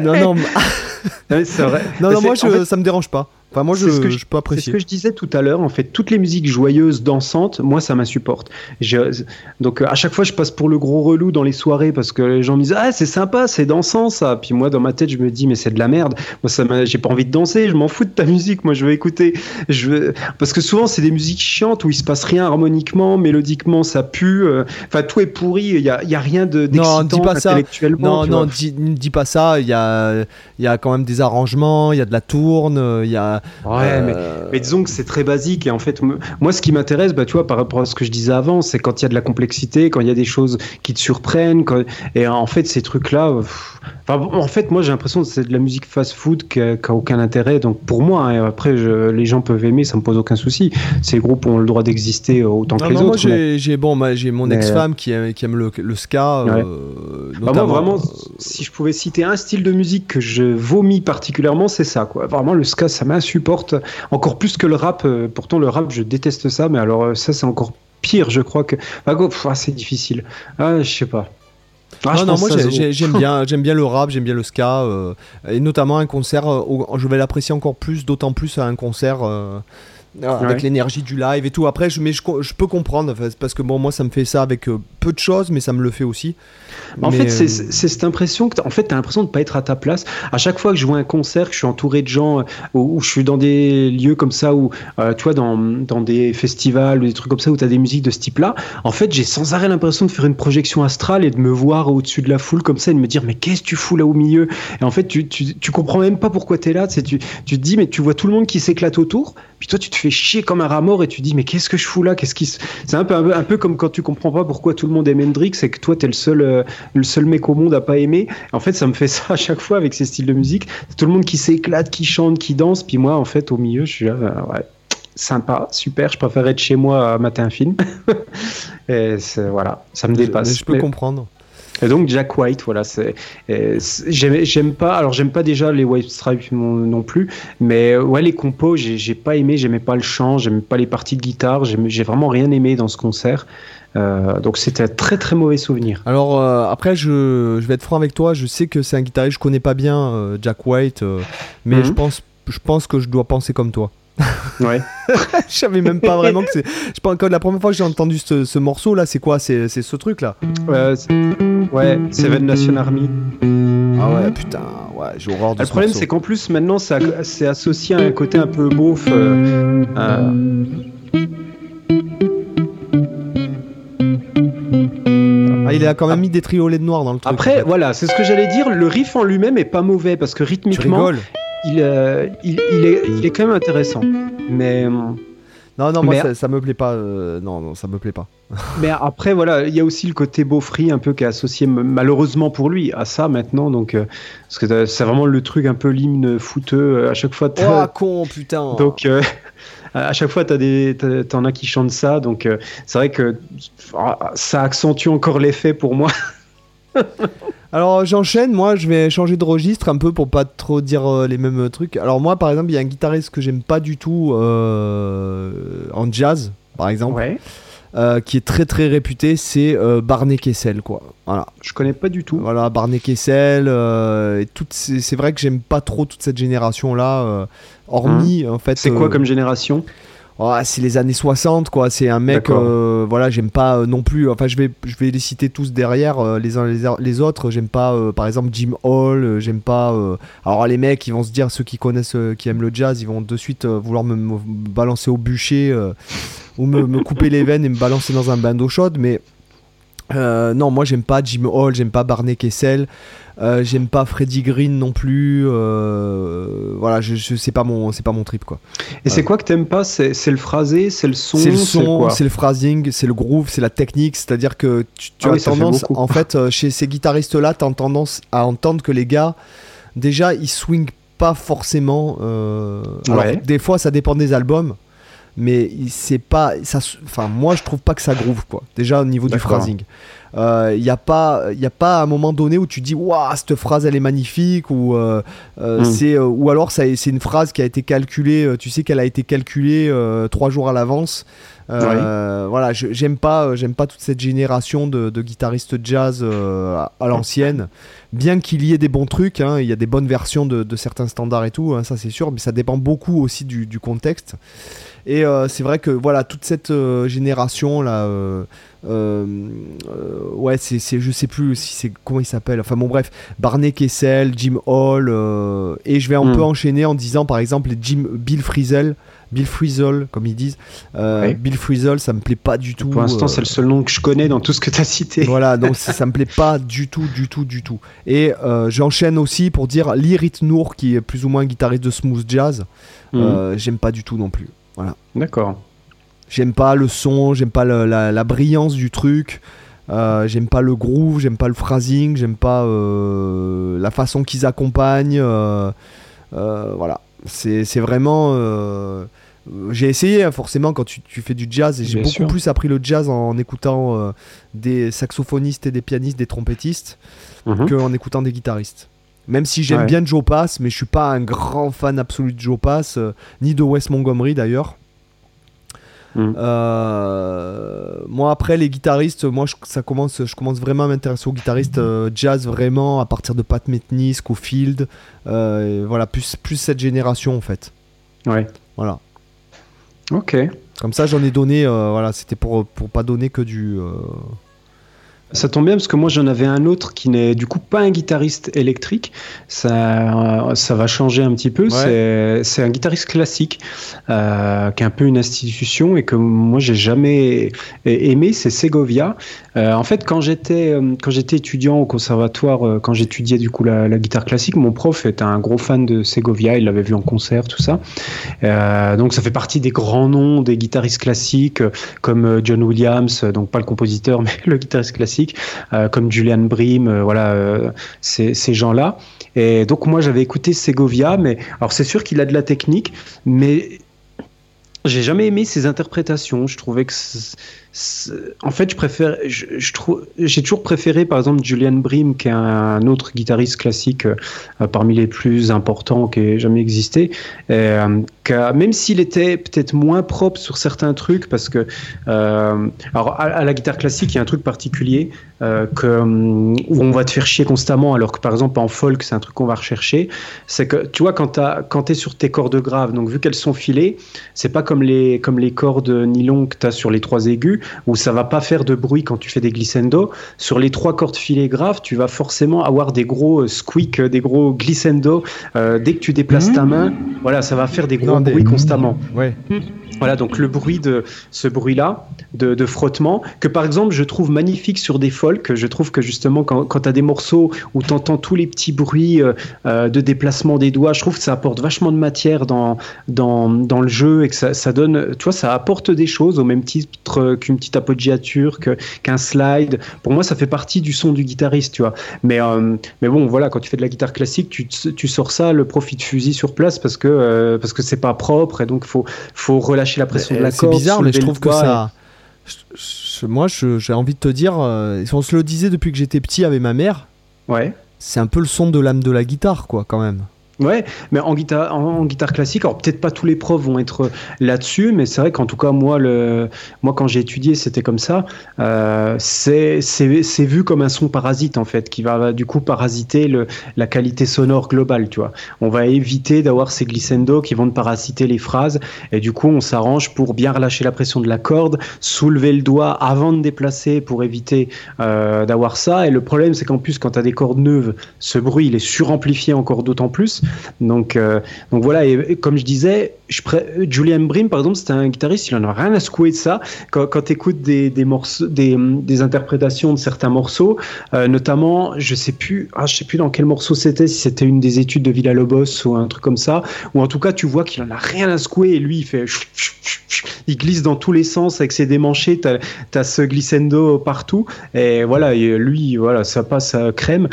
non non. non, non moi ça me dérange pas. Enfin, moi, je,
C'est ce que
je, peux
C'est
apprécier.
ce que je disais tout à l'heure. En fait, toutes les musiques joyeuses, dansantes, moi, ça m'insupporte. Je- Donc, euh, à chaque fois, je passe pour le gros relou dans les soirées parce que les gens me disent Ah, c'est sympa, c'est dansant ça. Puis moi, dans ma tête, je me dis Mais c'est de la merde. Moi, ça j'ai pas envie de danser. Je m'en fous de ta musique. Moi, je veux écouter. Je veux... Parce que souvent, c'est des musiques chiantes où il se passe rien harmoniquement, mélodiquement, ça pue. euh, Enfin, tout est pourri. Il y a, il y a rien de
Non, dis pas ça.
intellectuellement.
Non, non, dis, dis pas ça. Il y a, il y a quand même des arrangements, il y a de la tourne, il y a.
Ouais, mais
euh,
Mais disons que c'est très basique et en fait, me- moi, ce qui m'intéresse, bah, tu vois, par rapport à ce que je disais avant, c'est quand il y a de la complexité, quand il y a des choses qui te surprennent, quand... et en fait, ces trucs-là, euh, pff, enfin, bon, en fait, moi, j'ai l'impression que c'est de la musique fast-food qui a, qui a aucun intérêt. Donc, pour moi, hein, après, je- les gens peuvent aimer, ça me pose aucun souci. Ces groupes ont le droit d'exister euh, autant que
Non,
les
non, moi
autres. mais-
j'ai, bon, moi, j'ai mon
Mais-
ex-femme qui aime, qui aime le, le ska,
Ouais.
euh,
Bah, moi, vraiment,
euh,
si je pouvais citer un style de musique que je vomis particulièrement, c'est ça, quoi. Vraiment, le ska, ça m'insupporte encore plus que le rap. euh, Pourtant, le rap, je déteste ça, mais alors euh, ça, c'est encore pire, je crois que. Ah, pff, ah, c'est difficile. Ah, je sais pas. Ah, je
non, non, moi j'aime bien, j'aime bien le rap, j'aime bien le ska, euh, et notamment un concert. euh, je vais l'apprécier encore plus, d'autant plus à un concert euh, avec
Ouais.
l'énergie du live et tout. Après, je, mais je, co- je peux comprendre parce que bon, moi ça me fait ça avec euh, peu de choses, mais ça me le fait aussi.
En
Mais,
fait, c'est
euh,
c'est cette impression que en fait, t'as l'impression de pas être à ta place. À chaque fois que je vois un concert, que je suis entouré de gens, euh, où, où je suis dans des lieux comme ça, où euh, tu vois, dans, dans des festivals ou des trucs comme ça, où t'as des musiques de ce type-là, en fait, j'ai sans arrêt l'impression de faire une projection astrale et de me voir au-dessus de la foule comme ça et de me dire, mais qu'est-ce que tu fous là au milieu? Et en fait, tu, tu, tu comprends même pas pourquoi t'es là. Tu, tu te dis, mais tu vois tout le monde qui s'éclate autour, puis toi, tu te fais chier comme un rat mort et tu dis, mais qu'est-ce que je fous là? Qu'est-ce qui se- C'est un peu, un peu, un peu comme quand tu comprends pas pourquoi tout le monde aime Hendrix et que toi, t'es le seul. euh, le seul mec au monde à pas aimer. En fait, ça me fait ça à chaque fois avec ces styles de musique. Tout le monde qui s'éclate, qui chante, qui danse, puis moi, en fait, au milieu, je suis là, euh, ouais, sympa, super. Je préfère être chez moi à mater un film. et voilà, ça me dépasse.
mais je peux
Mais-
comprendre.
Et donc Jack White, voilà, c'est, j'aime, pas, alors j'aime pas déjà les White Stripes non, non plus, mais ouais les compos, j'ai, pas aimé, j'aimais pas le chant, j'aimais pas les parties de guitare, j'ai vraiment rien aimé dans ce concert, Euh, donc c'était un très très mauvais souvenir.
Alors euh, après, je, je vais être franc avec toi. Je sais que c'est un guitariste, je connais pas bien euh, Jack White, mais
Mhm.
je pense, je pense que je dois penser comme toi.
Ouais.
je savais même pas vraiment que c'est. Je pense que la première fois que j'ai entendu ce, ce morceau là, c'est quoi? C'est ce truc là?
Euh, ouais, Seven Nation Army.
Ah ouais, putain, ouais, j'ai horreur de
Le
ce
problème, c'est qu'en plus, maintenant, c'est associé à un côté un peu beauf. euh, euh,
Ah, il a quand même mis des triolets de noir dans le truc.
Après,
en fait.
voilà, c'est ce que j'allais dire. Le riff en lui-même est pas mauvais parce que
tu
rythmiquement,
rigoles
il, euh, il, il est, il est quand même intéressant. Mais, euh,
Non, non, moi
Mais-
ça, ça me plaît pas. euh, non, non, ça me plaît pas.
mais après, voilà, il y a aussi le côté beaufry un peu qui est associé malheureusement pour lui à ça maintenant. Donc, euh, parce que c'est vraiment le truc un peu l'hymne fouteux à chaque fois.
Oh, con, putain.
Donc, à chaque fois, t'as des, t'en as qui chantent ça. Donc, c'est vrai que ah, ça accentue encore l'effet pour moi.
Alors j'enchaîne, moi je vais changer de registre un peu pour pas trop dire euh, les mêmes trucs. Alors moi par exemple il y a un guitariste que j'aime pas du tout euh, en jazz par exemple,
Ouais.
euh, qui est très très réputé, c'est Barney Kessel quoi. Voilà,
Je connais pas du tout.
voilà Barney Kessel. et toutes ces- c'est vrai que j'aime pas trop toute cette génération là. hormis en fait.
C'est quoi comme génération?
Oh, c'est les années 60 quoi, c'est un mec euh, voilà, j'aime pas euh, non plus enfin je vais je vais les citer tous derrière euh, les uns les, autres, j'aime pas euh, par exemple Jim Hall, j'aime pas euh, alors les mecs ils vont se dire ceux qui connaissent euh, qui aiment le jazz, ils vont de suite euh, vouloir me, me balancer au bûcher euh, ou me, me couper les veines et me balancer dans un bain d'eau chaude mais euh, non, moi j'aime pas Jim Hall, j'aime pas Barney Kessel, euh, j'aime pas Freddie Green non plus. euh, voilà, je, je c'est pas mon, c'est pas mon trip quoi.
Et c'est quoi que t'aimes pas? C'est le phrasé, c'est le son,
C'est le son, c'est le phrasing, c'est le groove, c'est la technique. C'est-à-dire que tu, tu
Ah
as
oui, ça fait
tendance, en fait, chez ces guitaristes-là, tu as tendance à entendre que les gars, déjà, ils swingent pas forcément. alors, des fois, ça dépend des albums. Mais c'est pas ça. Enfin, moi, je trouve pas que ça groove quoi. Déjà au niveau du phrasing, il y a pas, il y a pas un moment donné où tu dis waouh cette phrase elle est magnifique ou euh, euh,
Mm.
c'est euh, ou alors c'est une phrase qui a été calculée. euh, tu sais qu'elle a été calculée euh, trois jours à l'avance. Euh, Voilà, j'aime pas, euh, j'aime pas toute cette génération de, de guitaristes jazz euh, à, à l'ancienne. bien qu'il y ait des bons trucs, hein, il y a des bonnes versions de, certains standards et tout, hein, ça c'est sûr, mais ça dépend beaucoup aussi du, contexte. Et euh, c'est vrai que voilà, toute cette euh, génération là, ouais, c'est, je sais plus si c'est comment il s'appelle. Enfin bon, bref, Barney Kessel, Jim Hall, et je vais un hmm. peu enchaîner en disant par exemple les Jim, Bill Frisell. Bill Frisell, comme ils disent. Euh, Bill Frisell, ça me plaît pas du tout.
Pour l'instant, c'est le seul nom que je connais dans tout ce que tu as cité.
Voilà, donc ça me plaît pas du tout, du tout, du tout. Et euh, j'enchaîne aussi pour dire Lirit Noor, qui est plus ou moins guitariste de smooth jazz. Mhm. Euh, j'aime pas du tout non plus. Voilà.
D'accord.
J'aime pas le son, j'aime pas la, brillance du truc. j'aime pas le groove, j'aime pas le phrasing, j'aime pas la façon qu'ils accompagnent. voilà, c'est vraiment j'ai essayé hein, forcément quand tu, fais du jazz et j'ai beaucoup plus appris le jazz en, écoutant euh, des saxophonistes et des pianistes, des trompettistes mhm. qu'en écoutant des guitaristes. Même si j'aime bien Joe Pass, mais je suis pas un grand fan absolu de Joe Pass, euh, ni de Wes Montgomery d'ailleurs. Mhm. Euh, moi après les guitaristes, moi je, ça commence, je commence vraiment à m'intéresser aux guitaristes jazz vraiment à partir de Pat Metheny, Scofield, voilà plus plus cette génération en fait.
Ouais.
Voilà.
Ok.
Comme ça, j'en ai donné. Euh, voilà, c'était pour pour pas donner que du. Euh,
ça tombe bien parce que moi j'en avais un autre qui n'est du coup pas un guitariste électrique. Ça, ça va changer un petit peu. C'est un guitariste classique euh, qui est un peu une institution et que moi j'ai jamais aimé. C'est Segovia. Euh, en fait, quand j'étais euh, quand j'étais étudiant au conservatoire, euh, quand j'étudiais du coup la, la, guitare classique, mon prof était un gros fan de Segovia. Il l'avait vu en concert, tout ça. donc ça fait partie des grands noms des guitaristes classiques comme John Williams, donc pas le compositeur mais le guitariste classique euh, comme Julian Brim, euh, voilà, euh, ces, ces gens-là. Et donc moi j'avais écouté Segovia, mais alors c'est sûr qu'il a de la technique, mais j'ai jamais aimé ses interprétations. Je trouvais que en fait, je préfère, je, trouve, j'ai toujours préféré, par exemple, Julian Brim, qui est un, autre guitariste classique euh, parmi les plus importants qui ait jamais existé. Euh, même s'il était peut-être moins propre sur certains trucs, parce que, euh, alors, à, la guitare classique, il y a un truc particulier que, où on va te faire chier constamment, alors que, par exemple, en folk, c'est un truc qu'on va rechercher. C'est que, tu vois, quand tu es sur tes cordes graves, donc vu qu'elles sont filées, c'est pas comme les, comme les cordes nylon que tu as sur les trois aigus où ça va pas faire de bruit quand tu fais des glissando. Sur les trois cordes filées graves, tu vas forcément avoir des gros euh, squeak, euh, des gros glissando. Euh, dès que tu déplaces ta mmh. main, voilà, ça va faire des gros bruits constamment.
Ouais.
Voilà, donc le bruit de ce bruit-là, de, frottement, que par exemple je trouve magnifique sur des folk. Je trouve que justement, quand, tu as des morceaux où tu entends tous les petits bruits euh, euh, de déplacement des doigts, je trouve que ça apporte vachement de matière dans, dans, dans le jeu et que ça, donne, tu vois, ça apporte des choses au même titre qu'une petite appoggiature, qu'un slide. Pour moi, ça fait partie du son du guitariste, tu vois. Mais, euh, mais bon, voilà, quand tu fais de la guitare classique, tu, tu sors ça, le profit de fusil sur place parce que parce que c'est pas propre et donc faut faut relâcher la pression de la corde.
C'est bizarre, mais je trouve que ça. moi, j'ai envie de te dire, euh, on se le disait depuis que j'étais petit avec ma mère.
Ouais.
C'est un peu le son de l'âme de la guitare, quoi, quand même.
Ouais, mais en guitare, classique, alors peut-être pas tous les profs vont être là-dessus, mais c'est vrai qu'en tout cas moi, le, moi quand j'ai étudié, c'était comme ça. Euh, c'est vu comme un son parasite en fait, qui va du coup parasiter le, la qualité sonore globale, tu vois. On va éviter d'avoir ces glissando qui vont parasiter les phrases, et du coup on s'arrange pour bien relâcher la pression de la corde, soulever le doigt avant de déplacer pour éviter euh, d'avoir ça. Et le problème c'est qu'en plus quand tu as des cordes neuves, ce bruit il est suramplifié encore d'autant plus. Donc, euh, donc voilà, et, comme je disais, je Julian Brim, par exemple, c'était un guitariste, il en a rien à secouer de ça. Quand, tu écoutes des, des, morceaux, des, des, interprétations de certains morceaux, euh, notamment, je sais plus, ah, je sais plus dans quel morceau c'était, si c'était une des études de Villa Lobos ou un truc comme ça, ou en tout cas, tu vois qu'il en a rien à secouer et lui, il fait, il glisse dans tous les sens avec ses démanchés, t'as as ce glissando partout, et voilà, lui, voilà, ça passe à crème.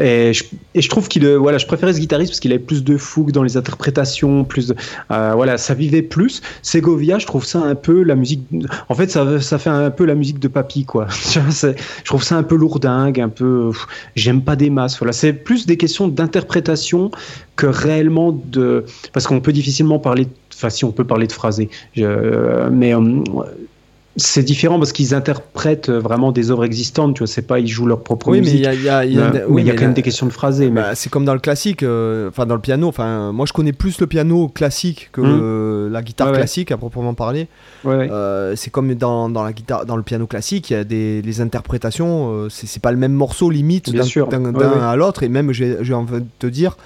Et je, et je trouve qu'il, voilà, je préférais ce guitariste qu'il avait plus de fougue dans les interprétations, plus de, euh, voilà, ça vivait plus. Segovia, je trouve ça un peu la musique. En fait, ça, ça fait un peu la musique de papy, quoi. je trouve ça un peu lourdingue, un peu. J'aime pas des masses. Voilà, c'est plus des questions d'interprétation que réellement de. Parce qu'on peut difficilement parler. Enfin, si on peut parler de phrasé, mais euh, c'est différent parce qu'ils interprètent vraiment des œuvres existantes, tu vois, c'est pas ils jouent leur propre
Oui, mais
musique.
il y a, il y a- il y a-
Euh,
oui,
mais il y a quand même des questions de phrasé. Mais...
Bah, c'est comme dans le classique, euh, enfin dans le piano. Enfin, moi je connais plus le piano classique que
Mm.
le- la guitare
Ouais, ouais.
classique à proprement parler.
ouais.
Euh, c'est comme dans, dans la guitare, dans le piano classique, il y a des les interprétations. euh, c'est pas le même morceau limite d'un à l'autre. Et même j'ai envie de te dire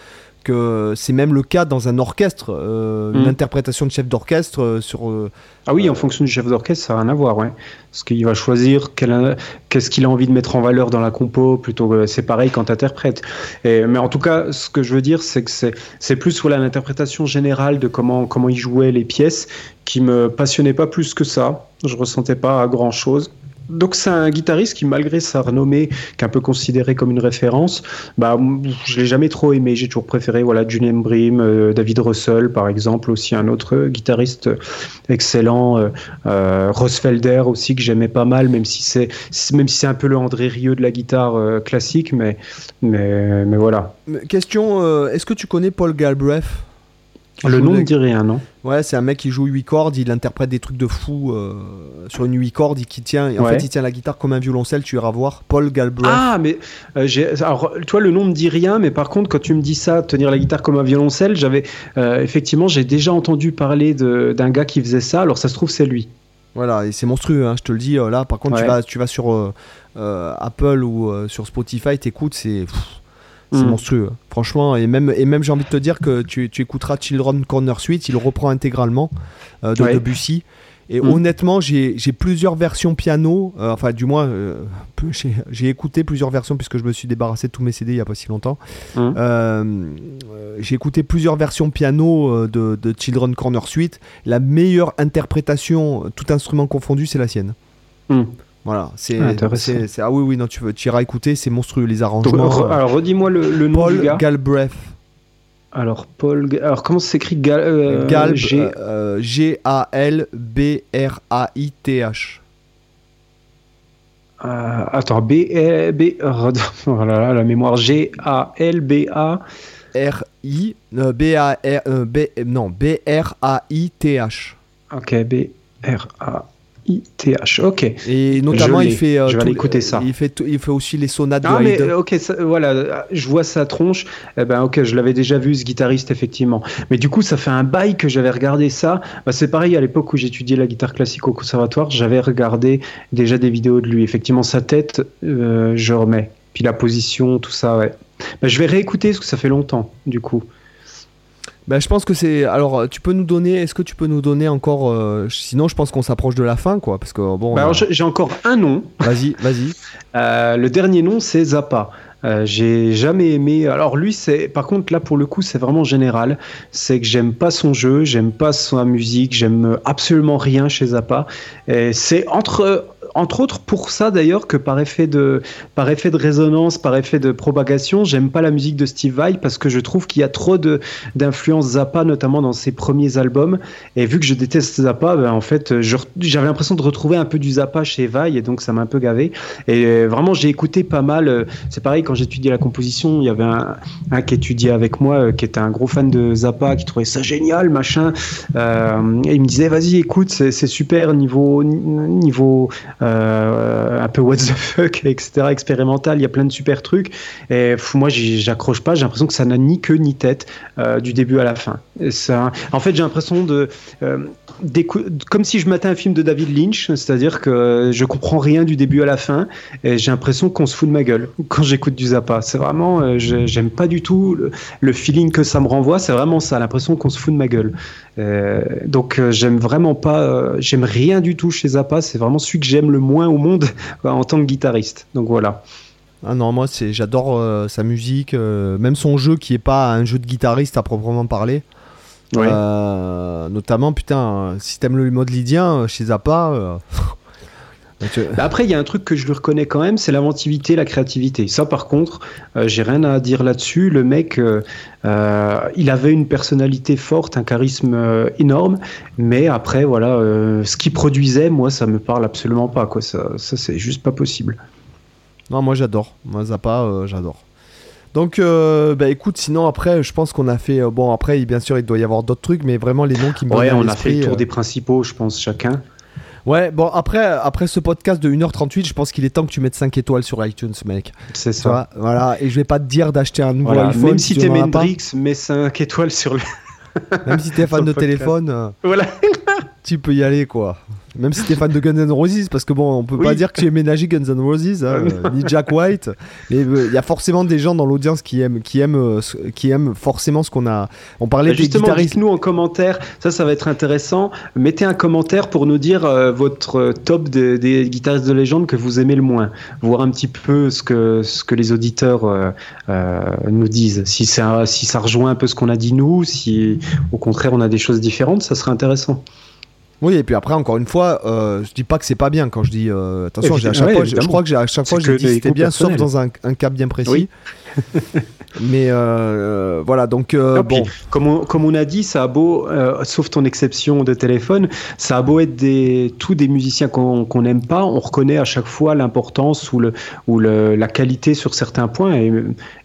que c'est même le cas dans un orchestre, euh,
Mm.
une interprétation de chef d'orchestre euh, sur. euh,
Ah oui, en fonction du chef d'orchestre, ça n'a rien à voir, ouais. Parce qu'il va choisir qu'est-ce qu'il a envie de mettre en valeur dans la compo, plutôt c'est pareil quand tu interprètes. Mais en tout cas, ce que je veux dire, c'est que c'est plus voilà, l'interprétation générale de comment, comment il jouait les pièces qui me passionnait pas plus que ça. Je ressentais pas grand-chose. Donc c'est un guitariste qui, malgré sa renommée, qui est un peu considéré comme une référence, bah, je l'ai jamais trop aimé. J'ai toujours préféré voilà, Julian Brim, euh, David Russell, par exemple, aussi un autre guitariste excellent, euh, euh, Ross Felder aussi que j'aimais pas mal, même si c'est même si c'est un peu le André Rieu de la guitare euh, classique, mais mais, mais voilà.
Question est-ce que tu connais Paul Galbraith?
Le nom ne dit rien, non?
Ouais, c'est un mec qui joue 8 cordes, il interprète des trucs de fou euh, sur une 8 cordes, il, qui tient, et en
Ouais.
fait il tient la guitare comme un violoncelle, tu iras voir. Paul Galbraith.
Ah, mais euh. Alors, toi, le nom me dit rien, mais par contre, quand tu me dis ça, tenir la guitare comme un violoncelle, j'avais euh, effectivement, j'ai déjà entendu parler d'un gars qui faisait ça. Alors, ça se trouve, c'est lui.
Voilà, et c'est monstrueux, hein, je te le dis. euh, là, par contre, tu, vas, tu vas sur Apple ou sur Spotify, t'écoutes, c'est c'est
Mm.
monstrueux. Franchement, et même, et même j'ai envie de te dire que tu, tu écouteras Children Corner Suite, il reprend intégralement euh, de
Ouais.
Debussy. Et
Mm.
honnêtement, j'ai plusieurs versions piano, euh, enfin, du moins, euh, j'ai écouté plusieurs versions puisque je me suis débarrassé de tous mes CD il y a pas si longtemps.
Mm.
Euh, euh, j'ai écouté plusieurs versions piano de, de Children Corner Suite. La meilleure interprétation, tout instrument confondu, c'est la sienne. Voilà, c'est
Ah,
c'est- c'est- ah oui oui non tu veux tu iras écouter, c'est monstrueux les
Donc,
arrangements.
re- alors, redis-moi le, le nom du
Paul
gars.
Galbraith,
alors, Paul. Alors, comment ça s'écrit? Gal euh,
Galb,
G-
euh, G A L B R A I T H.
euh, attends, B. E- B oh là là, la mémoire. G A L B A.
R I euh, B A R euh, B non B R A I T H.
Ok, B R A Ok.
Et notamment
Je
il fait euh,
Je vais
tout-
aller écouter ça.
Il fait tout- il fait aussi les sonates
Ah
de
mais
Haydn.
euh, ok ça- voilà je vois sa tronche. Eh ben ok je l'avais déjà vu ce guitariste effectivement. Mais du coup ça fait un bail que j'avais regardé ça. Bah, c'est pareil à l'époque où j'étudiais la guitare classique au conservatoire j'avais regardé déjà des vidéos de lui. Effectivement sa tête euh, je remets. Puis la position tout ça ouais. Bah, je vais réécouter parce que ça fait longtemps du coup
Ben, je pense que c'est. Alors, tu peux nous donner. Est-ce que tu peux nous donner encore. euh, Sinon, je pense qu'on s'approche de la fin, quoi. Parce que bon.
Bah,
a-
alors j'ai j'ai encore un nom
Vas-y, vas-y.
Euh, le dernier nom, c'est Zappa. Euh, j'ai jamais aimé. Alors lui, c'est par contre là pour le coup, c'est vraiment général. C'est que j'aime pas son jeu, j'aime pas sa musique, j'aime absolument rien chez Zappa. C'est entre entre autres pour ça d'ailleurs que par effet de par effet de résonance, par effet de propagation, j'aime pas la musique de Steve Vai parce que je trouve qu'il y a trop de d'influence Zappa, notamment dans ses premiers albums. Et vu que je déteste Zappa, ben, en fait, j'avais l'impression de retrouver un peu du Zappa chez Vai, et donc ça m'a un peu gavé. Et euh, vraiment, j'ai écouté pas mal. euh, C'est pareil, quand j'étudiais la composition, il y avait un, qui étudiait avec moi, euh, qui était un gros fan de Zappa, qui trouvait ça génial, machin. Euh, et il me disait, vas-y, écoute, c'est super niveau, niveau euh, un peu what the fuck, etc., expérimental. Il y a plein de super trucs. Et moi, j'accroche pas. J'ai l'impression que ça n'a ni queue ni tête du début à la fin. Ça, en fait, j'ai l'impression de comme si je matais un film de David Lynch, c'est-à-dire que je comprends rien du début à la fin et j'ai l'impression qu'on se fout de ma gueule quand j'écoute du Zappa. C'est vraiment, euh, j'aime pas du tout le, le feeling que ça me renvoie. C'est vraiment ça, l'impression qu'on se fout de ma gueule. Euh, donc euh, j'aime vraiment pas, j'aime rien du tout chez Zappa. C'est vraiment celui que j'aime le moins au monde en tant que guitariste. Donc voilà.
Ah non, moi, c'est, j'adore sa musique, même son jeu qui est pas un jeu de guitariste à proprement parler.
Ouais.
Notamment, putain, si t'aimes le mode lydien chez Zappa. Euh, tu-
Bah Après, il y a un truc que je lui reconnais quand même, c'est l'inventivité, la créativité. Ça, par contre, euh, j'ai rien à dire là-dessus. Le mec, euh, il avait une personnalité forte, un charisme euh, énorme, mais après, voilà, ce qu'il produisait, moi, ça me parle absolument pas. Quoi. Ça, ça c'est juste pas possible.
Non, moi j'adore. Moi Zappa, j'adore. Donc, euh, bah écoute, sinon après, je pense qu'on a fait. euh, bon, après, bien sûr, il doit y avoir d'autres trucs, mais vraiment les noms qui me
Ouais, on a fait le tour
euh,
des principaux, je pense, chacun.
Ouais, bon, après, après ce podcast de 1h38, je pense qu'il est temps que tu mettes 5 étoiles sur iTunes, mec.
C'est ça.
voilà, et je vais pas te dire d'acheter un nouveau
Voilà.
iPhone.
Même si
tu
t'es. Mendrix, mets 5 étoiles sur le.
Même si t'es fan de
podcast.
téléphone, euh,
Voilà.
tu peux y aller, quoi. Même si t'es fan de Guns N' Roses, parce que bon, on peut pas dire que tu es ménagé Guns N' Roses, hein, euh, ni Jack White, mais euh, il y a forcément des gens dans l'audience qui aiment, qui aiment, euh, qui aiment forcément ce qu'on a. On parlait
Bah,
des
Justement,
guitaristes.
dites-nous en commentaire, ça, ça va être intéressant. Mettez un commentaire pour nous dire euh, votre top de- des guitaristes de légende que vous aimez le moins. Voir un petit peu ce que, ce que les auditeurs euh, nous disent. Si ça, si ça rejoint un peu ce qu'on a dit nous, si au contraire on a des choses différentes, ça serait intéressant.
Oui, et puis après, encore une fois, euh, je dis pas que c'est pas bien quand je dis. euh, attention, j'ai à chaque
Ouais,
fois, je- crois que j'ai à chaque fois, j'ai dit c'était bien, sauf dans un, un cas bien précis.
Oui.
mais euh, voilà, donc euh,
puis,
bon.
comme, on, comme on a dit, ça a beau, sauf ton exception de téléphone, ça a beau être des, tous des musiciens qu'on qu'on n'aime pas, on reconnaît à chaque fois l'importance ou, le, ou le, la qualité sur certains points. Et,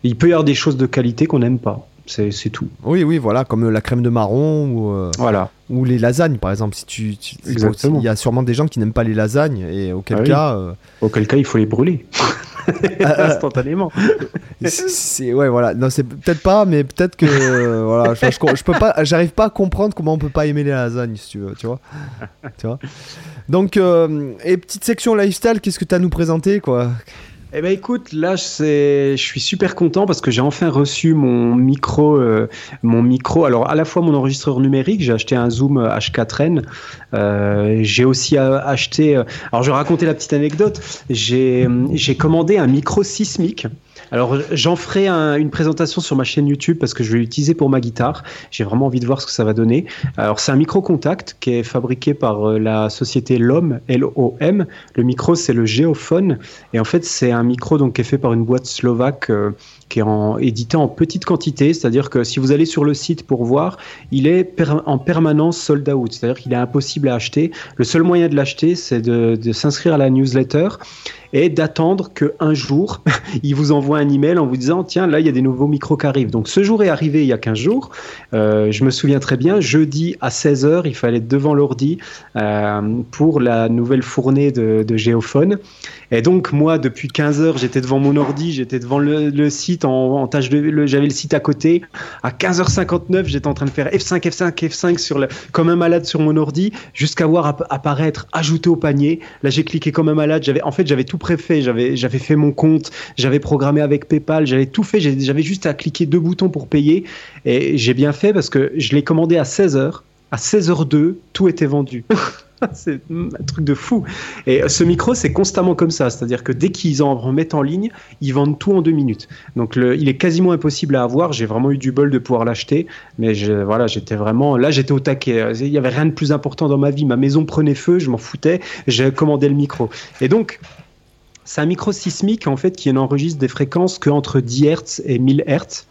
il peut y avoir des choses de qualité qu'on n'aime pas. C'est tout.
Oui, oui, voilà, comme la crème de marron ou, euh,
Voilà.
ou les lasagnes, par exemple. Si tu. Il y a sûrement des gens qui n'aiment pas les lasagnes, et auquel
Ah oui.
cas. euh,
Auquel cas, il faut les brûler. Instantanément.
c'est- c'est ouais, voilà. Non, c'est peut-être pas, mais peut-être que euh, voilà. Je, je, je peux pas, j'arrive pas à comprendre comment on peut pas aimer les lasagnes, si tu veux, tu vois. tu vois. Donc, euh, et petite section lifestyle, qu'est-ce que tu as à nous présenter, quoi?
Eh ben écoute, là je suis super content parce que j'ai enfin reçu mon micro, euh, mon micro. Alors à la fois mon enregistreur numérique, j'ai acheté un Zoom H4n. Euh, j'ai aussi euh, acheté. euh, alors je vais raconter la petite anecdote. J'ai, j'ai commandé un micro sismique. Alors j'en ferai un- une présentation sur ma chaîne YouTube parce que je vais l'utiliser pour ma guitare. J'ai vraiment envie de voir ce que ça va donner. Alors c'est un micro contact qui est fabriqué par euh, la société LOM, L-O-M. Le micro c'est le Geophone. Et en fait, c'est un micro donc, qui est fait par une boîte slovaque euh, qui est en, édité en petite quantité. C'est-à-dire que si vous allez sur le site pour voir, il est en permanence sold out. C'est-à-dire qu'il est impossible à acheter. Le seul moyen de l'acheter, c'est de s'inscrire à la newsletter et d'attendre qu'un jour, il vous envoie un email en vous disant Tiens, là, il y a des nouveaux micros qui arrivent. Donc, ce jour est arrivé il y a 15 jours. Euh, je me souviens très bien, jeudi à 16h, il fallait être devant l'ordi euh, pour la nouvelle fournée de, de. Et donc, moi, depuis 15 heures, j'étais devant mon ordi, j'étais devant le, site en, tâche J'avais le site à côté. À 15h59, j'étais en train de faire F5, F5, F5 sur comme un malade sur mon ordi, jusqu'à voir app- apparaître ajouté au panier. Là, j'ai cliqué comme un malade. J'avais, en fait, j'avais tout préfait. J'avais, j'avais fait mon compte, j'avais programmé avec PayPal, j'avais tout fait. J'avais juste à cliquer deux boutons pour payer. Et j'ai bien fait parce que je l'ai commandé à 16h. À 16h02, tout était vendu. c'est un truc de fou. Et ce micro, c'est constamment comme ça. C'est-à-dire que dès qu'ils en remettent en ligne, ils vendent tout en deux minutes. Donc il est quasiment impossible à avoir. J'ai vraiment eu du bol de pouvoir l'acheter. Mais voilà, j'étais vraiment. Là, j'étais au taquet. Il n'y avait rien de plus important dans ma vie. Ma maison prenait feu, je m'en foutais. J'ai commandé le micro. Et donc. C'est un micro sismique en fait qui n'enregistre des fréquences que entre 10 Hz et 1000 Hz.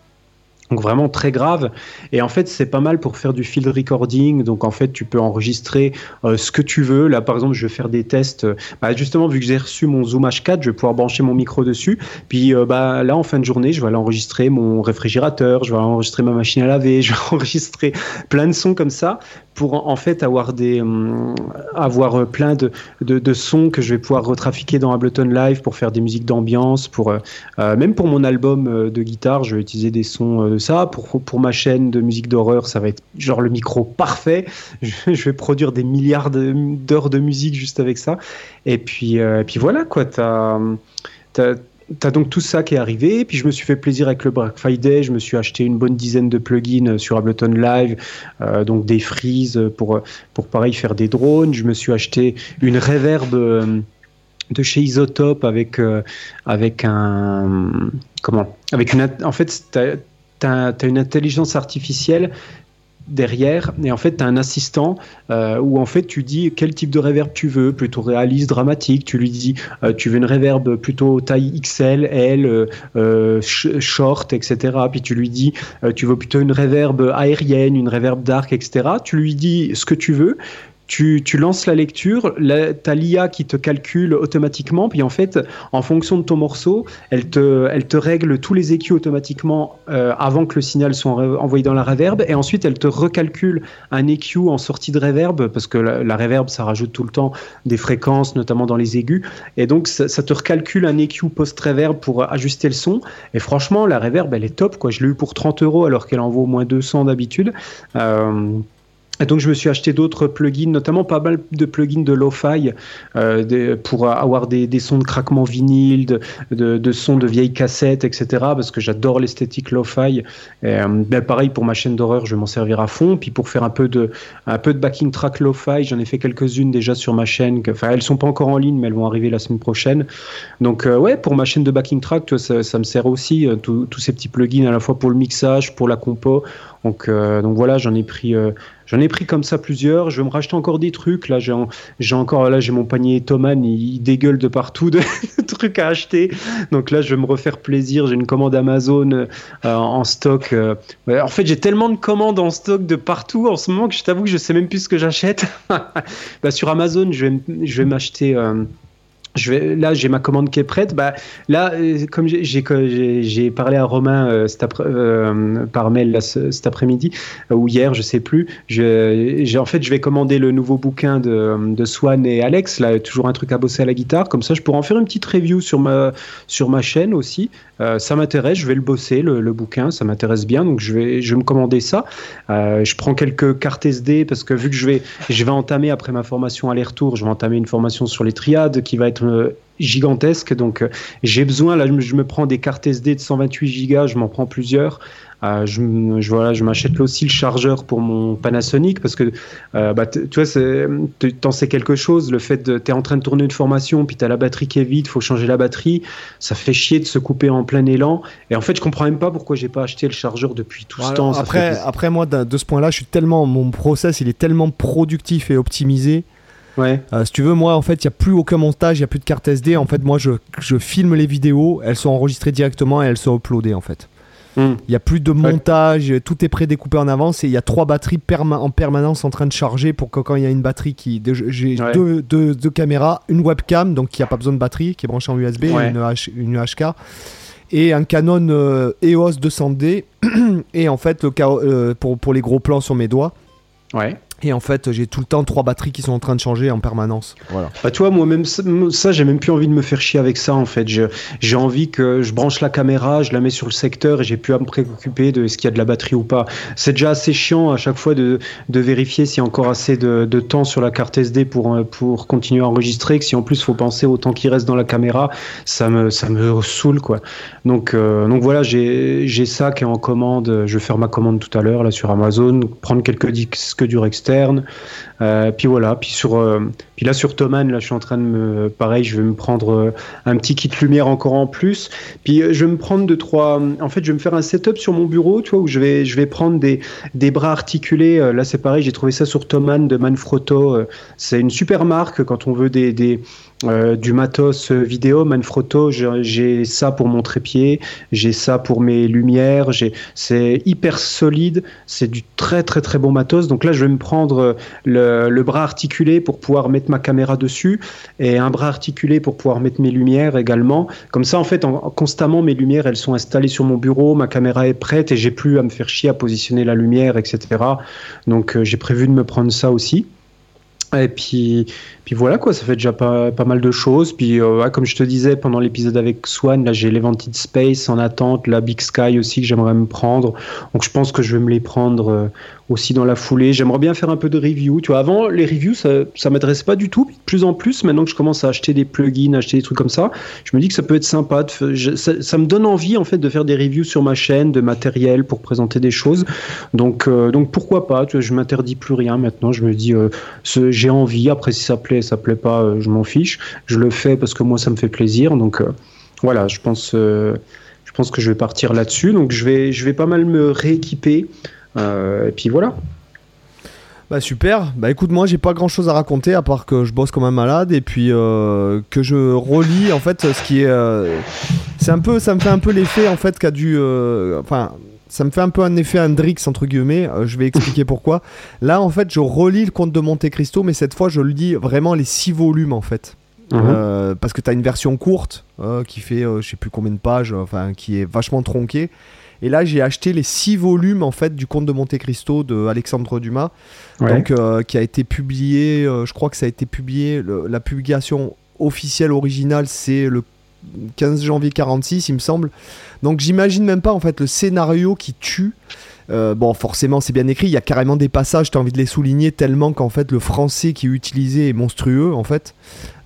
Donc vraiment très grave. Et en fait, c'est pas mal pour faire du field recording. Donc en fait, tu peux enregistrer euh, ce que tu veux. Là, par exemple, je vais faire des tests. Euh, Bah, justement, vu que j'ai reçu mon Zoom H4, je vais pouvoir brancher mon micro dessus. Puis euh, bah, là, en fin de journée, je vais aller enregistrer mon réfrigérateur, je vais aller enregistrer ma machine à laver, je vais enregistrer plein de sons comme ça pour en fait avoir des hum, avoir euh, plein de, de, sons que je vais pouvoir retrafiquer dans Ableton Live pour faire des musiques d'ambiance pour euh, euh, même pour mon album de guitare je vais utiliser des sons de ça. Pour pour ma chaîne de musique d'horreur ça va être genre le micro parfait. Je, vais produire des milliards d'heures de musique juste avec ça. Et puis et puis voilà quoi. T'as t'as donc tout ça qui est arrivé, puis je me suis fait plaisir avec le Black Friday, je me suis acheté une bonne dizaine de plugins sur Ableton Live, euh, donc des freezes pour, pour pareil faire des drones, je me suis acheté une reverb euh, de chez Isotope avec, euh, avec un... Comment? Avec une... En fait, t'as as, une intelligence artificielle derrière et en fait tu as un assistant euh, où en fait tu dis quel type de reverb tu veux plutôt réaliste dramatique tu lui dis euh, tu veux une reverb plutôt taille XL L euh, sh- short etc puis tu lui dis tu veux plutôt une reverb aérienne une reverb dark etc tu lui dis ce que tu veux tu, lances la lecture, tu as l'IA qui te calcule automatiquement, puis en fait, en fonction de ton morceau, elle te, règle tous les EQ automatiquement euh, avant que le signal soit envoyé dans la reverb, et ensuite elle te recalcule un EQ en sortie de reverb, parce que la, la reverb, ça rajoute tout le temps des fréquences, notamment dans les aigus, et donc ça, ça te recalcule un EQ post-reverb pour ajuster le son, et franchement, la reverb, elle est top, quoi. je l'ai eu pour 30 euros alors qu'elle en vaut au moins 200 d'habitude. Euh, et donc je me suis acheté d'autres plugins, notamment pas mal de plugins de lo-fi euh, pour avoir des, sons de craquement vinyle, de, sons de vieilles cassettes, etc. Parce que j'adore l'esthétique lo-fi. Euh, ben pareil pour ma chaîne d'horreur, je vais m'en servir à fond. Puis pour faire un peu de, un peu de backing track lo-fi, j'en ai fait quelques-unes déjà sur ma chaîne. Enfin, elles sont pas encore en ligne, mais elles vont arriver la semaine prochaine. Donc euh, ouais, pour ma chaîne de backing track, ça, me sert aussi tous ces petits plugins à la fois pour le mixage, pour la compo. Donc, euh, donc voilà, j'en ai pris, euh, j'en ai pris comme ça plusieurs. Je vais me racheter encore des trucs. Là, j'ai, encore, là, j'ai mon panier Thomann, il, dégueule de partout de, trucs à acheter. Donc là, je vais me refaire plaisir. J'ai une commande Amazon euh, en stock. En fait, j'ai tellement de commandes en stock de partout en ce moment que je t'avoue que je sais même plus ce que j'achète. bah, sur Amazon, je vais, je vais m'acheter là, j'ai ma commande qui est prête. Bah, là, comme j'ai parlé à Romain euh, cet après, euh, par mail cet après-midi euh, ou hier, je sais plus. Je, en fait, je vais commander le nouveau bouquin de, de, Swan et Alex. Là, toujours un truc à bosser à la guitare. Comme ça, je pourrais en faire une petite review sur ma sur ma chaîne aussi. Euh, ça m'intéresse. Je vais le bosser le, bouquin. Ça m'intéresse bien. Donc, je vais je me commander ça. Euh, je prends quelques cartes SD parce que vu que je vais je vais entamer après ma formation aller-retour, je vais entamer une formation sur les triades qui va être gigantesque. Donc, euh, j'ai besoin, là, je me prends des cartes SD de 128 Go, je m'en prends plusieurs. Euh, je, je, voilà, je m'achète aussi le chargeur pour mon Panasonic parce que euh, bah, tu vois, t'en sais quelque chose. Le fait de, t'es en train de tourner une formation, puis t'as la batterie qui est vide, faut changer la batterie. Ça fait chier de se couper en plein élan. Et en fait, je comprends même pas pourquoi j'ai pas acheté le chargeur depuis tout ce temps.
Après, après moi, de, de ce point-là, je suis tellement, mon process, il est tellement productif et optimisé
Ouais.
Euh, si tu veux, moi, en fait, il n'y a plus aucun montage, il n'y a plus de carte SD. En fait, moi, je, je, filme les vidéos, elles sont enregistrées directement et elles sont uploadées, en fait. Il mm. n'y a plus de montage, ouais. tout est prédécoupé en avance et il y a trois batteries perma en permanence en train de charger pour que quand il y a une batterie qui. J'ai ouais. deux, deux, deux, caméras, une webcam, donc il n'y a pas besoin de batterie, qui est branchée en USB, une, H, une HK et un Canon euh, EOS 200D et en fait le, euh, pour, pour les gros plans sur mes doigts.
Ouais.
Et en fait, j'ai tout le temps trois batteries qui sont en train de changer en permanence. Voilà.
Bah, tu vois, moi, même ça, j'ai même plus envie de me faire chier avec ça, en fait. J'ai envie que je branche la caméra, je la mets sur le secteur et j'ai plus à me préoccuper de ce qu'il y a de la batterie ou pas. C'est déjà assez chiant à chaque fois de, vérifier s'il y a encore assez de, temps sur la carte SD pour, pour continuer à enregistrer, que si en plus il faut penser au temps qui reste dans la caméra, ça me, ça me saoule, quoi. Donc, euh, donc voilà, j'ai ça qui est en commande. Je vais faire ma commande tout à l'heure, là, sur Amazon, prendre quelques disques durs externes euh, puis voilà, puis sur, euh, puis là sur Thomann, là je suis en train de me, pareil, je vais me prendre euh, un petit kit lumière encore en plus. Puis je vais me prendre deux trois, en fait je vais me faire un setup sur mon bureau, tu vois, où je vais, je vais prendre des, des bras articulés. là c'est pareil, j'ai trouvé ça sur Thomann de Manfrotto. c'est une super marque quand on veut des, des euh, du matos vidéo, Manfrotto, j'ai ça pour mon trépied, j'ai ça pour mes lumières, c'est hyper solide, c'est du très très très bon matos. Donc là, je vais me prendre le, le, bras articulé pour pouvoir mettre ma caméra dessus et un bras articulé pour pouvoir mettre mes lumières également. Comme ça, en fait, en, constamment, mes lumières, elles sont installées sur mon bureau, ma caméra est prête et j'ai plus à me faire chier à positionner la lumière, etc. Donc euh, j'ai prévu de me prendre ça aussi. Et puis, puis voilà quoi, ça fait déjà pas, mal de choses. Puis euh, comme je te disais pendant l'épisode avec Swan, là j'ai l'Evented Space en attente, la Big Sky aussi que j'aimerais me prendre. Donc je pense que je vais me les prendre euh, aussi dans la foulée. J'aimerais bien faire un peu de review. Tu vois, avant les reviews ça, ça m'adresse pas du tout. De plus en plus, maintenant que je commence à acheter des plugins, acheter des trucs comme ça, je me dis que ça peut être sympa. Ça, me donne envie en fait de faire des reviews sur ma chaîne, de matériel pour présenter des choses. Donc euh, donc pourquoi pas tu vois, Je m'interdis plus rien maintenant. Je me dis j'ai envie. Après si ça plaît, ça plaît pas, euh, je m'en fiche. Je le fais parce que moi ça me fait plaisir. Donc euh, voilà, je pense, euh, je pense que je vais partir là-dessus. Donc je vais, je vais pas mal me rééquiper. et puis voilà.
Bah super, bah écoute moi j'ai pas grand chose à raconter à part que je bosse comme un malade et puis que je relis en fait ce qui est c'est un peu ça me fait un peu l'effet en fait qu'a dû enfin ça me fait un peu un effet Hendrix entre guillemets. euh, je vais expliquer pourquoi. Là, en fait, je relis le Comte de Monte Cristo, mais cette fois, je lis vraiment les six volumes en fait.
Mhm.
Euh, parce que tu as une version courte euh, qui fait je sais plus combien de pages, enfin qui est vachement tronquée. Et là, j'ai acheté les six volumes en fait du Comte de Monte Cristo de Alexandre Dumas,
Ouais.
donc qui a été publié. je crois que ça a été publié. le- la publication officielle originale, c'est le 15 janvier 46, il me semble. Donc j'imagine même pas en fait le scénario qui tue. Euh, bon, forcément, c'est bien écrit. Il y a carrément des passages, tu as envie de les souligner tellement qu'en fait, le français qui est utilisé est monstrueux, en fait.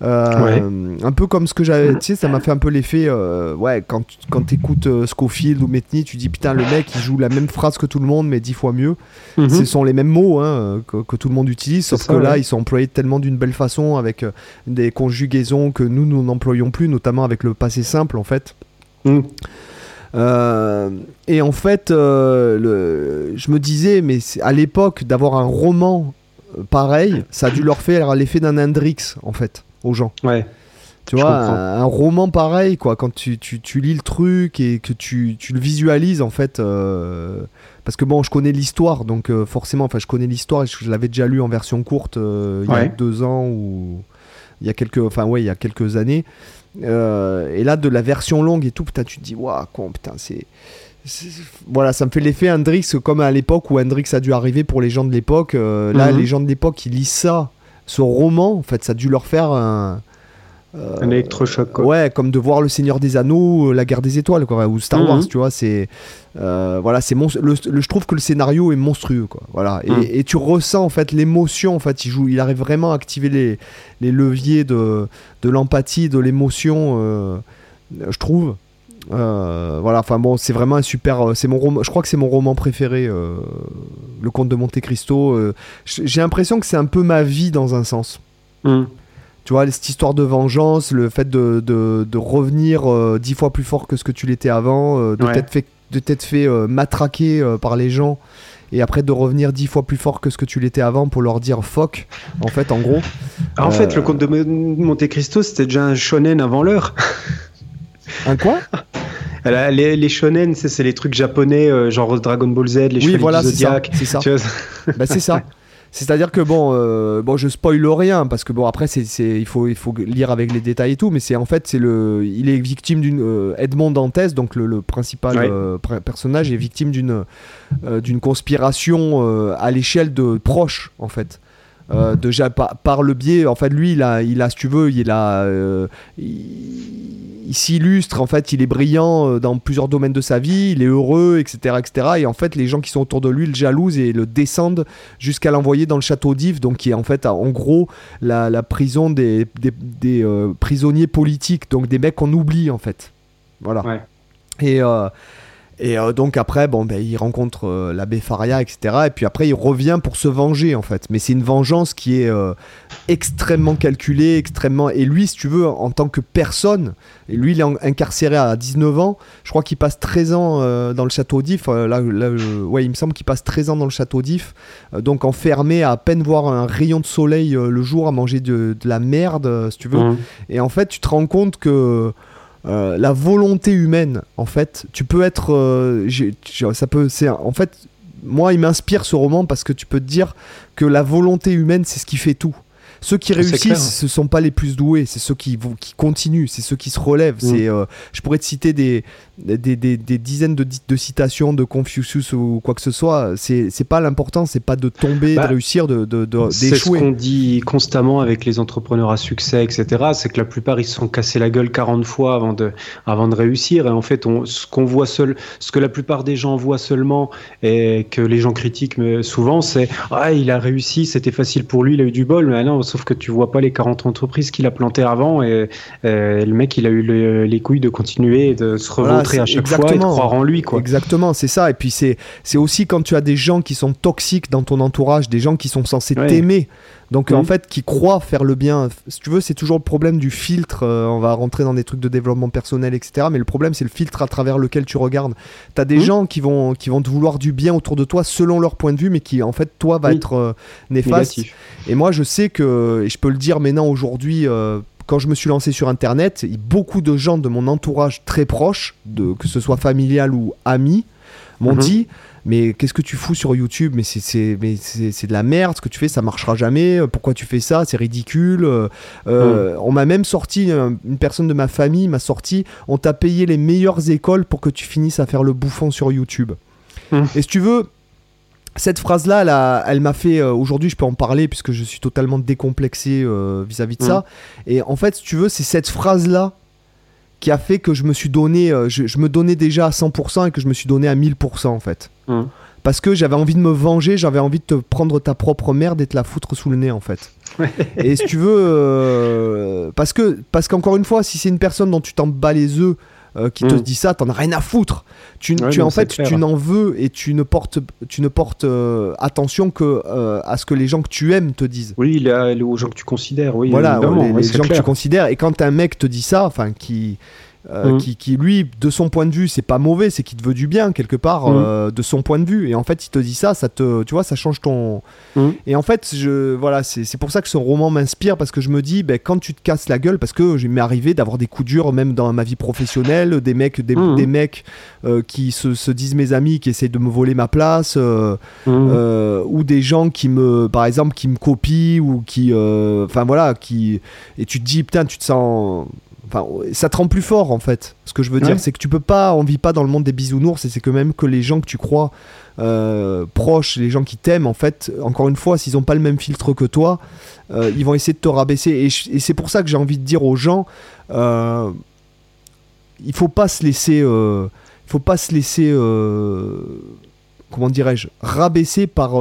Euh, Un peu comme ce que j'avais. Tu sais, ça m'a fait un peu l'effet. euh, ouais, quand, quand tu écoutes Schofield ou Metny, tu dis putain, le mec, il joue la même phrase que tout le monde, mais dix fois mieux.
Mhm.
Ce sont les mêmes mots hein, que, que tout le monde utilise, sauf
ça,
que là,
ouais.
ils sont employés tellement d'une belle façon, avec des conjugaisons que nous, nous n'employons plus, notamment avec le passé simple, en fait.
Mhm.
Euh, et en fait, euh, le- je me disais, mais à l'époque, d'avoir un roman euh, pareil, ça a dû leur faire l'effet d'un Hendrix, en fait, aux gens.
Ouais.
Tu vois, un, un roman pareil, quoi, quand tu, tu, tu lis le truc et que tu, tu le visualises, en fait. euh, parce que bon, je connais l'histoire, donc forcément, enfin, je connais l'histoire et je, je l'avais déjà lu en version courte il y a deux ans ou il y a quelques, enfin, ouais, il y a quelques années. Euh, et là, de la version longue et tout, putain, tu te dis, waouh, con, putain, c'est. Voilà, ça me fait l'effet Hendrix comme à l'époque où Hendrix a dû arriver pour les gens de l'époque. Euh, Là,
Mhm.
les gens de l'époque qui lisent ça, ce roman, en fait, ça a dû leur faire un. Euh,
Un électrochoc, quoi.
Ouais, comme de voir Le Seigneur des Anneaux, euh, La Guerre des Étoiles, quoi, ou Star
Mhm.
Wars, tu vois. C'est. euh, voilà, c'est je trouve que le scénario est monstrueux, quoi. Voilà. Et,
Mhm.
et tu ressens, en fait, l'émotion, en fait. Il, joue, il arrive vraiment à activer les, les leviers de, de l'empathie, de l'émotion, je trouve. Euh, voilà, enfin bon, c'est vraiment un super. C'est mon roman, je crois que c'est mon roman préféré, euh, Le Comte de Monte Cristo. euh, J'ai l'impression que c'est un peu ma vie dans un sens.
Mhm.
Tu vois, cette histoire de vengeance, le fait de, de, de revenir euh, dix fois plus fort que ce que tu l'étais avant, euh, de
Ouais.
t'être fait, de t'être fait euh, matraquer par les gens, et après de revenir dix fois plus fort que ce que tu l'étais avant pour leur dire fuck, en fait, en gros.
En
Euh,
fait, le comte de Mo- Monte Cristo, c'était déjà un shonen avant l'heure.
Un quoi?
Les, les shonen, c'est c'est les trucs japonais, euh, genre Dragon Ball Z, les
Oui, voilà,
du
c'est ça.
Zodiac.
C'est ça.
Tu vois,
Bah, c'est ça. C'est-à-dire que bon, euh, bon, je spoil rien parce que bon après c'est, il faut il faut lire avec les détails et tout, mais c'est en fait c'est le, il est victime d'une euh, Edmond Dantès, donc le, le principal
Ouais.
euh, pr- personnage est victime d'une d'une conspiration à l'échelle de proches en fait. Euh, déjà par, par le biais, en fait, lui, il a, il a, si tu veux, il a, euh, il, il s'illustre, en fait, il est brillant euh, dans plusieurs domaines de sa vie, il est heureux, etc., etc. Et en fait, les gens qui sont autour de lui le jalousent et le descendent jusqu'à l'envoyer dans le château d'Yves, donc qui est en fait, en gros, la, la prison des, des, des, euh, prisonniers politiques, donc des mecs qu'on oublie, en fait. Voilà.
Ouais.
Et, et euh, donc après, bon, ben, il rencontre euh, l'abbé Faria, etc. Et puis après, il revient pour se venger, en fait. Mais c'est une vengeance qui est euh, extrêmement calculée, extrêmement... Et lui, si tu veux, en tant que personne, et lui, il est en- incarcéré à 19 ans. Je crois qu'il passe 13 ans dans le château d'If. Là, là, ouais, il me semble qu'il passe 13 ans dans le château d'If. Donc enfermé à à peine voir un rayon de soleil le jour, à manger de, de la merde, si tu veux. Et en fait, tu te rends compte que euh, la volonté humaine, en fait, tu peux être, euh, j'ai- j'ai- ça peut, c'est, en fait, moi, il m'inspire ce roman parce que tu peux te dire que la volonté humaine, c'est ce qui fait tout. Ceux qui
C'est
réussissent,
clair.
ce sont pas les plus doués, c'est ceux qui, vont- qui continuent, c'est ceux qui se relèvent.
Mm.
C'est, euh, je pourrais te citer des, des, des- des dizaines de, citations de Confucius ou quoi que ce soit. C'est, pas l'important, c'est pas de tomber,
Bah,
de réussir, de, de- de-
C'est ce
d'échouer.
qu'on dit constamment avec les entrepreneurs à succès, etc. C'est que la plupart ils se sont cassés la gueule 40 fois avant de, avant de réussir. Et en fait, on, ce qu'on voit seul, ce que la plupart des gens voient seulement et que les gens critiquent mais souvent, c'est ah il a réussi, c'était facile pour lui, il a eu du bol. Mais non, sauf que tu vois pas les 40 entreprises qu'il a plantées avant et, et le mec il a eu le- les couilles de continuer et de se
Voilà,
à chaque fois et de
exactement.
croire en lui quoi.
Exactement, c'est ça. Et puis c'est c'est aussi quand tu as des gens qui sont toxiques dans ton entourage, des gens qui sont censés
Ouais.
t'aimer, donc en fait qui croient faire le bien. Si tu veux, c'est toujours le problème du filtre. euh, on va rentrer dans des trucs de développement personnel, etc. Mais le problème, c'est le filtre à travers lequel tu regardes. T'as des
Mhm.
gens qui vont qui vont te vouloir du bien autour de toi selon leur point de vue, mais qui en fait toi va
Oui.
être euh, néfaste.
Négatif.
Et moi, je sais que, et je peux le dire maintenant aujourd'hui, euh, quand je me suis lancé sur Internet, beaucoup de gens de mon entourage très proche, de, que ce soit familial ou ami, m'ont
Mhm.
dit mais qu'est-ce que tu fous sur YouTube? Mais c'est- de la merde ce que tu fais, ça marchera jamais. Pourquoi tu fais ça? C'est ridicule. Euh, euh, On m'a même sorti, euh, une personne de ma famille m'a sorti, on t'a payé les meilleures écoles pour que tu finisses à faire le bouffon sur YouTube.
Mhm.
Et si tu veux, cette phrase-là, elle, a- elle m'a fait. euh, Aujourd'hui, je peux en parler puisque je suis totalement décomplexé euh, vis-à-vis de ça. Et en fait, si tu veux, c'est cette phrase-là qui a fait que je me suis donné. euh, je, je me donnais déjà à 100% et que je me suis donné à 1000% en fait.
Mhm.
Parce que j'avais envie de me venger, j'avais envie de te prendre ta propre merde et te la foutre sous le nez en fait. et si tu veux. parce que, parce qu'encore une fois, si c'est une personne dont tu t'en bats les œufs. Euh, qui te
Mhm.
dit ça, t'en as rien à foutre. Tu,
Ouais,
tu
non,
en fait,
clair.
tu n'en veux et tu ne portes, tu ne portes euh, attention que euh, à ce que les gens que tu aimes te disent.
Oui, il est aux gens que tu considères, oui.
Voilà, les, les gens que tu considères. Et quand un mec te dit ça, enfin, qui, euh,
Mhm.
qui, qui, lui, de son point de vue, c'est pas mauvais, c'est qu'il te veut du bien quelque part,
Mhm.
euh, de son point de vue. Et en fait, il te dit ça, ça te, tu vois, ça change ton.
Mhm.
Et en fait, je, voilà, c'est pour ça que ce roman m'inspire parce que je me dis, ben, quand tu te casses la gueule, parce que il m'est arrivé d'avoir des coups durs même dans ma vie professionnelle, des mecs, des, des mecs euh, qui se, se disent mes amis, qui essaient de me voler ma place. euh, ou des gens qui me par exemple qui me copient ou qui enfin voilà qui et tu te dis putain tu te sens enfin ça te rend plus fort en fait. Ce que je veux dire c'est que tu peux pas on vit pas dans le monde des bisounours et c'est que même que les gens que tu crois euh, proches les gens qui t'aiment en fait encore une fois s'ils ont pas le même filtre que toi euh, ils vont essayer de te rabaisser. Et, c'est pour ça que j'ai envie de dire aux gens euh, il faut pas se laisser faut pas se laisser comment dirais-je rabaisser par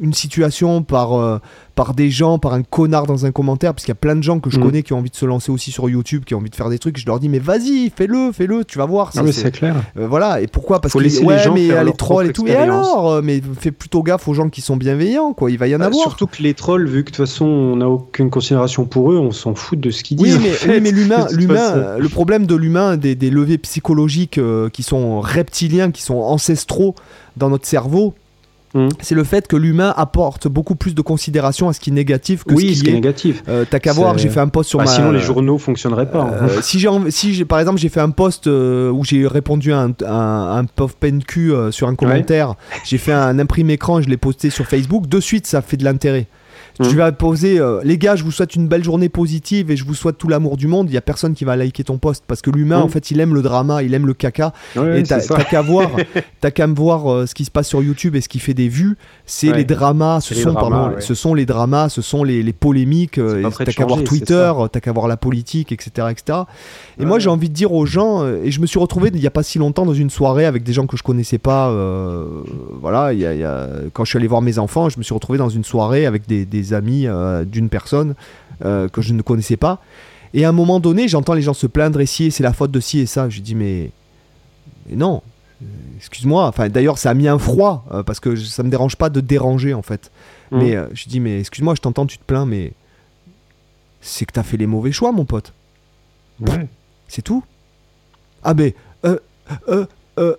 une situation par euh, par des gens par un connard dans un commentaire parce qu'il y a plein de gens que je
Mhm.
connais qui ont envie de se lancer aussi sur YouTube qui ont envie de faire des trucs je leur dis mais vas-y fais-le fais-le tu vas voir
Ah,
ça,
mais
c'est-
clair.
euh, voilà et pourquoi? Parce
Faut
que
les
ouais
gens
mais
faire
elle
leur
est troll et tout et alors euh, mais fais plutôt gaffe aux gens qui sont bienveillants quoi il va y en
Ah,
avoir
surtout que les trolls, vu que de toute façon on n'a aucune considération pour eux, on s'en fout de ce qu'ils
Oui,
disent. en
mais,
fait,
oui, mais l'humain, l'humain, le problème de l'humain, des, des leviers psychologiques euh, qui sont reptiliens, qui sont ancestraux dans notre cerveau,
Mhm.
c'est le fait que l'humain apporte beaucoup plus de considération à ce qui est négatif que
oui,
ce
ce
qui
qui est
est.
négatif.
Euh, T'as qu'à voir, j'ai fait un post sur
Bah,
ma.
Sinon, les journaux fonctionneraient pas. hein.
Euh, si j'ai, env- si j'ai, par exemple, j'ai fait un post euh, où j'ai répondu à un, un pauvre PNQ sur un commentaire, j'ai fait un imprimé écran je l'ai posté sur Facebook, de suite ça fait de l'intérêt.
Mhm.
Tu vas poser, euh, les gars, je vous souhaite une belle journée positive et je vous souhaite tout l'amour du monde. Il y a personne qui va liker ton post parce que l'humain,
Mhm.
en fait, il aime le drama, il aime le caca.
Ouais,
et t'as, qu'à voir, t'as qu'à me voir euh, ce qui se passe sur YouTube et ce qui fait des vues. C'est
Ouais.
les dramas, ce sont,
dramas,
pardon,
ouais.
ce sont les dramas, ce sont les, les polémiques. euh, t'as qu'à voir Twitter, t'as qu'à voir la politique, etc., etc. Et moi, j'ai envie de dire aux gens, euh, et je me suis retrouvé il y a pas si longtemps dans une soirée avec des gens que je connaissais pas. voilà, il y a- il y a- quand je suis allé voir mes enfants, je me suis retrouvé dans une soirée avec des, des amis euh, d'une personne euh, que je ne connaissais pas. Et à un moment donné, j'entends les gens se plaindre et si c'est la faute de ci et ça. Je dis mais, mais non. euh, Excuse-moi. Enfin, d'ailleurs, ça a mis un froid euh, parce que je- ça me dérange pas de déranger en fait.
Mhm.
Mais euh, je dis mais excuse-moi, je t'entends, tu te plains, mais c'est que t'as fait les mauvais choix, mon pote.
Ouais.
C'est tout. Ah ben, euh, euh.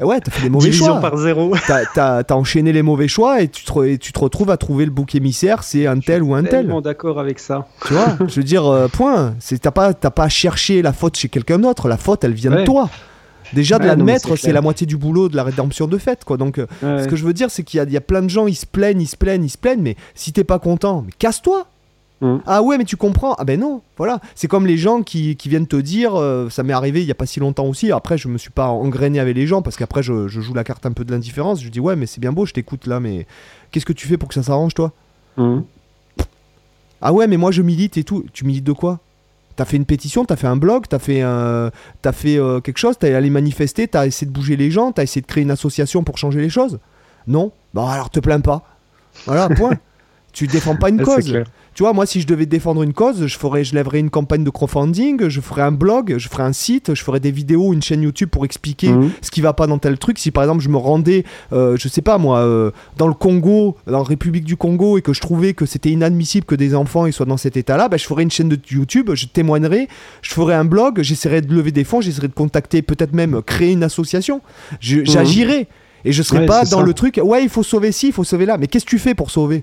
Ouais, t'as fait des mauvais
Division
choix.
par zéro.
T'as, t'as- t'as enchaîné les mauvais choix et tu te, et tu te retrouves à trouver le bouc émissaire, c'est un tel ou un tel.
Tellement d'accord avec ça.
Tu vois Je veux dire, euh, point. C'est, t'as, pas, t'as pas cherché la faute chez quelqu'un d'autre. La faute, elle vient de toi. Déjà, de
Ouais,
l'admettre,
c'est
la moitié du boulot de la rédemption de fait. Quoi. Donc, euh,
Ouais.
ce que je veux dire, c'est qu'il y a, il y a plein de gens, ils se plaignent, ils se plaignent, ils se plaignent, mais si t'es pas content, mais casse-toi
Mhm.
Ah ouais, mais tu comprends Ah ben non, voilà. C'est comme les gens qui, qui viennent te dire, euh, ça m'est arrivé il y a pas si longtemps aussi, après je me suis pas engrainé avec les gens, parce qu'après je, je joue la carte un peu de l'indifférence, je dis ouais mais c'est bien beau, je t'écoute là, mais qu'est-ce que tu fais pour que ça s'arrange toi?
Mhm.
Ah ouais mais moi je milite et tout, tu milites de quoi? T'as fait une pétition, t'as fait un blog, t'as fait, t'as fait euh, quelque chose, t'es allé manifester, t'as essayé de bouger les gens, t'as essayé de créer une association pour changer les choses? Non? Bon alors te plains pas. Voilà, point. tu défends pas une
Ah,
cause. Tu vois, moi, si je devais défendre une cause, je ferais, je lèverais une campagne de crowdfunding, je ferais un blog, je ferais un site, je ferais des vidéos, une chaîne YouTube pour expliquer
Mhm.
ce qui va pas dans tel truc. Si par exemple je me rendais, euh, je sais pas moi, euh, dans le Congo, dans la République du Congo, et que je trouvais que c'était inadmissible que des enfants ils soient dans cet état-là, bah, je ferais une chaîne de YouTube, je témoignerais, je ferais un blog, j'essaierais de lever des fonds, j'essaierais de contacter, peut-être même créer une association. Je- J'agirais. Et je serais
Ouais,
pas dans
ça.
le truc, ouais, il faut sauver ci, il faut sauver là. Mais qu'est-ce que tu fais pour sauver?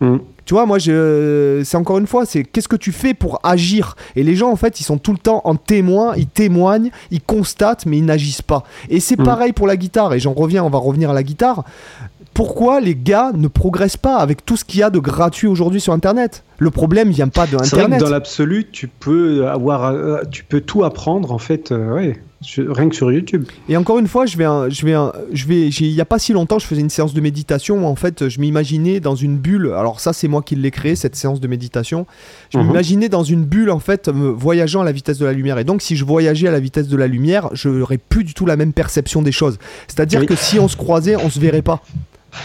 Mm.
Tu vois, moi, je... c'est encore une fois, c'est qu'est-ce que tu fais pour agir? Et les gens, en fait, ils sont tout le temps en témoin, ils témoignent, ils constatent, mais ils n'agissent pas. Et c'est
Mm.
pareil pour la guitare, et j'en reviens, on va revenir à la guitare. Pourquoi les gars ne progressent pas avec tout ce qu'il y a de gratuit aujourd'hui sur Internet? Le problème vient pas de
C'est vrai que
Internet.
dans l'absolu, tu peux avoir, euh, tu peux tout apprendre en fait, euh, ouais, rien que sur YouTube.
Et encore une fois, je vais, je vais, je vais, il y a pas si longtemps, je faisais une séance de méditation où en fait, je m'imaginais dans une bulle. Alors ça, c'est moi qui l'ai créé cette séance de méditation. Je
Mhm.
m'imaginais dans une bulle en fait, me voyageant à la vitesse de la lumière. Et donc, si je voyageais à la vitesse de la lumière, je n'aurais plus du tout la même perception des choses. C'est-à-dire
Oui.
que si on se croisait, on se verrait pas.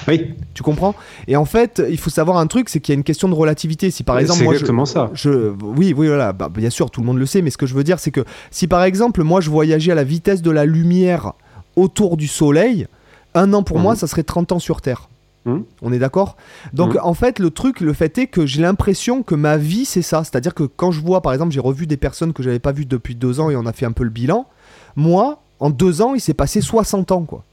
Oui,
Tu comprends? Et en fait, il faut savoir un truc, c'est qu'il y a une question de relativité. Si par exemple, moi, je-
exactement ça.
je, oui, oui, voilà, bah, bien sûr, tout le monde le sait, mais ce que je veux dire, c'est que si par exemple, moi, je voyageais à la vitesse de la lumière autour du Soleil, un an pour
Mhm.
moi, ça serait 30 ans sur Terre.
Mhm.
On est d'accord? Donc
Mhm.
en fait, le truc, le fait est que j'ai l'impression que ma vie, c'est ça. C'est-à-dire que quand je vois, par exemple, j'ai revu des personnes que j'avais pas vues depuis deux ans et on a fait un peu le bilan, moi, en deux ans, il s'est passé 60 ans, quoi.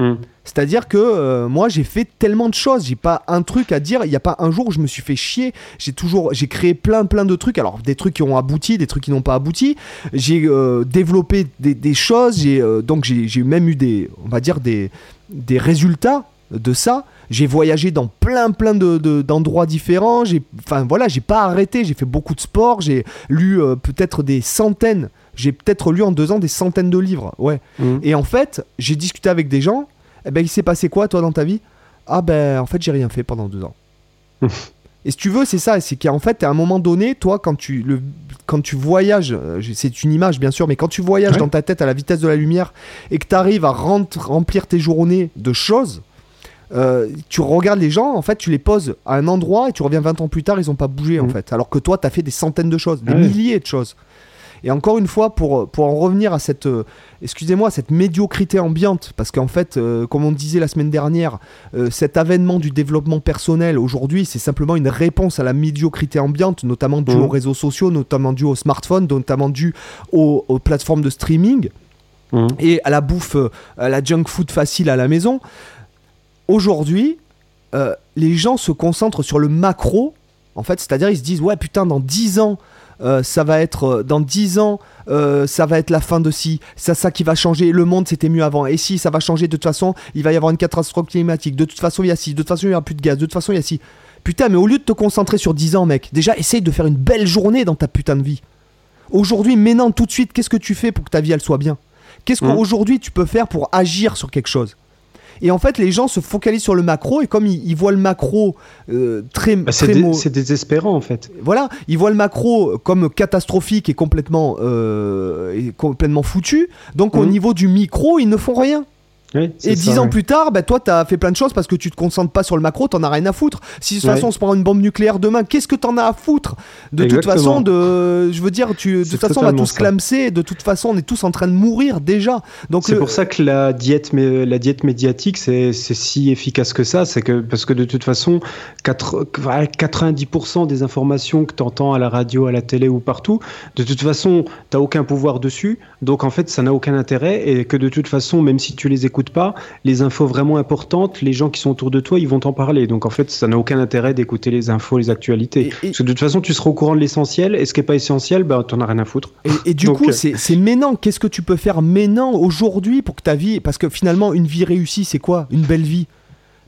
Mm.
C'est-à-dire que euh, moi j'ai fait tellement de choses, j'ai pas un truc à dire, il n'y a pas un jour où je me suis fait chier, j'ai toujours j'ai créé plein plein de trucs, alors des trucs qui ont abouti, des trucs qui n'ont pas abouti, j'ai euh, développé des, des choses, j'ai euh, donc j'ai même eu des on va dire des des résultats de ça. J'ai voyagé dans plein plein de- de- d'endroits différents. J'ai, enfin voilà, j'ai pas arrêté. J'ai fait beaucoup de sport. J'ai lu peut-être des centaines. J'ai peut-être lu en deux ans des centaines de livres. Ouais.
Mm.
Et en fait, j'ai discuté avec des gens. Eh ben, il s'est passé quoi, toi, dans ta vie? Ah ben, en fait, j'ai rien fait pendant deux ans. Et si tu veux, c'est ça. C'est qu'en fait, à un moment donné, toi, quand tu, le, quand tu voyages, euh, c'est une image, bien sûr, mais quand tu voyages
Ouais.
dans ta tête à la vitesse de la lumière et que tu arrives à remplir tes journées de choses, euh, tu regardes les gens, en fait, tu les poses à un endroit et tu reviens 20 ans plus tard, ils ont pas bougé, en
Mhm.
fait. Alors que toi, tu as fait des centaines de choses, des
Ouais.
milliers de choses. Et encore une fois, pour, pour en revenir à cette, euh, excusez-moi, cette médiocrité ambiante, parce qu'en fait, euh, comme on disait la semaine dernière, euh, cet avènement du développement personnel aujourd'hui, c'est simplement une réponse à la médiocrité ambiante, notamment due
Mhm.
aux réseaux sociaux, notamment due aux smartphones, notamment due aux, aux plateformes de streaming
Mm.
et à la bouffe, à la junk food facile à la maison. Aujourd'hui, les gens se concentrent sur le macro, en fait, c'est-à-dire ils se disent ouais putain dans 10 ans euh, ça va être euh, dans 10 ans euh, ça va être la fin de ci, c'est ça qui va changer, le monde c'était mieux avant. Et si ça va changer de toute façon, il va y avoir une catastrophe climatique, de toute façon il y a ci, de toute façon il y aura plus de gaz, de toute façon il y a ci. Putain, mais au lieu de te concentrer sur 10 ans, mec, déjà essaye de faire une belle journée dans ta putain de vie. Aujourd'hui, maintenant, tout de suite, qu'est-ce que tu fais pour que ta vie elle soit bien? Qu'est-ce
Mhm.
qu'aujourd'hui tu peux faire pour agir sur quelque chose? Et en fait, les gens se focalisent sur le macro et comme ils, ils voient le macro euh, très,
Bah, c'est
très mau-
c'est désespérant en fait.
voilà, ils voient le macro comme catastrophique et complètement, euh, et complètement foutu. Donc au
Mhm.
niveau du micro, ils ne font rien.
Oui,
Et dix ans
ouais.
plus tard, bah, toi, t'as fait plein de choses parce que tu te concentres pas sur le macro, t'en as rien à foutre. Si de toute
Ouais.
façon on se prend une bombe nucléaire demain, qu'est-ce que t'en as à foutre De toute façon, de, je veux dire, tu, de toute façon, on va tous clamser. De toute façon, on est tous en train de mourir déjà. Donc
C'est
le-
pour ça que la diète, la diète médiatique, c'est si efficace que ça. C'est que parce que de toute façon, quatre- ouais, 90% des informations que tu entends à la radio, à la télé ou partout, de toute façon, tu n'as aucun pouvoir dessus. Donc en fait, ça n'a aucun intérêt et que de toute façon, même si tu les écoutes pas, les infos vraiment importantes, les gens qui sont autour de toi, ils vont t'en parler. Donc en fait, ça n'a aucun intérêt d'écouter les infos, les actualités.
Et- et-
Parce que de toute façon, tu seras au courant de l'essentiel et ce qui n'est pas essentiel, bah, t'en as rien à foutre.
Et, et du
Donc,
coup,
euh,
c'est c'est maintenant. Qu'est-ce que tu peux faire maintenant, aujourd'hui, pour que ta vie. Parce que finalement, une vie réussie, c'est quoi? Une belle vie?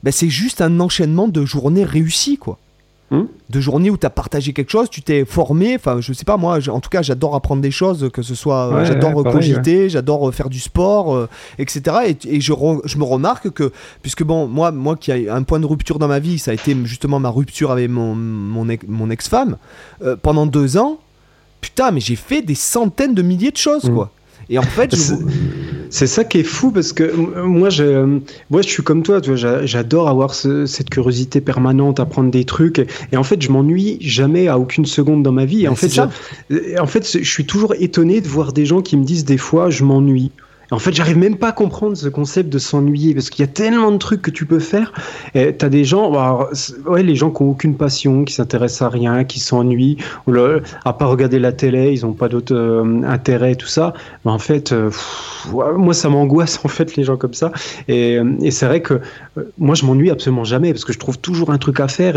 Ben, C'est juste un enchaînement de journées réussies, quoi.
Hmm.
De journées où tu as partagé quelque chose, tu t'es formé. Enfin, je sais pas, moi, en tout cas, j'adore apprendre des choses, que ce soit. euh,
Ouais,
j'adore
ouais,
euh, cogiter, j'adore euh, faire du sport, euh, etc. Et, et je, re- je me remarque que, puisque bon, moi, moi qui a un point de rupture dans ma vie, ça a été justement ma rupture avec mon, mon, ex- mon ex-femme, euh, pendant deux ans, putain, mais j'ai fait des centaines de milliers de choses,
Mm.
quoi. Et en fait, je,
C'est- ça qui est fou parce que euh, moi, je, euh, moi, je suis comme toi. tu vois, j'a- J'adore avoir ce- cette curiosité permanente, apprendre des trucs. Et, et en fait, je m'ennuie jamais à aucune seconde dans ma vie. Et en
Mais
fait, en fait, je suis toujours étonné de voir des gens qui me disent des fois, je m'ennuie. En fait, j'arrive même pas à comprendre ce concept de s'ennuyer parce qu'il y a tellement de trucs que tu peux faire. Et t'as des gens, c'est- ouais, les gens qui ont aucune passion, qui s'intéressent à rien, qui s'ennuient, à part regarder la télé, ils ont pas d'autre euh, intérêt, tout ça. Mais en fait, euh, moi, ça m'angoisse en fait les gens comme ça. Et, euh, c'est vrai que euh, moi, je m'ennuie absolument jamais parce que je trouve toujours un truc à faire.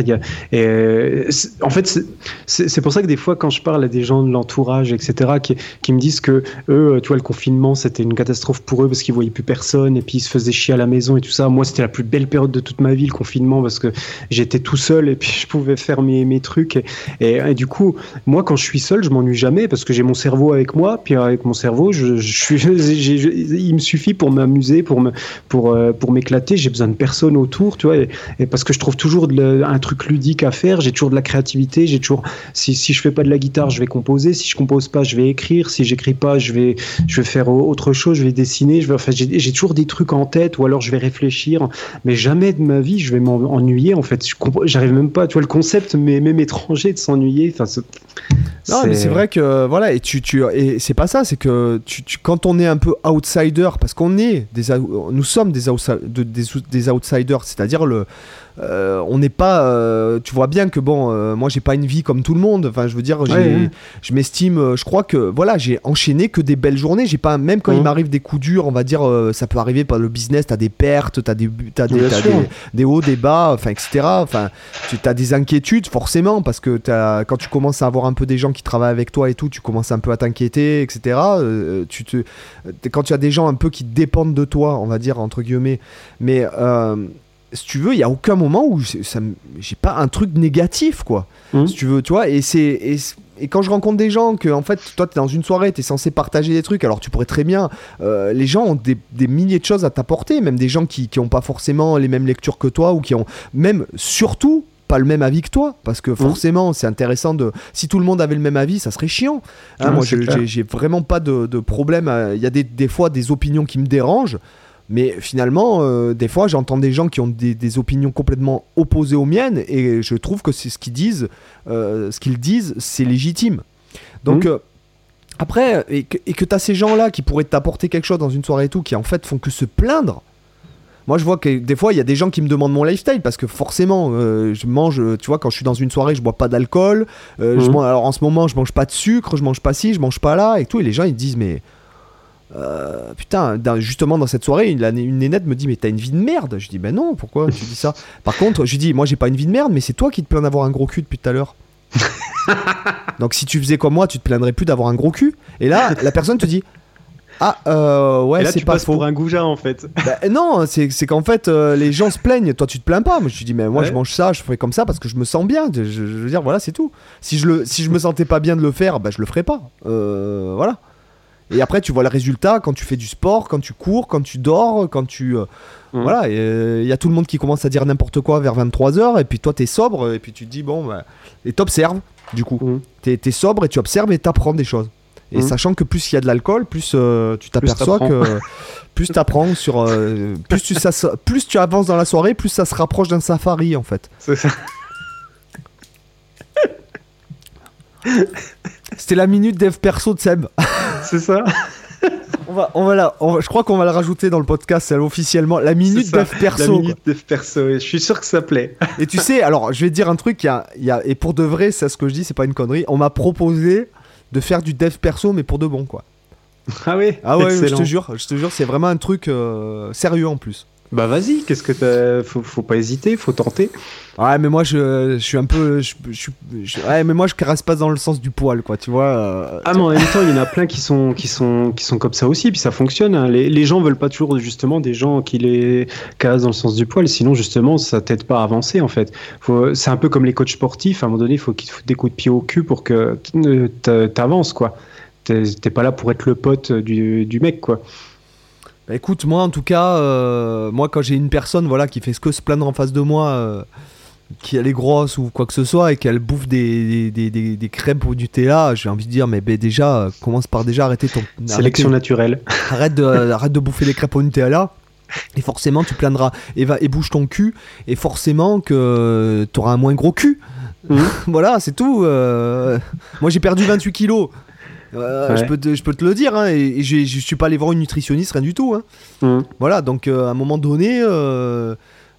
Et, en fait, c'est pour ça que des fois, quand je parle à des gens de l'entourage, etc., qui, qui me disent que eux, tu vois, le confinement, c'était une catastrophe pour eux parce qu'ils voyaient plus personne et puis ils se faisaient chier à la maison et tout ça. Moi, c'était la plus belle période de toute ma vie, le confinement, parce que j'étais tout seul et puis je pouvais faire mes, mes trucs. Et, du coup, moi, quand je suis seul, je m'ennuie jamais parce que j'ai mon cerveau avec moi. Puis avec mon cerveau, je, suis, il me suffit pour m'amuser, pour me, pour, euh, pour m'éclater. J'ai besoin de personne autour, tu vois. Et, parce que je trouve toujours un truc ludique à faire. J'ai toujours de la créativité. J'ai toujours, si, si je fais pas de la guitare, je vais composer. Si je compose pas, je vais écrire. Si j'écris pas, je vais, je vais faire au- autre chose. Dessiner. Je vais, enfin, j'ai toujours des trucs en tête ou alors je vais réfléchir. Mais jamais de ma vie, je vais m'ennuyer. En fait, j'arrive même pas. Tu vois, le concept, mais même étranger, de s'ennuyer. Enfin,
Non, mais c'est vrai que voilà, et tu, tu et c'est pas ça, c'est que tu, tu- quand on est un peu outsider, parce qu'on est des, ou- nous sommes des, outside- des, des outsiders, c'est-à-dire le, euh, on n'est pas, euh, tu vois bien que bon, euh, moi j'ai pas une vie comme tout le monde. Enfin, je veux dire,
Ouais,
je m'estime, je crois que voilà, j'ai enchaîné que des belles journées. J'ai pas, même quand il m'arrive des coups durs, on va dire, ça peut arriver par le business, t'as des pertes, t'as des, t'as des, des, des hauts, des bas, enfin, etc. Enfin, tu as des inquiétudes forcément parce que t'as- quand tu commences à avoir un peu des gens qui travaillent avec toi et tout, tu commences un peu à t'inquiéter, etc. Tu te, quand tu as des gens un peu qui dépendent de toi, on va dire entre guillemets, mais si tu veux, il y a aucun moment où ça, j'ai pas un truc négatif quoi.
Mhm.
Si tu veux, tu vois, et c'est et, quand je rencontre des gens que en fait toi tu es dans une soirée, tu es censé partager des trucs, alors tu pourrais très bien euh, les gens ont des, des milliers de choses à t'apporter, même des gens qui n'ont pas forcément les mêmes lectures que toi ou qui ont même surtout pas le même avis que toi parce que forcément c'est intéressant de si tout le monde avait le même avis ça serait chiant Hein, moi
clair.
j'ai j'ai vraiment pas de, de problème à- il y a des, des fois des opinions qui me dérangent mais finalement euh, des fois j'entends des gens qui ont des, des opinions complètement opposées aux miennes et je trouve que c'est ce qu'ils disent euh, ce qu'ils disent c'est légitime donc
Mhm.
euh, après, et que, que tu as ces gens-là qui pourraient t'apporter quelque chose dans une soirée et tout, qui en fait font que se plaindre. Moi, je vois que des fois, il y a des gens qui me demandent mon lifestyle parce que forcément, euh, je mange, tu vois, quand je suis dans une soirée, je bois pas d'alcool. euh, mange- alors en ce moment, je mange pas de sucre, je mange pas ci, je mange pas là et tout. Et les gens, ils disent, mais. Euh, putain, dans- justement dans cette soirée, une, une nénette me dit Mais t'as une vie de merde Je dis Ben non, pourquoi tu dis ça? Par contre, je lui dis Moi j'ai pas une vie de merde, mais c'est toi qui te plains d'avoir un gros cul depuis tout à l'heure. Donc si tu faisais comme moi, tu te plaindrais plus d'avoir un gros cul. Et là, la personne te dit Ah, euh, ouais, c'est pas faux.
pour un goujat en fait.
Bah, non, c'est c'est qu'en fait, euh, les gens se plaignent. Toi, tu te plains pas. Moi, je te dis, mais moi,
Ouais.
je mange ça, je fais comme ça parce que je me sens bien. Je, je veux dire, voilà, c'est tout. Si je, le, si je me sentais pas bien de le faire, bah, je le ferais pas. Euh, voilà. Et après, tu vois le résultat quand tu fais du sport, quand tu cours, quand tu dors, quand tu. euh,
Mhm.
Voilà, il y a tout le monde qui commence à dire n'importe quoi vers 23h, et puis toi, t'es sobre, et puis tu te dis, bon, bah, et t'observes, du coup.
Mhm.
T'es es sobre et tu observes et t'apprends des choses. Et
Mhm.
sachant que plus il y a de l'alcool, plus euh, tu t'aperçois que plus t'apprends sur euh, plus tu ça plus tu avances dans la soirée, plus ça se rapproche d'un safari en fait.
C'est ça.
C'était la minute dev perso de Seb.
C'est ça.
On va, on va la, on je crois qu'on va la rajouter dans le podcast officiellement. La minute dev perso.
La minute de perso. Je suis sûr que ça plaît.
Et tu sais, alors je vais te dire un truc, il y a, il y a- et pour de vrai, c'est ce que je dis, c'est pas une connerie. On m'a proposé de faire du dev perso, mais pour de bon quoi.
Ah oui.
Ah ouais, je te jure, je te jure, c'est vraiment un truc euh, sérieux en plus.
Bah vas-y. Qu'est-ce que t'as faut, faut pas hésiter. Faut tenter.
Ouais, mais moi je, je suis un peu, je, je ouais, mais moi je caresse pas dans le sens du poil, quoi, tu vois. euh,
Ah mais en même temps, il y en a plein qui sont qui sont qui sont comme ça aussi, puis ça fonctionne. hein. Les, les gens veulent pas toujours justement des gens qui les cassent dans le sens du poil, sinon justement ça t'aide pas à avancer en fait. Faut- C'est un peu comme les coachs sportifs. À un moment donné, il faut qu'ils te foutent des coups de pied au cul pour que euh, t'a- t'avances quoi. T'es t'es pas là pour être le pote du, du mec quoi.
Bah, écoute, moi en tout cas, euh, moi quand j'ai une personne voilà qui fait ce que se plaindre en face de moi, euh, qui elle est grosse ou quoi que ce soit et qu'elle bouffe des, des, des, des crêpes au Nutella, j'ai envie de dire mais ben, déjà euh, commence par déjà arrêter ton
Sélection
arrêter-
naturelle.
arrête de arrête de bouffer des crêpes au Nutella. Et forcément, tu plaindras et va et bouge ton cul et forcément que tu auras un moins gros cul.
Mhm.
voilà, c'est tout. Moi, j'ai perdu 28 kilos. Euh,
Ouais.
je, peux te, je peux te le dire, hein, et, et j'ai- je suis pas allé voir une nutritionniste, rien du tout. hein.
Hum.
Voilà, donc euh, à un moment donné, euh,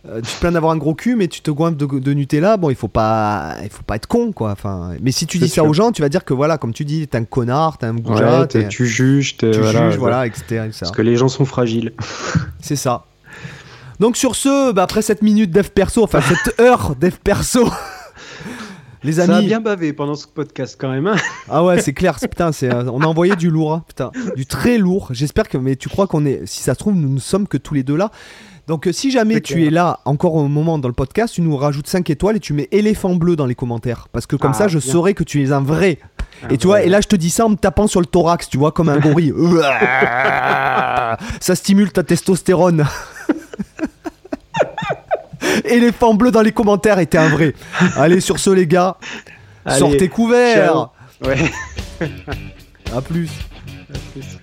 tu te plains d'avoir un gros cul, mais tu te goinfres de, de Nutella. Bon, il faut pas, il faut pas être con, quoi. Enfin, mais si tu dis ça aux gens, tu vas dire que voilà, comme tu dis, t'es un connard, t'es un goujat,
Ouais,
t'es-
t'es- tu juges, t'es-
tu
voilà,
juges, voilà, etc. etc.
Parce que les gens sont fragiles.
C'est ça. Donc sur ce, bah, après cette minute dev perso, enfin cette heure dev perso, les
Ça a
amis.
bien bavé pendant ce podcast quand même. hein.
Ah ouais, c'est clair, c'est- putain, c'est, euh, on a envoyé du lourd, hein, putain, du très lourd. J'espère que, mais tu crois qu'on est, si ça se trouve, nous ne sommes que tous les deux là. Donc euh, si jamais tu es là encore au moment dans le podcast, tu nous rajoutes 5 étoiles et tu mets éléphant bleu dans les commentaires. Parce que comme
Ah,
ça, je
bien.
saurai que tu es un vrai.
Un
et tu vois, et là je te dis ça en me tapant sur le thorax, tu vois, comme un gorille. ça stimule ta testostérone. éléphant bleu dans les commentaires t'es un vrai. Allez, sur ce les gars,
Allez,
sortez couverts.
ciao. Ouais.
À plus.
À plus.